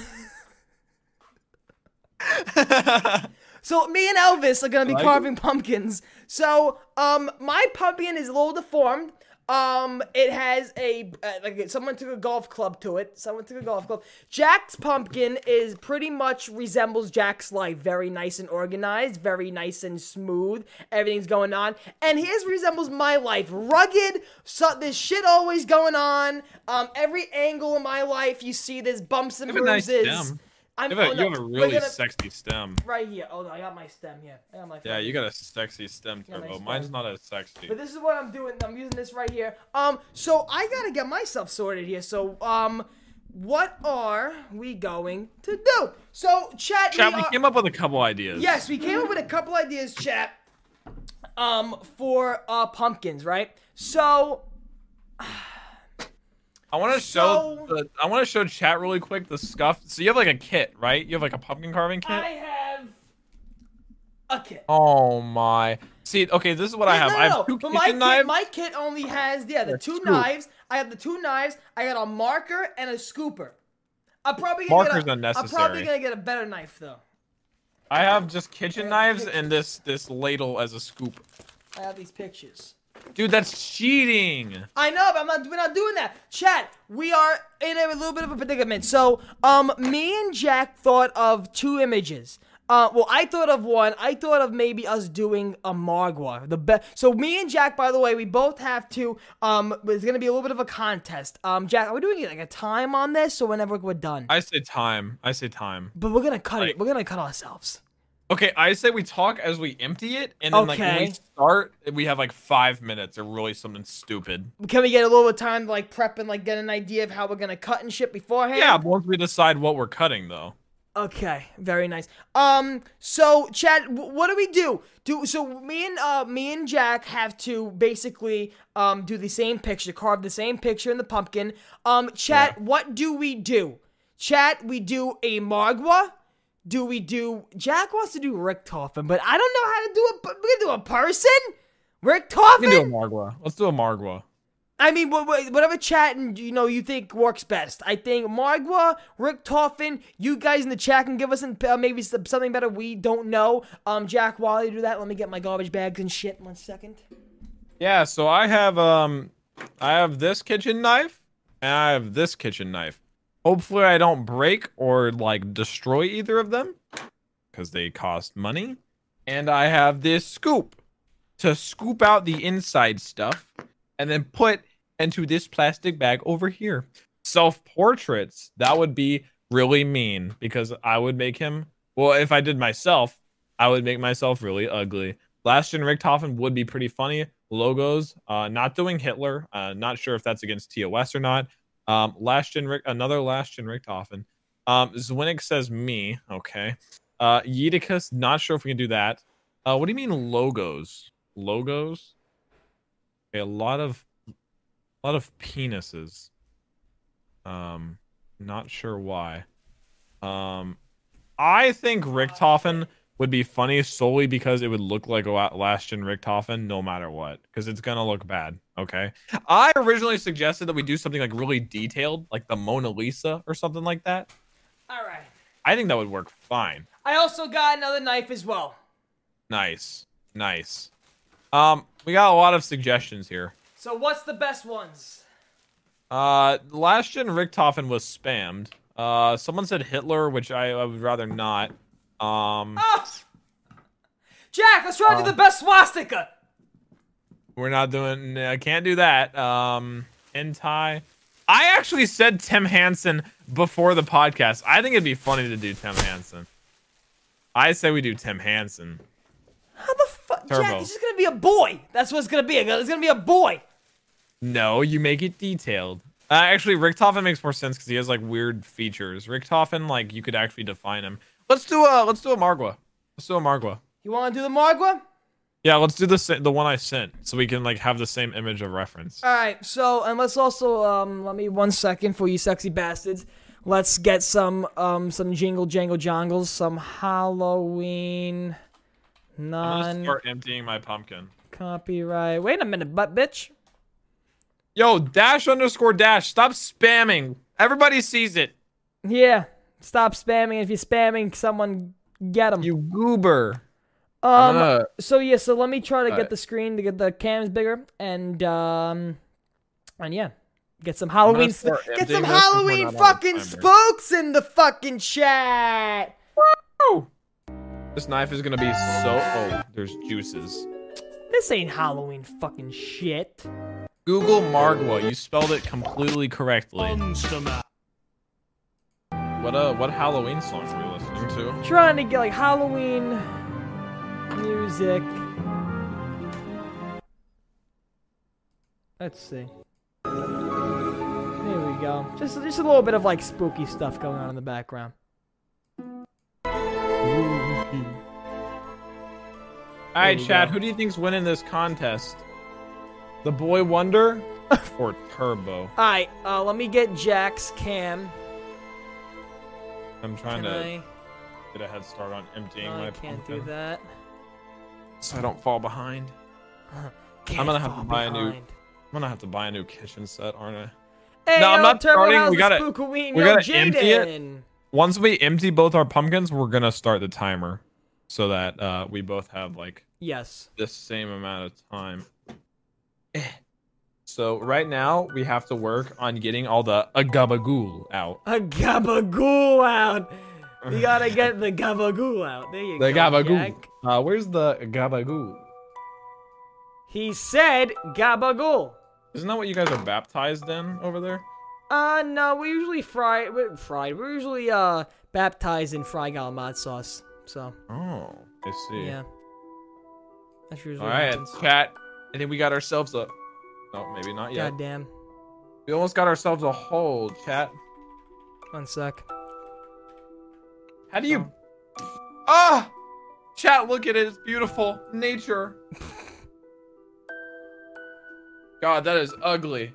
<laughs> So me and Elvis are gonna be Like carving pumpkins. So um, my pumpkin is a little deformed. Um, it has a uh, like someone took a golf club to it. Someone took a golf club. Jack's pumpkin is pretty much resembles Jack's life. Very nice and organized. Very nice and smooth. Everything's going on. And his resembles my life. Rugged. So there's shit always going on. Um, every angle of my life, you see there's bumps and You have a nice bruises. stem. I'm, you have a, oh, you have a really gonna- sexy stem. Right here. Oh no, I got my stem here. I got my. Yeah, you got a sexy stem, Turbo. nice Mine's not as sexy. But this is what I'm doing. I'm using this right here. Um, so I gotta get myself sorted here. So, um, what are we going to do? So, chat. Chat, we we are- came up with a couple ideas. Yes, we came up with a couple ideas, chat. Um, for uh pumpkins, right? So, I want to show the, I want to show chat really quick the scuff. So you have like a kit, right? You have like a pumpkin carving kit. I have a kit. Oh my. See, okay, this is what I have. no, I have no, two but my kitchen kit, my kit only has yeah the two knives. I have the two knives. I got a marker and a scooper. I'm probably gonna Marker's get a, I'm probably gonna get a better knife though. I have just kitchen knives and this this ladle as a scoop. I have these pictures. Dude, that's cheating. I know, but I'm not. We're not doing that. Chat. We are in a little bit of a predicament. So, um, me and Jack thought of two images. Uh, well, I thought of one. I thought of maybe us doing a Margwa. The best. So me and Jack, by the way, we both have to. Um, it's gonna be a little bit of a contest. Um, Jack, are we doing like a time on this, so whenever we're done? I say time. I say time. But we're gonna cut it. We're gonna cut ourselves. Okay, I say we talk as we empty it, and then like when we start, we have like five minutes or really something stupid. Can we get a little bit of time to like prep and like get an idea of how we're gonna cut and shit beforehand? Yeah, but once we decide what we're cutting, though. Okay, very nice. Um, so Chad, w- what do we do? Do so me and uh me and Jack have to basically um do the same picture, carve the same picture in the pumpkin. Um, chat, what do we do? Chat, we do a Margwa. Do we do? Jack wants to do Richthofen, but I don't know how to do it. But we can do a person. Richthofen. We Toffin. can do a Margwa. Let's do a Margwa. I mean, wha- wha- whatever chat and you know you think works best. I think Margwa, Richthofen, you guys in the chat can give us an, uh, maybe something better we don't know. Um, Jack, while you do that, let me get my garbage bags and shit. One second. Yeah, so I have um, I have this kitchen knife, and I have this kitchen knife. Hopefully, I don't break or like destroy either of them, because they cost money. And I have this scoop. to scoop out the inside stuff and then put into this plastic bag over here. Self portraits, that would be really mean because I would make him, well, if I did myself, I would make myself really ugly. Last Gen Richthofen would be pretty funny. Logos, uh, not doing Hitler. Uh, not sure if that's against TOS or not. Um, last Gen Rick, another Last Gen Richthofen. Um, says me. Okay. Uh, Yeedicus, not sure if we can do that. Uh, what do you mean logos? Logos? Okay, a lot of, a lot of penises. Um, not sure why. Um, I think Richthofen would be funny solely because it would look like Last Gen Richthofen no matter what, because it's gonna look bad. Okay. I originally suggested that we do something like really detailed, like the Mona Lisa or something like that. All right. I think that would work fine. I also got another knife as well. Nice, nice. Um, we got a lot of suggestions here. So what's the best ones? Uh, last gen Richthofen was spammed. Uh, someone said Hitler, which I, I would rather not. Um, Ah! Jack, let's try to do the best swastika. we're not doing. I can't do that. Um, Entai. I actually said Tim Hansen before the podcast. I think it'd be funny to do Tim Hansen. I say we do Tim Hansen. How the fuck, Jack, it's just gonna be a boy. That's what it's gonna be. It's gonna be a boy. No, you make it detailed. Uh, actually, Richthofen makes more sense because he has like weird features. Richthofen, like you could actually define him. Let's do a let's do a Margwa. Let's do a Margwa. You want to do the Margwa? Yeah, let's do the the one I sent so we can like have the same image of reference. All right. So, and let's also um, let me one second for you sexy bastards. Let's get some um some jingle jangle jongles, some Halloween I'm gonna start emptying my pumpkin. copyright. Wait a minute, butt bitch. Yo, dash underscore dash. Stop spamming. Everybody sees it. Yeah. Stop spamming. If you're spamming, someone get them. You goober. Um. gonna- So yeah. So let me try to get Alright. the screen to get the cams bigger and um, and yeah, get some Halloween. start Get some this Halloween not all the fucking timer. spooks in the fucking chat. This knife is gonna be so. Oh, there's juices. This ain't Halloween fucking shit. Google Margwa. You spelled it completely correctly. What uh, what Halloween songs are you listening to? Trying to get like Halloween music. Let's see. There we go. Just just a little bit of like spooky stuff going on in the background. All right, Chad. go. Who do you think's winning this contest? The Boy Wonder or Turbo? All right, uh, let me get Jack's cam. I'm trying Can to I? get a head start on emptying No, my I can't pumpkin do that. so I don't fall behind. Can't I'm gonna have to buy a new. I'm gonna have to buy a new kitchen set, aren't I? Hey, no, I'm not Turbo, starting. We gotta. We gotta empty it. Once we empty both our pumpkins, we're gonna start the timer, so that uh, we both have like Yes. the same amount of time. So right now we have to work on getting all the agabagool out. A gabagool out. We <laughs> gotta get the gabagool out. There you The go. The gabagool. Jack. Uh, where's the gabagool? He said gabagool. Isn't that what you guys are baptized in over there? Uh, no, we usually fry, we fried. We're usually uh baptized in fried galamad sauce. So Oh, I see. yeah, that's usually All right, happens. chat. I think we got ourselves a. No, maybe not yet. Goddamn. We almost got ourselves a hole, chat. One sec. How do you? Ah, chat. Look at it. It's beautiful. Nature. <laughs> God, that is ugly.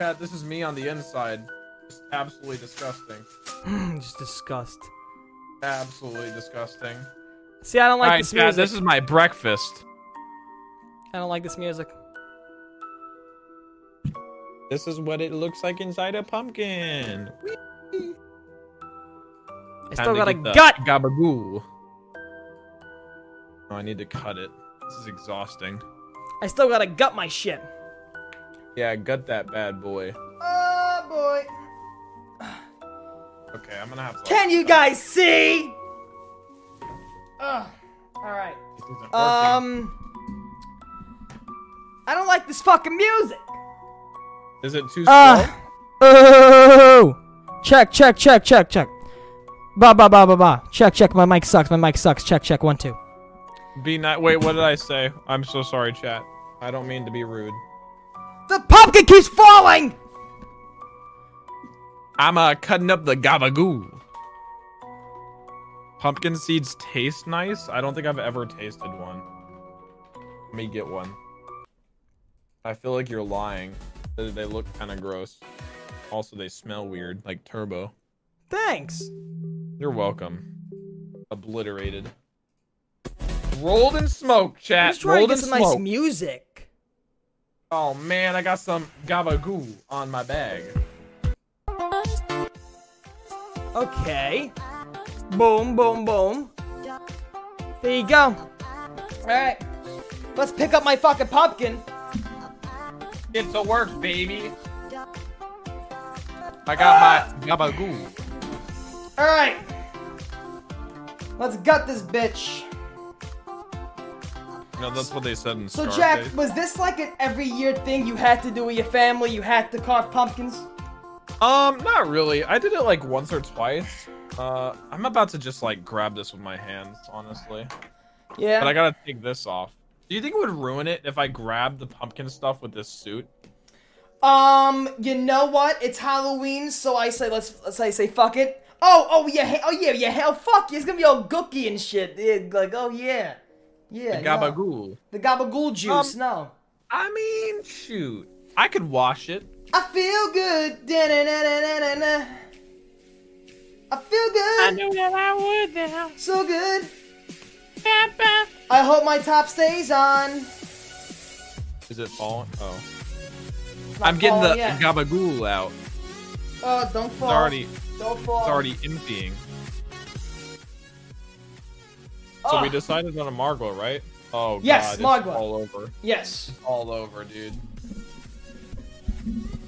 Chat, this is me on the inside. Just absolutely disgusting. <clears throat> Just disgust. Absolutely disgusting. See, I don't like right, this chat. music. This is my breakfast. I don't like this music. This is what it looks like inside a pumpkin. I still got a gut. Gabagoo. Oh, I need to cut it. This is exhausting. I still gotta gut my shit. Yeah, gut that bad boy. Oh boy. <sighs> Okay, I'm gonna have to. Can you guys see? Ugh. All right. You isn't working. Um, I don't like this fucking music. Is it too Uh, oh, check, check, check, check, check. Ba ba ba ba ba. Check, check. My mic sucks. My mic sucks. Check, check. One, two. slow? Be not. Wait, what did I say? I'm so sorry, chat. I don't mean to be rude. The pumpkin keeps falling. I'm uh cutting up the gabagoo. Pumpkin seeds taste nice. I don't think I've ever tasted one. Let me get one. I feel like you're lying. They, look kind of gross. Also, they smell weird, like turbo. Thanks. You're welcome. Obliterated. Rolled in smoke, chat. Just to Rolled get in some nice music. Oh man, I got some gabagoo on my bag. Okay. Boom, boom, boom. There you go. Alright. Let's pick up my fucking pumpkin. Get to work, baby. I got my gabagoo. Alright. Let's gut this bitch. No, that's what they said in So, Scarface. Jack, was this like an every year thing you had to do with your family? You had to carve pumpkins? Um, not really. I did it like once or twice. Uh, I'm about to just like grab this with my hands, honestly. Yeah. But I gotta take this off. Do you think it would ruin it if I grabbed the pumpkin stuff with this suit? Um, you know what? It's Halloween, so I say let's let's I say fuck it. Oh, oh yeah, oh yeah, yeah, hell fuck, it's gonna be all gooky and shit. Yeah, like, oh yeah, yeah. the no. gabagool. The gabagool juice. Um, no. I mean, shoot. I could wash it. I feel good. Da-na-na-na-na-na. I feel good. I knew that I would now. So good. I hope my top stays on. Is it falling? Oh. I'm getting the yet. gabagool out. Oh, don't fall. It's already, Don't fall. it's already emptying. So we decided on a Margwa, right? Oh Yes, god, all over. Yes. It's all over, dude.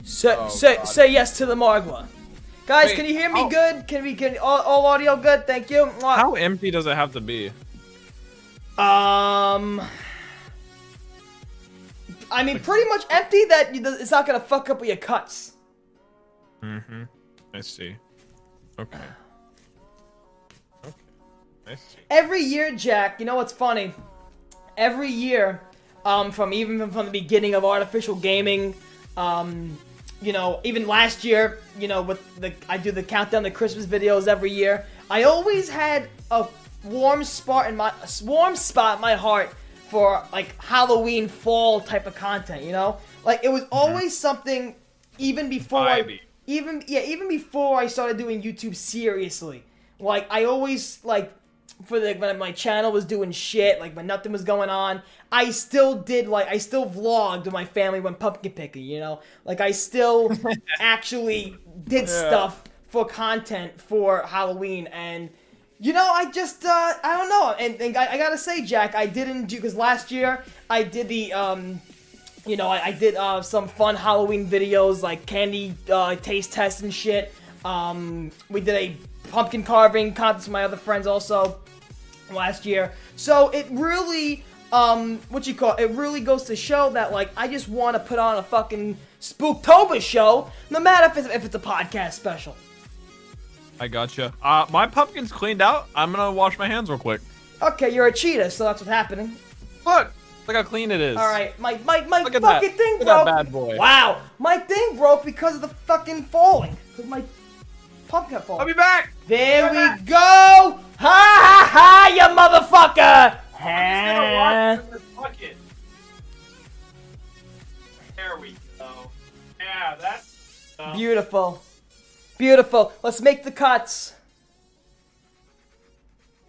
Say Oh, say God. say yes to the Margwa. Guys, Wait, can you hear me oh. good? Can we can all, all audio good? Thank you. How empty does it have to be? Um, I mean, pretty much empty. That it's not gonna fuck up with your cuts. Mm-hmm. I see. Okay. Okay. I see. Every year, Jack. You know what's funny? Every year, um, from even from the beginning of artificial gaming, um, you know, even last year, you know, with the I do the countdown to Christmas videos every year. I always had a warm spot in my warm spot in my heart for like Halloween fall type of content. You know, like it was mm-hmm. always something. Even before I, even yeah, even before I started doing YouTube seriously, like I always like for the when my channel was doing shit, like when nothing was going on, I still did like I still vlogged when my family went pumpkin picking, you know? Like I still <laughs> actually did Yeah. stuff for content for Halloween and you know, I just uh I don't know. And, and I, I gotta say, Jack, I didn't do because last year I did the um you know, I, I did uh, some fun Halloween videos like candy uh, taste tests and shit. Um, we did a pumpkin carving contest with my other friends also last year. So it really, um, what you call it, really goes to show that like I just want to put on a fucking Spooktober show, no matter if it's, if it's a podcast special. I gotcha. Uh, my pumpkin's cleaned out. I'm gonna wash my hands real quick. Okay, you're a cheetah, so that's what's happening. Look, look how clean it is. All right, my my my fucking that. thing Look broke. that bad boy. Wow, my thing broke because of the fucking falling. 'Cause my pumpkin fall. I'll be back. There we go. Ha ha ha, you motherfucker. Ha. There we go. Yeah, that's. uh, Beautiful, beautiful. Let's make the cuts.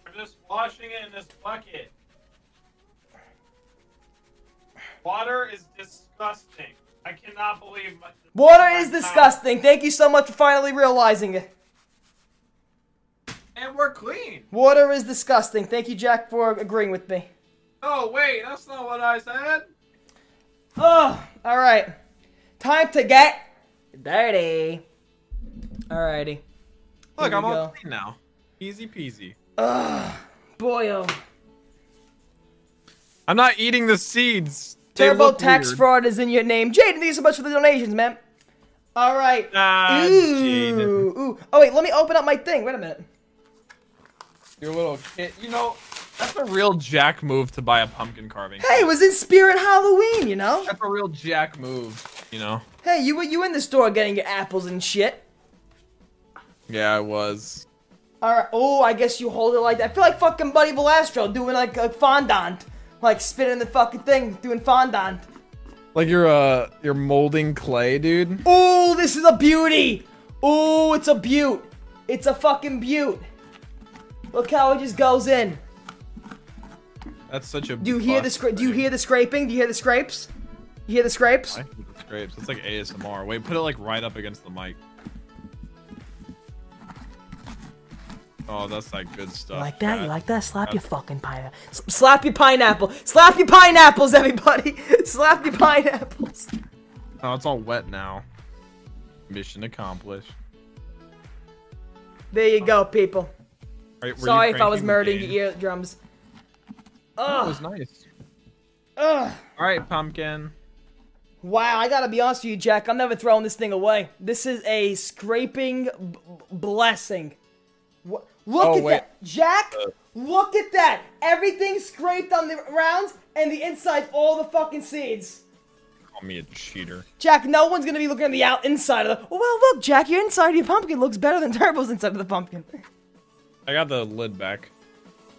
We're just washing it in this bucket. Water is disgusting. I cannot believe. My, Water is disgusting. Thank you so much for finally realizing it. And we're clean. Water is disgusting. Thank you, Jack, for agreeing with me. Oh wait, that's not what I said. Oh, all right. Time to get dirty. Alrighty. Look, I'm we all go. clean now. Easy peasy. Ugh, boy, oh. I'm not eating the seeds. Turbo tax weird. fraud is in your name. Jaden, thank you so much for the donations, man. All right. Ah, ooh, ooh. Oh wait, let me open up my thing. Wait a minute. Your little kid. You know, that's a real Jack move to buy a pumpkin carving. Hey, it was in spirit Halloween, you know. That's a real Jack move. You know. Hey, you were you in the store getting your apples and shit. Yeah, I was. All right. Oh, I guess you hold it like that. I feel like fucking Buddy Valastro doing like a fondant, like spinning the fucking thing, doing fondant. Like you're uh you're molding clay, dude. Oh, this is a beauty. Oh, it's a beaut. It's a fucking beaut. Look how it just goes in. That's such a. Do you hear the bust scra- Do you hear the scraping? Do you hear the scrapes? You hear the scrapes? I hear the scrapes. It's like ASMR. Wait, put it like right up against the mic. Oh, that's like good stuff. You like that? You like that? Slap uh, your fucking pineapple. Slap your pineapple. Slap your pineapples, everybody. <laughs> Slap your pineapples. Oh, it's all wet now. Mission accomplished. There you go, people. Right, Sorry if I was murdering the your eardrums. That Ugh. was nice. Ugh. All right, pumpkin. Wow, I gotta be honest with you, Jack. I'm never throwing this thing away. This is a scraping b- blessing. Wha- Look Oh, at wait. that, Jack. Uh. Look at that. Everything scraped on the rounds, and the inside all the fucking seeds. Call me a cheater. Jack, no one's gonna be looking at the out inside of the. Well, look, Jack, your inside of your pumpkin looks better than Turbo's inside of the pumpkin. I got the lid back.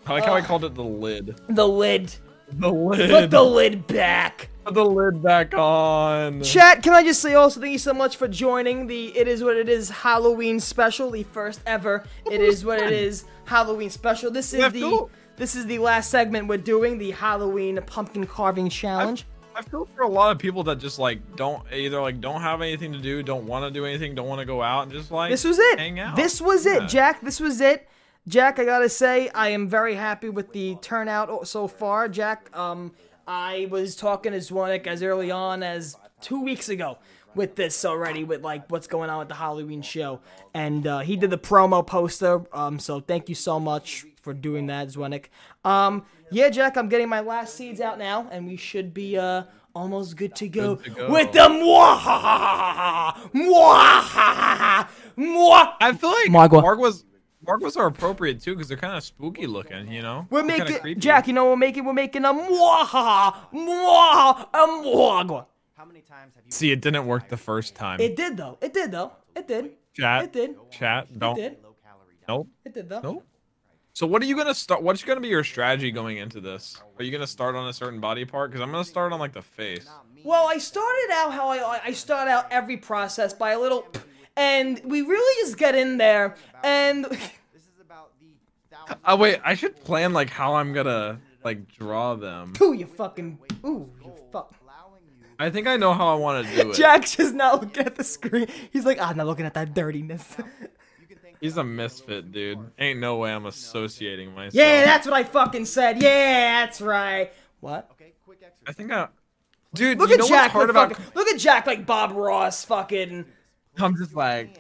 I like how I called it the lid. The lid. The lid. Put the lid back. Put the lid back on. Chat, can I just say also thank you so much for joining the It Is What It Is Halloween special, the first ever It Is What It Is Halloween special. This is Yeah, the this is the last segment we're doing, the Halloween pumpkin carving challenge. I feel for a lot of people that just like don't either like don't have anything to do, don't want to do anything, don't want to go out, and just like This was it. Hang out. This was it, Jack. This was it. Jack, I gotta say, I am very happy with the turnout so far. Jack, um, I was talking to Zwanek as early on as two weeks ago with this already, with like what's going on with the Halloween show, and uh, he did the promo poster. Um, so thank you so much for doing that, Zwanek. Um, yeah, Jack, I'm getting my last seeds out now, and we should be uh almost good to go, Good to go. with the mwahahaha, mwahahaha, mwah. I feel like Margwa. Margwas Margwas are appropriate too because they're kind of spooky looking, you know. We're They're making. Jack. You know we're making? We're making a mwahaha, mwahaha, a mwagwa. See, it didn't work the first time. It did though. It did though. It did. Chat. It did. Chat. Don't. It did. Nope. It did though. Nope. So what are you gonna start? What's gonna be your strategy going into this? Are you gonna start on a certain body part? Because I'm gonna start on like the face. Well, I started out how I I start out every process by a little, and we really just get in there and. <laughs> Oh wait, I should plan like how I'm gonna like draw them. Ooh, you fucking. Ooh, you fuck. I think I know how I want to do it. Jack's just not looking at the screen. He's like, I'm not looking at that dirtiness. <laughs> He's a misfit, dude. Ain't no way I'm associating myself. yeah, that's what I fucking said. Yeah, that's right. What? Okay, quick exercise. I think I. Dude, Look you at know Jack. what's hard with about? fucking- look at Jack like Bob Ross. Fucking. <laughs> I'm just like.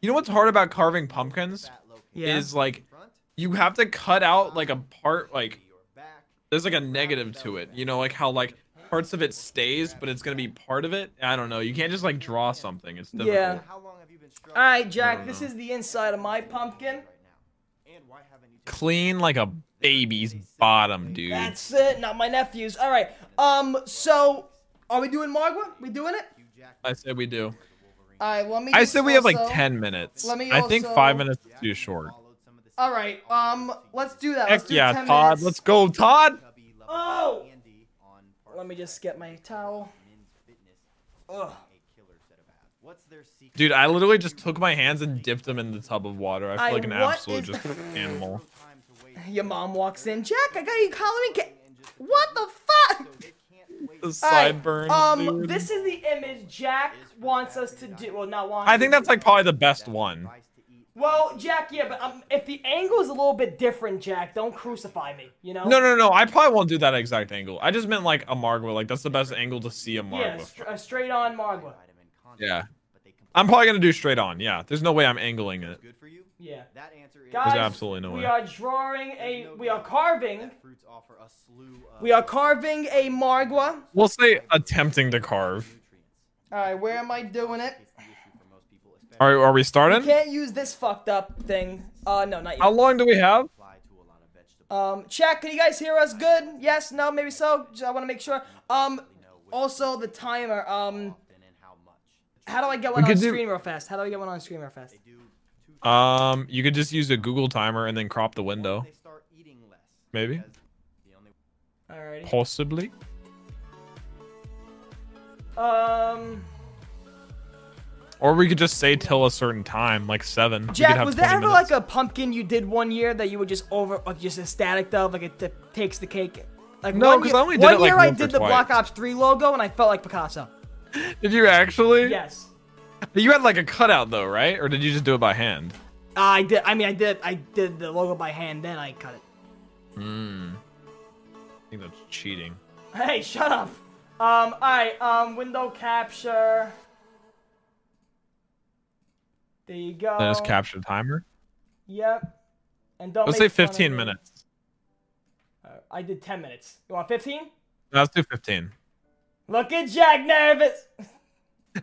You know what's hard about carving pumpkins? Yeah. Is like, you have to cut out like a part like. There's like a negative to it. You know, like how like parts of it stays, but it's gonna be part of it. I don't know. You can't just like draw something. It's difficult. Yeah. All right, Jack. This is the inside of my pumpkin. Clean like a baby's bottom, dude. That's it. Not my nephew's. All right. Um. So, are we doing Margwa? We doing it? I said we do. All right. Let me. I said we have like 10 minutes. let me I think five minutes is too short. All right. Um. Let's do that. Let's do yeah, 10 Todd. minutes. Let's go, Todd. Oh. Let me just get my towel. Ugh. Dude, I literally just took my hands and dipped them in the tub of water. I feel I- like an absolute just <laughs> animal. Your mom walks in. Jack, I got you Halloween cake. What the fuck? The All right, sideburns, Um, dude. this is the image Jack wants us to do. Well, not want. I think that's like probably the best one. Well, Jack, yeah, but um, if the angle is a little bit different, Jack, don't crucify me. You know? No, no, no. I probably won't do that exact angle. I just meant like a Margwa. Like that's the best angle to see a Yeah, Margwa. str- a straight on Margwa. Yeah. I'm probably gonna do straight on. Yeah. There's no way I'm angling it. Yeah. That answer is Guys, absolutely no we way. are drawing a. We are carving. fruits offer a slew of We are carving a Margwa. We'll say attempting to carve. All right, where am I doing it? Are, are we You starting? can't use this fucked up thing. Uh, no, not yet. How long do we have? Um, check. Can you guys hear us? Good? Yes? No? Maybe so. Just- I want to make sure. Um, also the timer. Um, how do I get We one on could do- stream real fast? How do I get one on screen real fast? Um, you could just use a Google timer and then crop the window. Maybe. Alrighty. Possibly. Um, Or we could just say till a certain time, like seven. Jack, was there ever minutes. like a pumpkin you did one year that you were just over, like just ecstatic of, like it t- takes the cake? Like No, one 'cause year- I only did one it, like, year I once or did the twice. Black Ops 3 logo and I felt like Picasso. <laughs> Did you actually? Yes. You had like a cutout though, right? Or did you just do it by hand? I did. I mean, I did. I did the logo by hand, then I cut it. Hmm. I think that's cheating. Hey, shut up. Um, alright, um, window capture. There you go. Then just capture timer. Yep. And don't Let's say 15 minutes. Uh, I did 10 minutes. You want 15? Let's do 15. Look at Jack nervous. <laughs>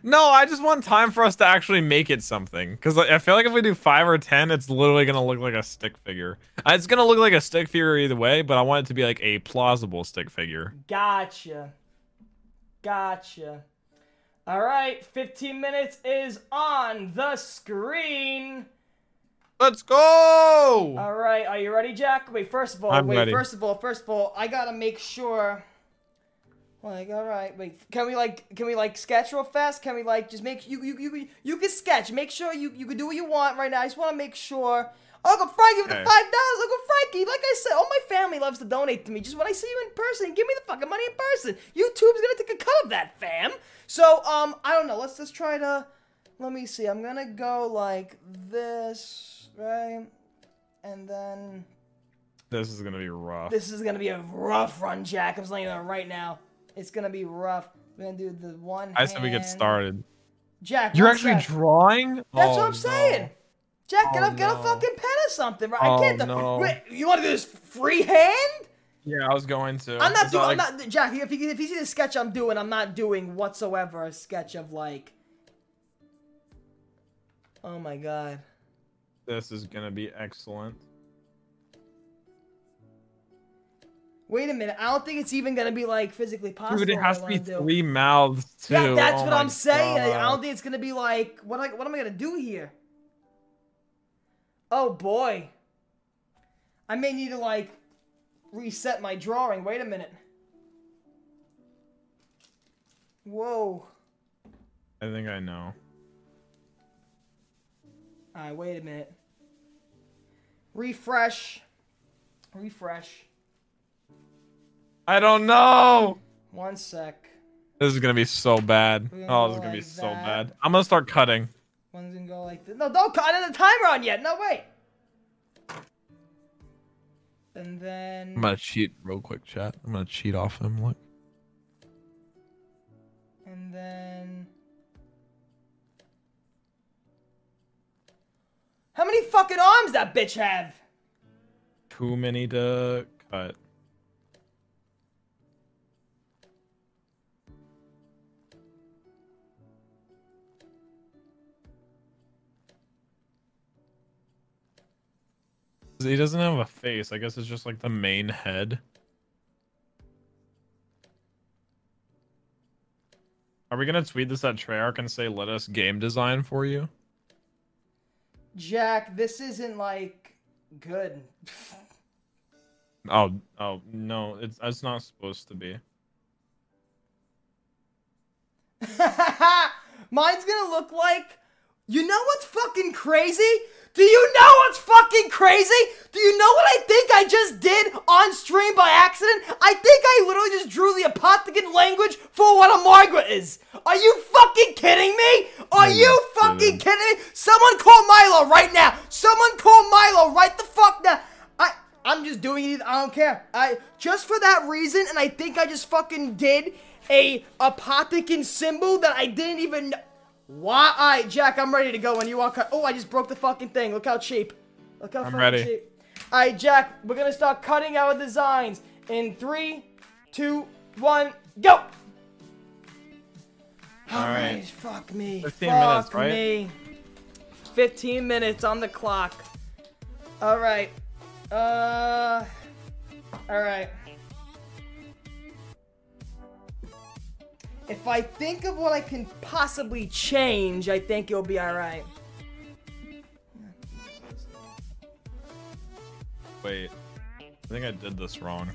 No, I just want time for us to actually make it something. Because I feel like if we do 5 or 10, it's literally going to look like a stick figure. Uh, It's going to look like a stick figure either way, but I want it to be like a plausible stick figure. Gotcha. Gotcha. Alright, 15 minutes is on the screen. Let's go! Alright, are you ready, Jack? Wait, first of all, I'm wait, ready. first of all, first of all, I gotta make sure. Like, alright, wait, can we like, can we like sketch real fast? Can we like just make you you you you can sketch? Make sure you you can do what you want right now. I just want to make sure. Uncle Frankie with the five dollars. Uncle Frankie, like I said, all my family loves to donate to me. Just when I see you in person, give me the fucking money in person. YouTube's gonna take a cut of that, fam. So, um, I don't know. Let's just try to. Let me see. I'm gonna go like this, right? And then This is going to be rough. this is gonna be a rough run, Jack. I'm letting you know right now. It's gonna be rough. We're gonna do the one. I said we get started. Jack, You're actually sec. drawing? That's Oh, what I'm oh, no. saying. Jack, get Oh, a get a fucking pen or something, right? Oh, I can't. do- no. Wait, you want to do this freehand? Yeah, I was going to. I'm not Is doing. that I'm like- not Jack. If you if you see the sketch I'm doing, I'm not doing whatsoever a sketch of like. Oh my god. This is going to be excellent. Wait a minute. I don't think it's even gonna be like physically possible. Dude, it has to be do. three mouths too. Yeah, that's Oh what I'm saying. I don't think it's gonna be like what. I, what am I gonna do here? Oh boy. I may need to like reset my drawing. Wait a minute. Whoa. I think I know. All right, wait a minute. Refresh. Refresh. I don't know. One sec. This is gonna be so bad. Oh, this is gonna be like so that. bad. I'm gonna start cutting. One's gonna go like this. No, don't cut the timer on yet. No, wait. And then. I'm gonna cheat real quick, chat. I'm gonna cheat off him. Look. And then. How many fucking arms that bitch have? Too many to cut. He doesn't have a face. I guess it's just like the main head. Are we gonna tweet this at Treyarch and say, "Let us game design for you"? Jack, this isn't like good. Oh, oh no, it's it's not supposed to be. <laughs> Mine's gonna look like. You know what's fucking crazy? Do you know what's fucking crazy? Do you know what I think I just did on stream by accident? I think I literally just drew the Apothicon language for what a Margwa is. Are you fucking kidding me? Are you fucking kidding me? Someone call Milo right now. Someone call Milo right the fuck now. I I'm just doing it. I don't care. I just for that reason, and I think I just fucking did a Apothicon symbol that I didn't even. Why? Alright, Jack, I'm ready to go when you walk. Oh, I just broke the fucking thing. Look how cheap. Look how I'm ready. cheap. Alright, Jack, we're gonna start cutting our designs in three, two, one, go! Alright, fuck me. 15 fuck minutes, right? me. 15 minutes on the clock. Alright. Uh. Alright. If I think of what I can possibly change, I think it'll be alright. Wait. I think I did this wrong.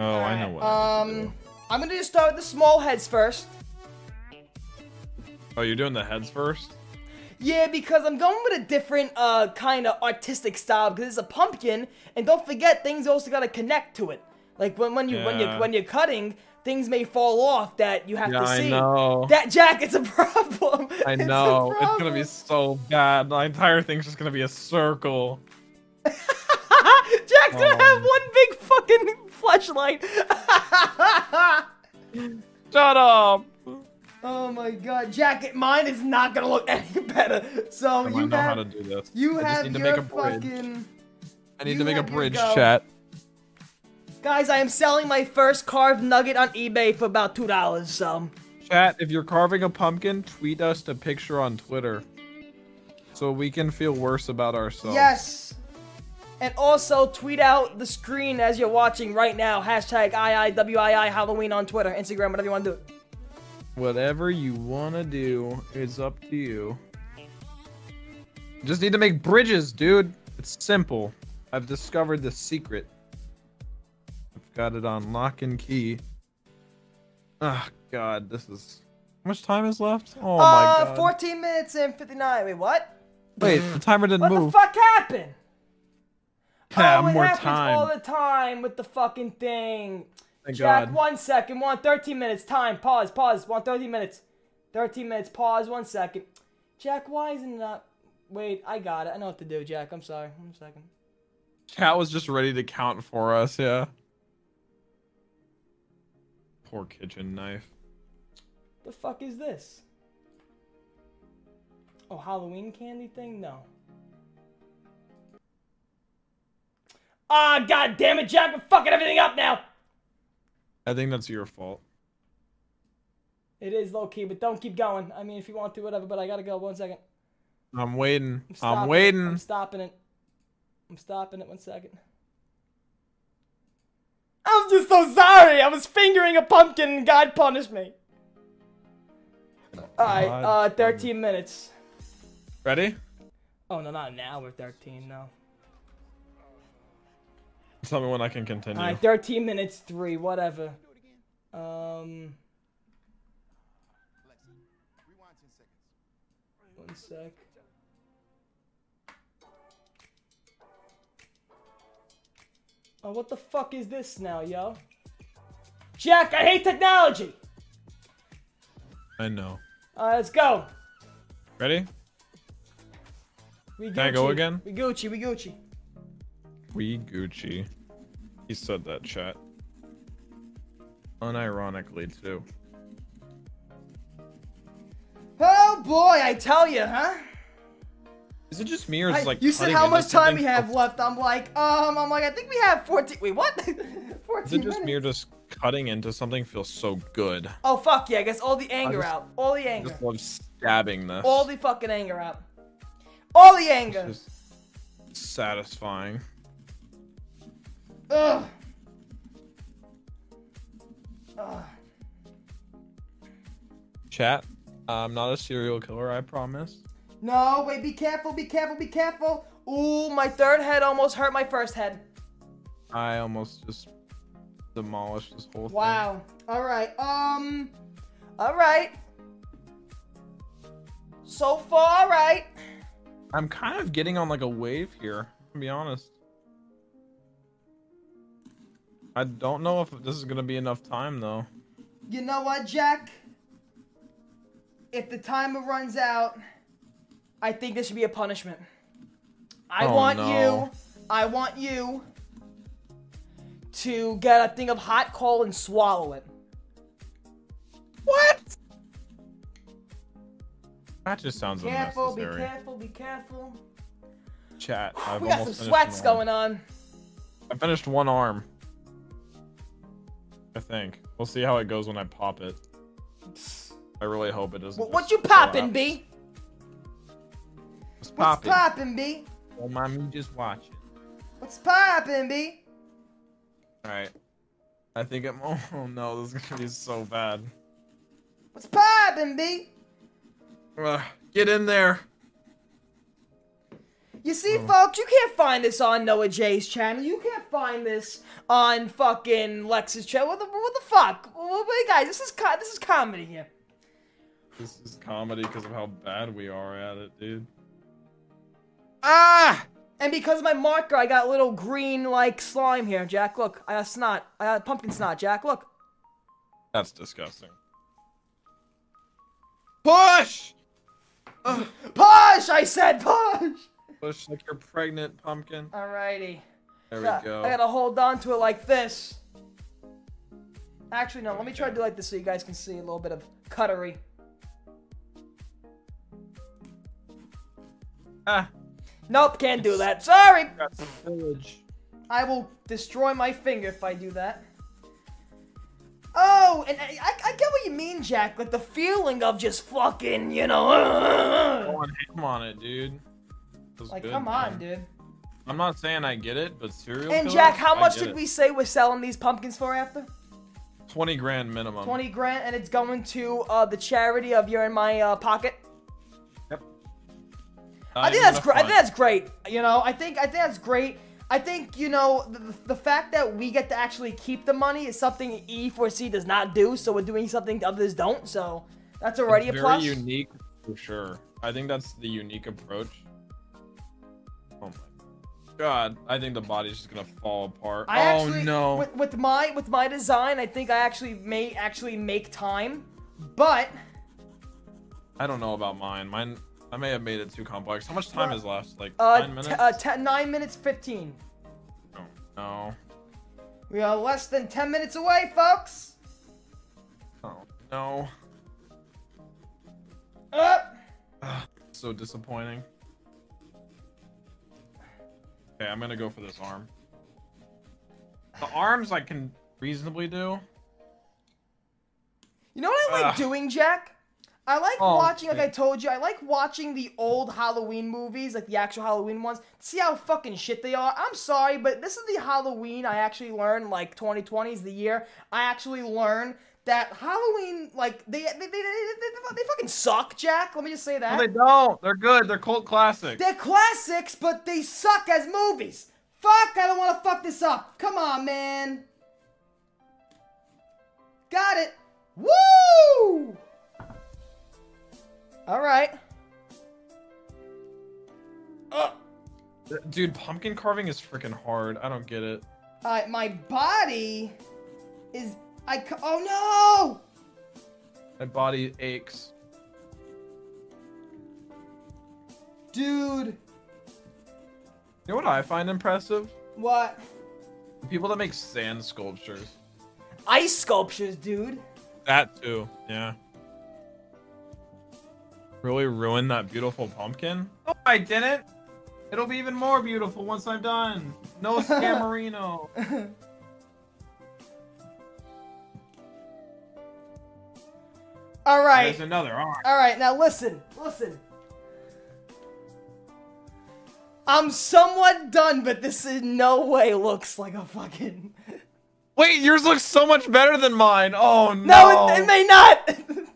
Oh, I know what. Um, I'm gonna just start with the small heads first. oh, you're doing the heads first? Yeah, because I'm going with a different uh kind of artistic style because it's a pumpkin, and don't forget things also gotta connect to it. Like when when you when you Yeah. when you're cutting, things may fall off that you have Yeah, to I see. know. That Jack, <laughs> it's a problem. I It's know. It's gonna be so bad. The entire thing's just gonna be a circle. <laughs> Jack's gonna Um. have one big fucking flashlight. <laughs> Shut up. Oh my god, Jack, mine is not gonna look any better. So I you know have, how to do this. you I just have need to make a bridge. fucking. I need to make a bridge, chat. Guys, I am selling my first carved nugget on eBay for about two dollars. So Chat, if you're carving a pumpkin, tweet us a picture on Twitter. So we can feel worse about ourselves. yes, and also tweet out the screen as you're watching right now. Hashtag IIWII Halloween on Twitter, Instagram, whatever you want to do. Whatever you wanna do, is up to you. Just need to make bridges, dude. It's simple. I've discovered the secret. Got it on lock and key. Ah, God, this is. How much time is left? Oh my uh, God. 14 minutes and 59. Wait, what? Wait, the timer didn't What move. What the fuck happened? <laughs> Oh, it more happens time. all the time with the fucking thing. Thank Jack, God. one second. One 13 minutes. Time. Pause. Pause. One 13 minutes. 13 minutes. Pause. One second. Jack, why isn't that? Wait, I got it. I know what to do, Jack. I'm sorry. One second. Cat was just ready to count for us, yeah. Poor kitchen knife. The fuck is this? Oh, Halloween candy thing? No. Ah, god damn it, Jack! We're fucking everything up now. I think that's your fault. It is low key, but don't keep going. I mean, if you want to, whatever. But I gotta go. One second. I'm waiting. I'm, it. waiting. I'm stopping it. I'm stopping it. One second. I'm just so sorry. I was fingering a pumpkin and God punished me. Alright, uh, 13 minutes. Ready? Oh, no, not now. We're 13, no. Tell me when I can continue. Alright, 13 minutes, 3, whatever. Um. One sec. Oh, what the fuck is this now, yo? Jack, I hate technology! I know. Alright, let's go. Ready? We Gucci. Can I go again? We Gucci, we Gucci. We Gucci. He said that chat. Unironically too. Oh boy, I tell you, huh? Is it just me or is I- like you said how much time we have left. I'm like, um, I'm like, I think we have 14. Wait, what? 14 <laughs> Is it just minutes. me or just cutting into something feels so good? Oh fuck yeah! I guess all the anger just- out. All the anger. I anger. just love stabbing this. All the fucking anger out. All the anger. It's satisfying. Ugh. Ugh. Chat. I'm not a serial killer, I promise. No, wait, be careful, be careful, be careful. Ooh, my third head almost hurt my first head. I almost just demolished this whole thing. Wow. Alright, um. Alright. So far, alright. I'm kind of getting on like a wave here, to be honest. I don't know if this is gonna be enough time though. You know what, Jack? If the timer runs out, I think this should be a punishment. I Oh, want no. you, I want you to get a thing of hot coal and swallow it. What? That just sounds Careful, be careful, be careful. Chat. I've we got some sweats going on. I finished one arm. I think. We'll see how it goes when I pop it. I really hope it doesn't. What, what you go poppin', B? What's What's poppin'? poppin', B? Don't mind me just watching. What's poppin', B? Alright. I think I'm. <laughs> Oh no, this is gonna be so bad. What's poppin', B? Ugh, get in there. You see, Oh. folks, you can't find this on Noah J's channel. You can't find this on fucking Lex's channel. What the, what the fuck? What, wait, guys, this is co- this is comedy here. This is comedy because of how bad we are at it, dude. Ah! And because of my marker, I got a little green like slime here, Jack. Look, I got snot. I got pumpkin snot, Jack. Look. That's disgusting. Push! Push! I said push. Push like you're pregnant, pumpkin. Alrighty. There we Yeah, go. I gotta hold on to it like this. Actually, no. Let me try to do like this so you guys can see a little bit of cuttery. Ah. Nope, can't do that. Sorry. Village. I will destroy my finger if I do that. Oh, and I, I, I get what you mean, Jack. Like the feeling of just fucking, you know. <laughs> Go on, ham on it, dude. Like, good, come on, man. dude. I'm not saying I get it, but cereal. And killers, Jack, how much get did it. we say we're selling these pumpkins for after? Twenty grand minimum. 20 grand, and it's going to uh, the charity of You're in My uh, Pocket. I think that's great. I think that's great. You know, I think I think that's great. I think you know the, the fact that we get to actually keep the money is something E4C does not do. So we're doing something others don't. So that's already it's a very plus. unique for sure. I think that's the unique approach. Oh my god! I think the body's just gonna fall apart. I oh actually, no! With, with my with my design, I think I actually may actually make time, but I don't know about mine. Mine, I may have made it too complex. How much time Well, is left? Like uh, nine t- minutes? uh ten, nine minutes fifteen. no. We are less than ten minutes away, folks. Oh no. Uh, <sighs> So disappointing. Okay, I'm gonna go for this arm. The arms I can reasonably do. You know what I like Ugh. doing, Jack? I like Oh, watching, like. I told you, I like watching the old Halloween movies, like the actual Halloween ones, see how fucking shit they are. I'm sorry, but this is the Halloween I actually learned, like 2020 is the year I actually learned that Halloween, like, they, they, they, they, they, they fucking suck, Jack. Let me just say that. No, they don't. They're good. They're cult classics. They're classics, but they suck as movies. Fuck, I don't want to fuck this up. Come on, man. Got it. Woo! All right. Uh, Dude, pumpkin carving is freaking hard. I don't get it. right, my body is. I. Oh My body aches. dude. You know what I find impressive? What? People that make sand sculptures. Ice sculptures, dude. That too. Yeah. Really ruined that beautiful pumpkin? No, I didn't. It'll be even more beautiful once I'm done. No <laughs> scamarino. All right. There's another arm. All right, now listen, listen. I'm somewhat done, but this in no way looks like a fucking. Wait, yours looks so much better than mine. Oh no. No, it, it may not. <laughs>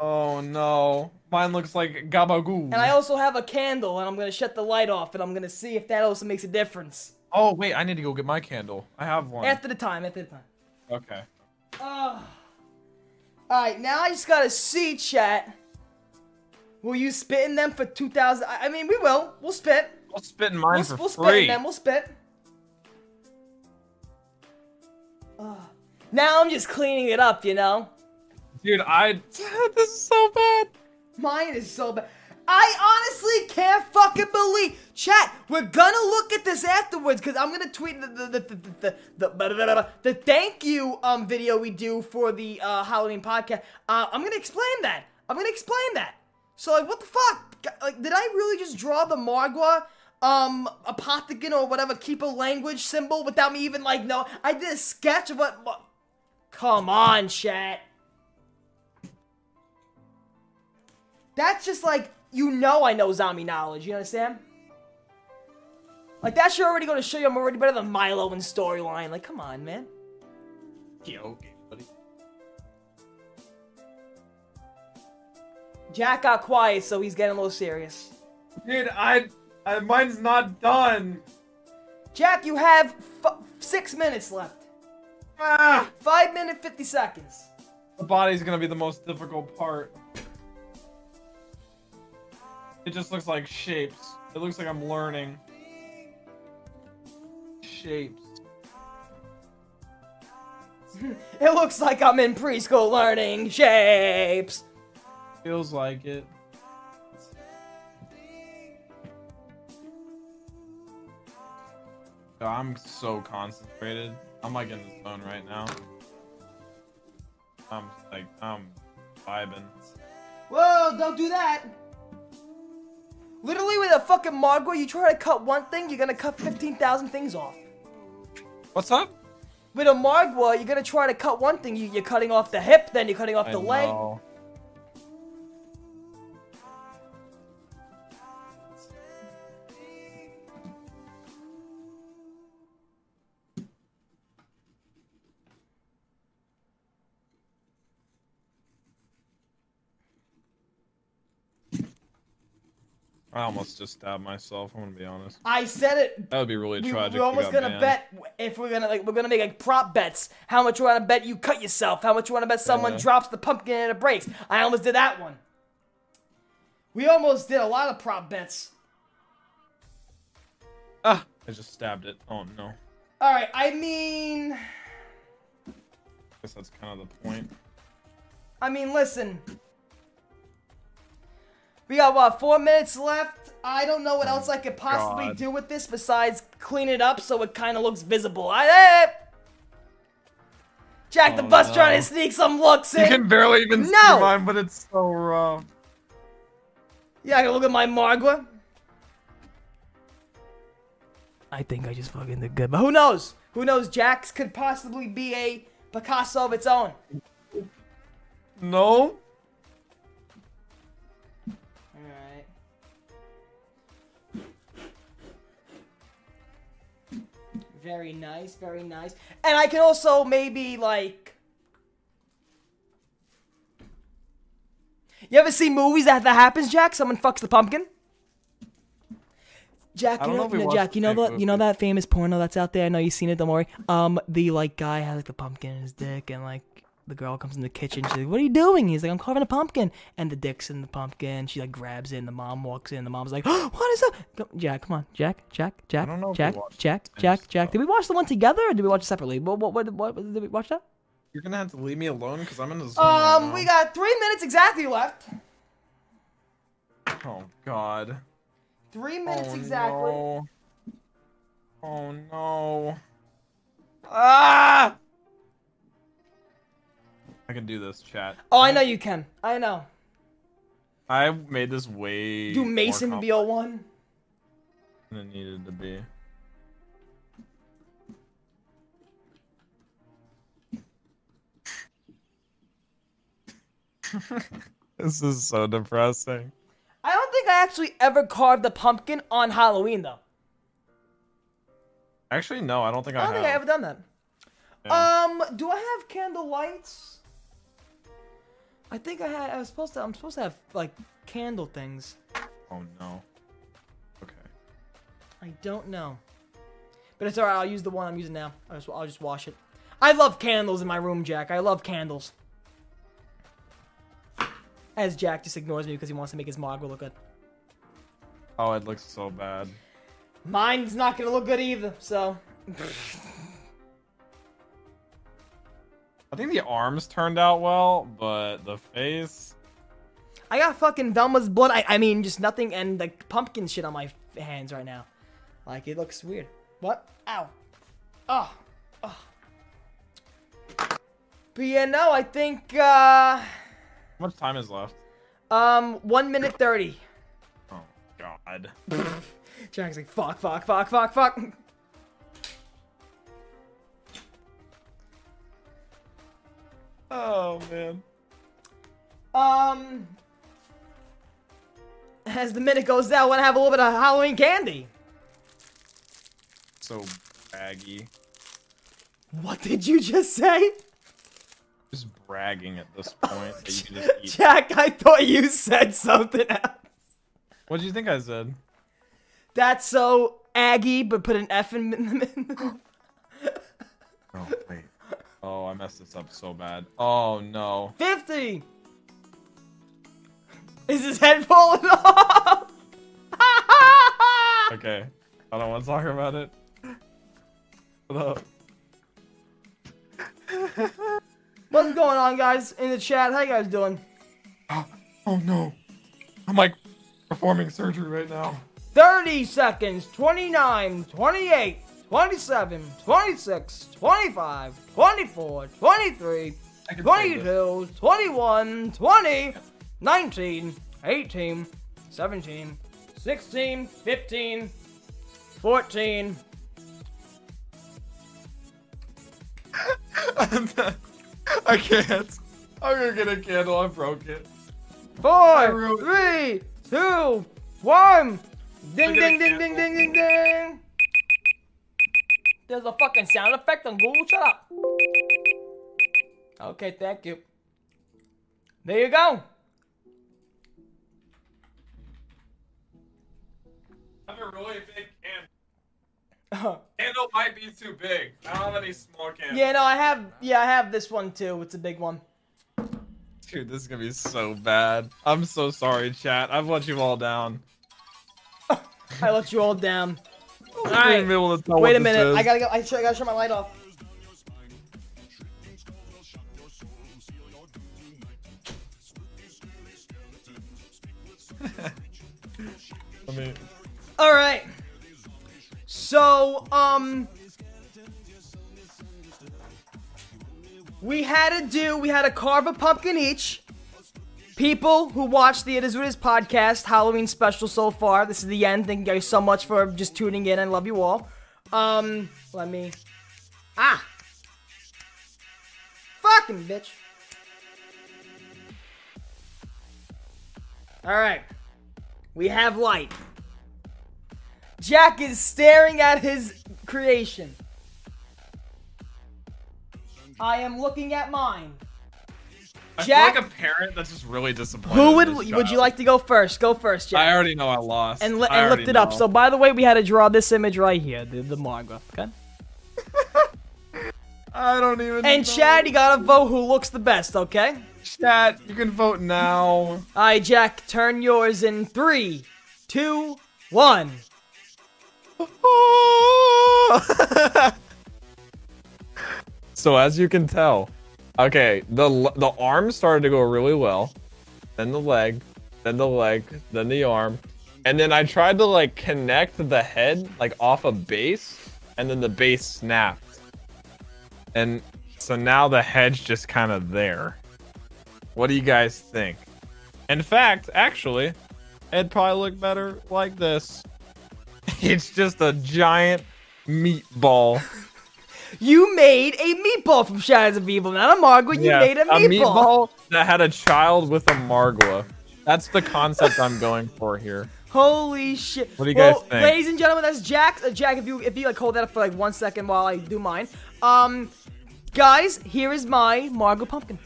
Oh no. Mine looks like gabagoo. and I also have a candle, and I'm gonna shut the light off, and I'm gonna see if that also makes a difference. Oh wait, I need to go get my candle. I have one. After the time, after the time. Okay. Ugh. All right, now I just gotta see, chat. Will you spit in them for 2,000? I mean, we will. We'll spit. I'll spit in mine we'll, for we'll free. spit in them. We'll spit. Ugh. Now I'm just cleaning it up, you know. Dude, I. <laughs> this is so bad. Mine is so bad. I honestly can't fucking believe. Chat, we're gonna look at this afterwards because I'm gonna tweet the the the the the, the, the, thank you um video we do for the uh, Halloween podcast. Uh, I'm gonna explain that. I'm gonna explain that. So like, what the fuck? Like, did I really just draw the Margwa, um, Apothicon or whatever keeper language symbol without me even like no? I did a sketch of what. what... Come on, chat. That's just like you know I know zombie knowledge. You understand? Like that should already go to show you I'm already better than Milo in storyline. Like, come on, man. Yeah, okay, buddy. Jack got quiet, so he's getting a little serious. Dude, I, I mine's not done. Jack, you have f- six minutes left. Ah, Five minute fifty seconds. the body's gonna be the most difficult part. It just looks like shapes. It looks like I'm learning. Shapes. It looks like I'm in preschool learning shapes. Feels like it. I'm so concentrated. I'm like in the zone right now. I'm like, I'm vibing. Whoa, don't do that. Literally, with a fucking Margwa, you try to cut one thing, you're gonna cut 15,000 things off. What's up? With a Margwa, you're gonna try to cut one thing, you, you're cutting off the hip, then you're cutting off I the leg. I almost just stabbed myself. I'm gonna be honest. I said it. That would be really We, tragic. we're almost gonna banned. bet if we're gonna like we're gonna make like prop bets. How much you wanna bet you cut yourself? How much you wanna bet someone Yeah. drops the pumpkin and it breaks? I almost did that one. We almost did a lot of prop bets. Ah, I just stabbed it. Oh no. All right, I mean, I guess that's kind of the point. I mean, listen. We got what four minutes left. I don't know what else I could possibly God. do with this besides clean it up so it kind of looks visible. I, eh. Jack the Oh, Bus no. trying to sneak some looks in. You can barely even no. see mine, but it's so rough. Yeah, I can look at my Margwa. I think I just fucking did good, but who knows? Who knows? Jack's could possibly be a Picasso of its own. No. Very nice, very nice. And I can also maybe like. You ever see movies that that happens, Jack? Someone fucks the pumpkin. Jack, you know, know you know, Jack, you know that you know that famous porno that's out there. I know you've seen it. Don't worry. Um, the like guy has like the pumpkin in his dick, and like the girl comes in the kitchen. She's like, "What are you doing?" He's like, "I'm carving a pumpkin," and the dick's in the pumpkin. She like grabs it, and the mom walks in. The mom's like, oh, "What is that?" Go, Jack, come on, Jack, Jack, Jack, don't know if we Jack, Jack, Jack, Jack. Did we watch the one together, or did we watch it separately? What, what, what, what did we watch that? You're gonna have to leave me alone because I'm in the zone. Um, now. we got three minutes exactly left. Oh God. Three minutes Oh, exactly. no. Oh no. Ah! I can do this, chat. Oh, I know you can. I know. I made this way. Do Mason complex Beal one? than it needed to be. <laughs> this is so depressing. I don't think I actually ever carved a pumpkin on Halloween though. Actually, no, I don't think I, I don't have. think I ever done that. Um, do I have candle lights? I think I had. I was supposed to. I'm supposed to have like candle things. Oh no. Okay. I don't know. But it's alright. I'll use the one I'm using now. I'll just, I'll just wash it. I love candles in my room, Jack. I love candles. As Jack just ignores me because he wants to make his Margwa look good. Oh, it looks so bad. Mine's not gonna look good either. So. <laughs> I think the arms turned out well, but the face. I got fucking Velma's blood. I, I mean, just nothing and like pumpkin shit on my hands right now. Like it looks weird. What? Ow. Oh. Oh. But yeah, no, I think. uh How much time is left? Um, one minute thirty. Oh God. <laughs> Jack's like, fuck, fuck, fuck, fuck, fuck. Oh man. Um, as the minute goes down, I want to have a little bit of Halloween candy. So braggy. What did you just say? Just bragging at this point that you can just <laughs> eat. Jack, I thought you said something else. What do you think I said? That's so Aggie, but put an F in the middle. Oh wait. Oh, I messed this up so bad. Oh no. 50! Is his head falling off? <laughs> Okay. I don't want to talk about it. Up. What's going on, guys, in the chat? How you guys doing? <gasps> Oh no. I'm like performing surgery right now. 30 seconds, 29, 28, 27, 26, 25, 24, 23, 22, 21, 20, 19, 18, 17, 16, 15, 14. <laughs> I can't. I'm gonna get a candle. I broke it. Four, three, two, one. Ding, ding, ding, ding, ding, ding, ding. There's a fucking sound effect on Google. Shut up. Okay, thank you. There you go. I have a really big candle. <laughs> Candle might be too big. I don't have any small candles. Yeah, no, I have. Yeah, I have this one too. It's a big one. Dude, this is gonna be so bad. I'm so sorry, chat. I've let you all down. <laughs> I let you all down. All I didn't be able to tell Wait a minute. I gotta go. I, sh- I gotta shut my light off. <laughs> I mean, All right. So, um, we had to do. We had to carve a pumpkin each. People who watched the It Is What It Is podcast Halloween special so far. This is the end. Thank you guys so much for just tuning in. I love you all. Um, let me. Ah. Fucking bitch. All right. We have light. Jack is staring at his creation. I am looking at mine. I Jack- feel like a parent that's just really disappointed. Who would would child. you like to go first? Go first, Jack. I already know I lost. and li- I and already lift it up. So by the way, we had to draw this image right here, the the Margwa. Okay. <laughs> I don't even. And know. Chad, you gotta vote who looks the best. Okay. Chat, you can vote now. All right, Jack, turn yours in three, two, one. <laughs> so as you can tell, okay, the the arm started to go really well, then the leg, then the leg, then the arm, and then I tried to like connect the head like off a base, and then the base snapped, and so now the head's just kind of there. What do you guys think? In fact, actually, it'd probably look better like this. <laughs> It's just a giant meatball. You made a meatball from Shadows of Evil, not a Margwa. You Yeah, made a meatball. that had a child with a Margwa. That's the concept I'm going for here. Holy shit! What do you well, guys think? ladies and gentlemen, that's Jack. Uh, Jack, if you if you like hold that up for like one second while I do mine. Um, guys, here is my Margwa pumpkin.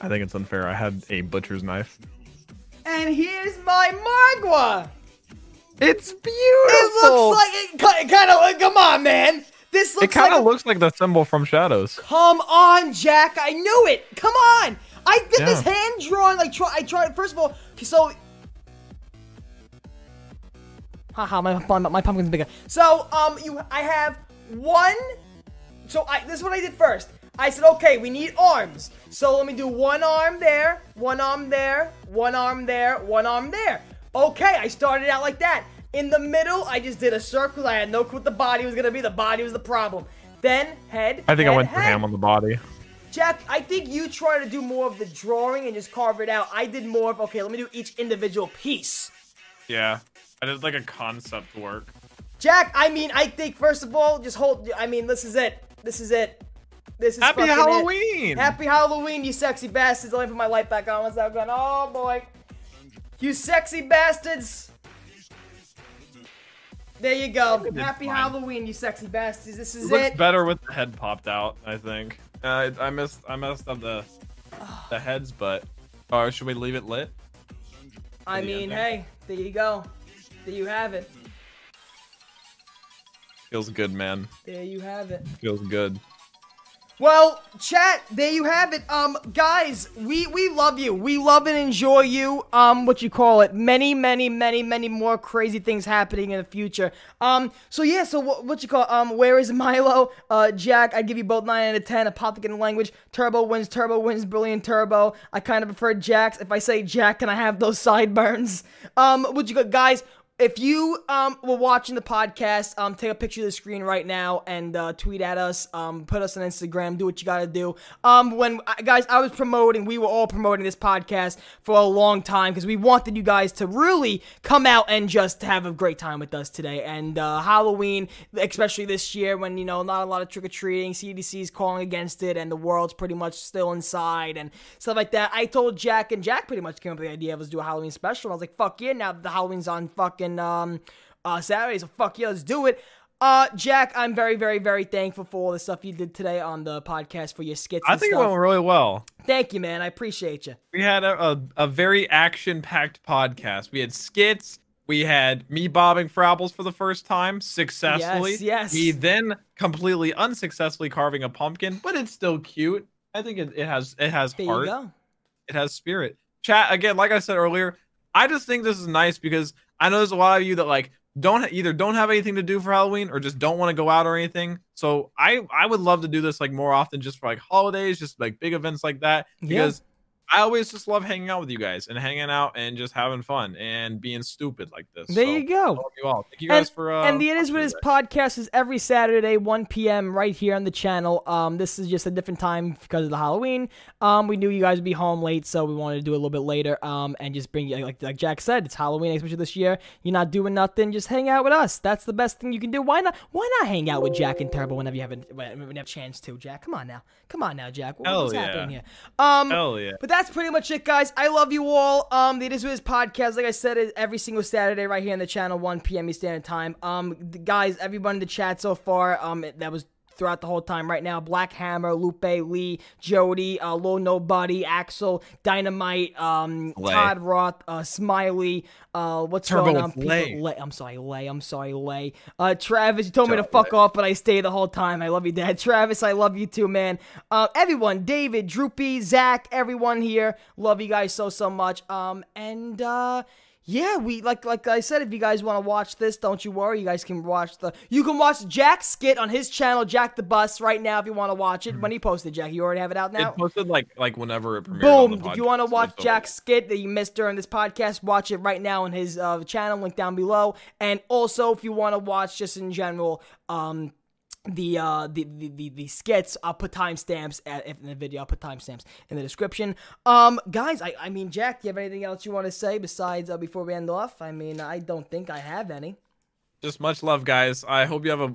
I think it's unfair. I had a butcher's knife. And here's my Margwa. It's beautiful. It looks like it, kind of. Come on, man. This looks It kind like. of a- looks like the symbol from Shadows. Come on, Jack. I knew it. Come on. I did this hand drawing. Like, try. I tried. First of all, so. Haha, my, my my pumpkin's bigger. So, um, you, I have one. So I, this is what I did first. I said, okay, we need arms. So let me do one arm there, one arm there, one arm there, one arm there. Okay, I started out like that. In the middle, I just did a circle. I had no clue what the body was gonna be. The body was the problem. Then head. I think I head, went for ham on the body. Jack, I think you try to do more of the drawing and just carve it out. I did more of okay. Let me do each individual piece. Yeah, I did like a concept work. Jack, I mean, I think first of all, just hold. I mean, this is it. This is it. This is Happy fucking it. Halloween! Happy Halloween, you sexy bastards. Let me put my light back on. What's that going? Oh boy, you sexy bastards. There you go. Happy fine. Halloween, you sexy bastards. This It is looks it. better with the head popped out. I think. Uh, I missed. I messed up the the heads, but. Or should we leave it lit? I mean, hey, there you go. There you have it. Feels good, man. There you have it. Feels good. Well, chat, there you have it. Um, guys, we we love you. We love and enjoy you. Um, what you call it? Many, many, many, many more crazy things happening in the future. Um, so yeah, so what, what you call? Um, where is <laughs> Milo? Uh, Jack, I give you both nine out of ten. A pop in the language. Turbo wins. Turbo wins. Brilliant Turbo. I kind of prefer Jack's. If I say Jack, can I have those sideburns? Um, what you got, guys? If you um were watching the podcast, um take a picture of the screen right now and uh, tweet at us. Um, put us on Instagram. Do what you gotta do. Um, when guys, I was promoting. We were all promoting this podcast for a long time because we wanted you guys to really come out and just have a great time with us today. And uh, Halloween, especially this year, when you know not a lot of trick or treating, CDC's calling against it, and the world's pretty much still inside and stuff like that. I told Jack, and Jack pretty much came up with the idea of us do a Halloween special. I was like, fuck yeah, now that the Halloween's on fucking um uh Saturday, so fuck yeah, let's do it. Uh, Jack, I'm very, very, very thankful for all the stuff you did today on the podcast for your skits. I and think stuff. it went really well. Thank you, man. I appreciate you. We had a, a, a very action packed podcast. We had skits. We had me bobbing for apples for the first time successfully. Yes, yes. We then completely unsuccessfully carving a pumpkin, but it's still cute. I think it, it has it has There you heart. go. It has spirit. Chat again, like I said earlier, I just think this is nice because I know there's a lot of you that like don't either don't have anything to do for Halloween or just don't want to go out or anything. So I I would love to do this like more often just for like holidays, just like big events like that because I always just love hanging out with you guys and hanging out and just having fun and being stupid like this. There So, you go. Love you all. Thank you guys and, for uh, and the It Is What Is podcast is every Saturday, 1 p.m. right here on the channel. Um, this is just a different time because of the Halloween. Um, we knew you guys would be home late, so we wanted to do it a little bit later. Um, and just bring you like like Jack said, it's Halloween, especially this year. You're not doing nothing, just hang out with us. That's the best thing you can do. Why not? Why not hang out with Jack and Turbo whenever you have a whenever you have a chance to? Jack, come on now, come on now, Jack. What- Hell what's yeah. happening here? Um, Hell yeah. but that's pretty much it, guys. I love you all. Um, the It Is What Is podcast, like I said, is every single Saturday right here on the channel, 1 p.m. Eastern Time. Um, guys, everyone in the chat so far, um, that was throughout the whole time right now. Black Hammer, Lupe, Lee, Jody, uh, Low Nobody, Axel, Dynamite, um, Todd Roth, uh, Smiley, uh, what's Turbo going on? Lay. Lay. I'm sorry, Lay. I'm sorry, Lay. Uh, Travis, you told me to fuck off, but I stayed the whole time. I love you, Dad. <laughs> Travis, I love you too, man. Uh, everyone, David, Droopy, Zach, everyone here, love you guys so so much. Um, and uh. Yeah, we like like I said. If you guys want to watch this, don't you worry. You guys can watch the. You can watch Jack's skit on his channel, Jack the Bus, right now. If you want to watch it, when he posted, Jack, you already have it out now. It posted like like whenever it premiered. on Boom! the If you want to watch so- Jack's skit that you missed during this podcast, watch it right now on his uh, channel, link down below. And also, if you want to watch just in general, um, the uh the the, the, the skits i'll put timestamps at in the video i'll put timestamps in the description um guys i i mean jack do you have anything else you want to say besides uh, before we end off i mean i don't think i have any Just much love, guys. I hope you have a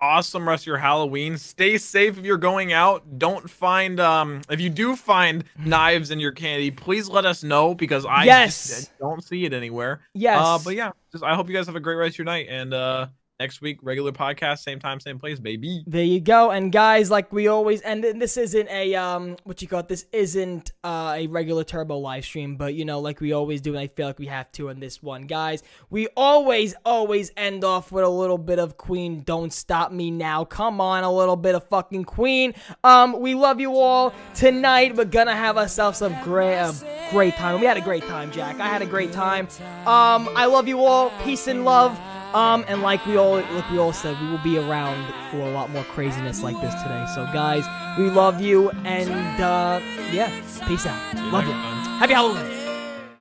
awesome rest of your Halloween. Stay safe if you're going out. Don't find um if you do find knives in your candy, please let us know because I Yes. don't see it anywhere. Yes. Uh, but yeah, just I hope you guys have a great rest of your night and uh next week regular podcast, same time, same place, baby. There you go. And guys, like we always, and th- this isn't a um, what you call it? This isn't uh, a regular Turbo live stream, but you know, like we always do, and I feel like we have to in this one, guys. We always, always end off with a little bit of Queen. Don't stop me now. Come on, a little bit of fucking Queen. Um, we love you all. Tonight we're gonna have ourselves a great, a great time. We had a great time, Jack. I had a great time. Um, I love you all. Peace and love. Um, and like we all like we all said, we will be around for a lot more craziness like this today. So guys, we love you and uh yeah, peace out. Love you. Happy Halloween.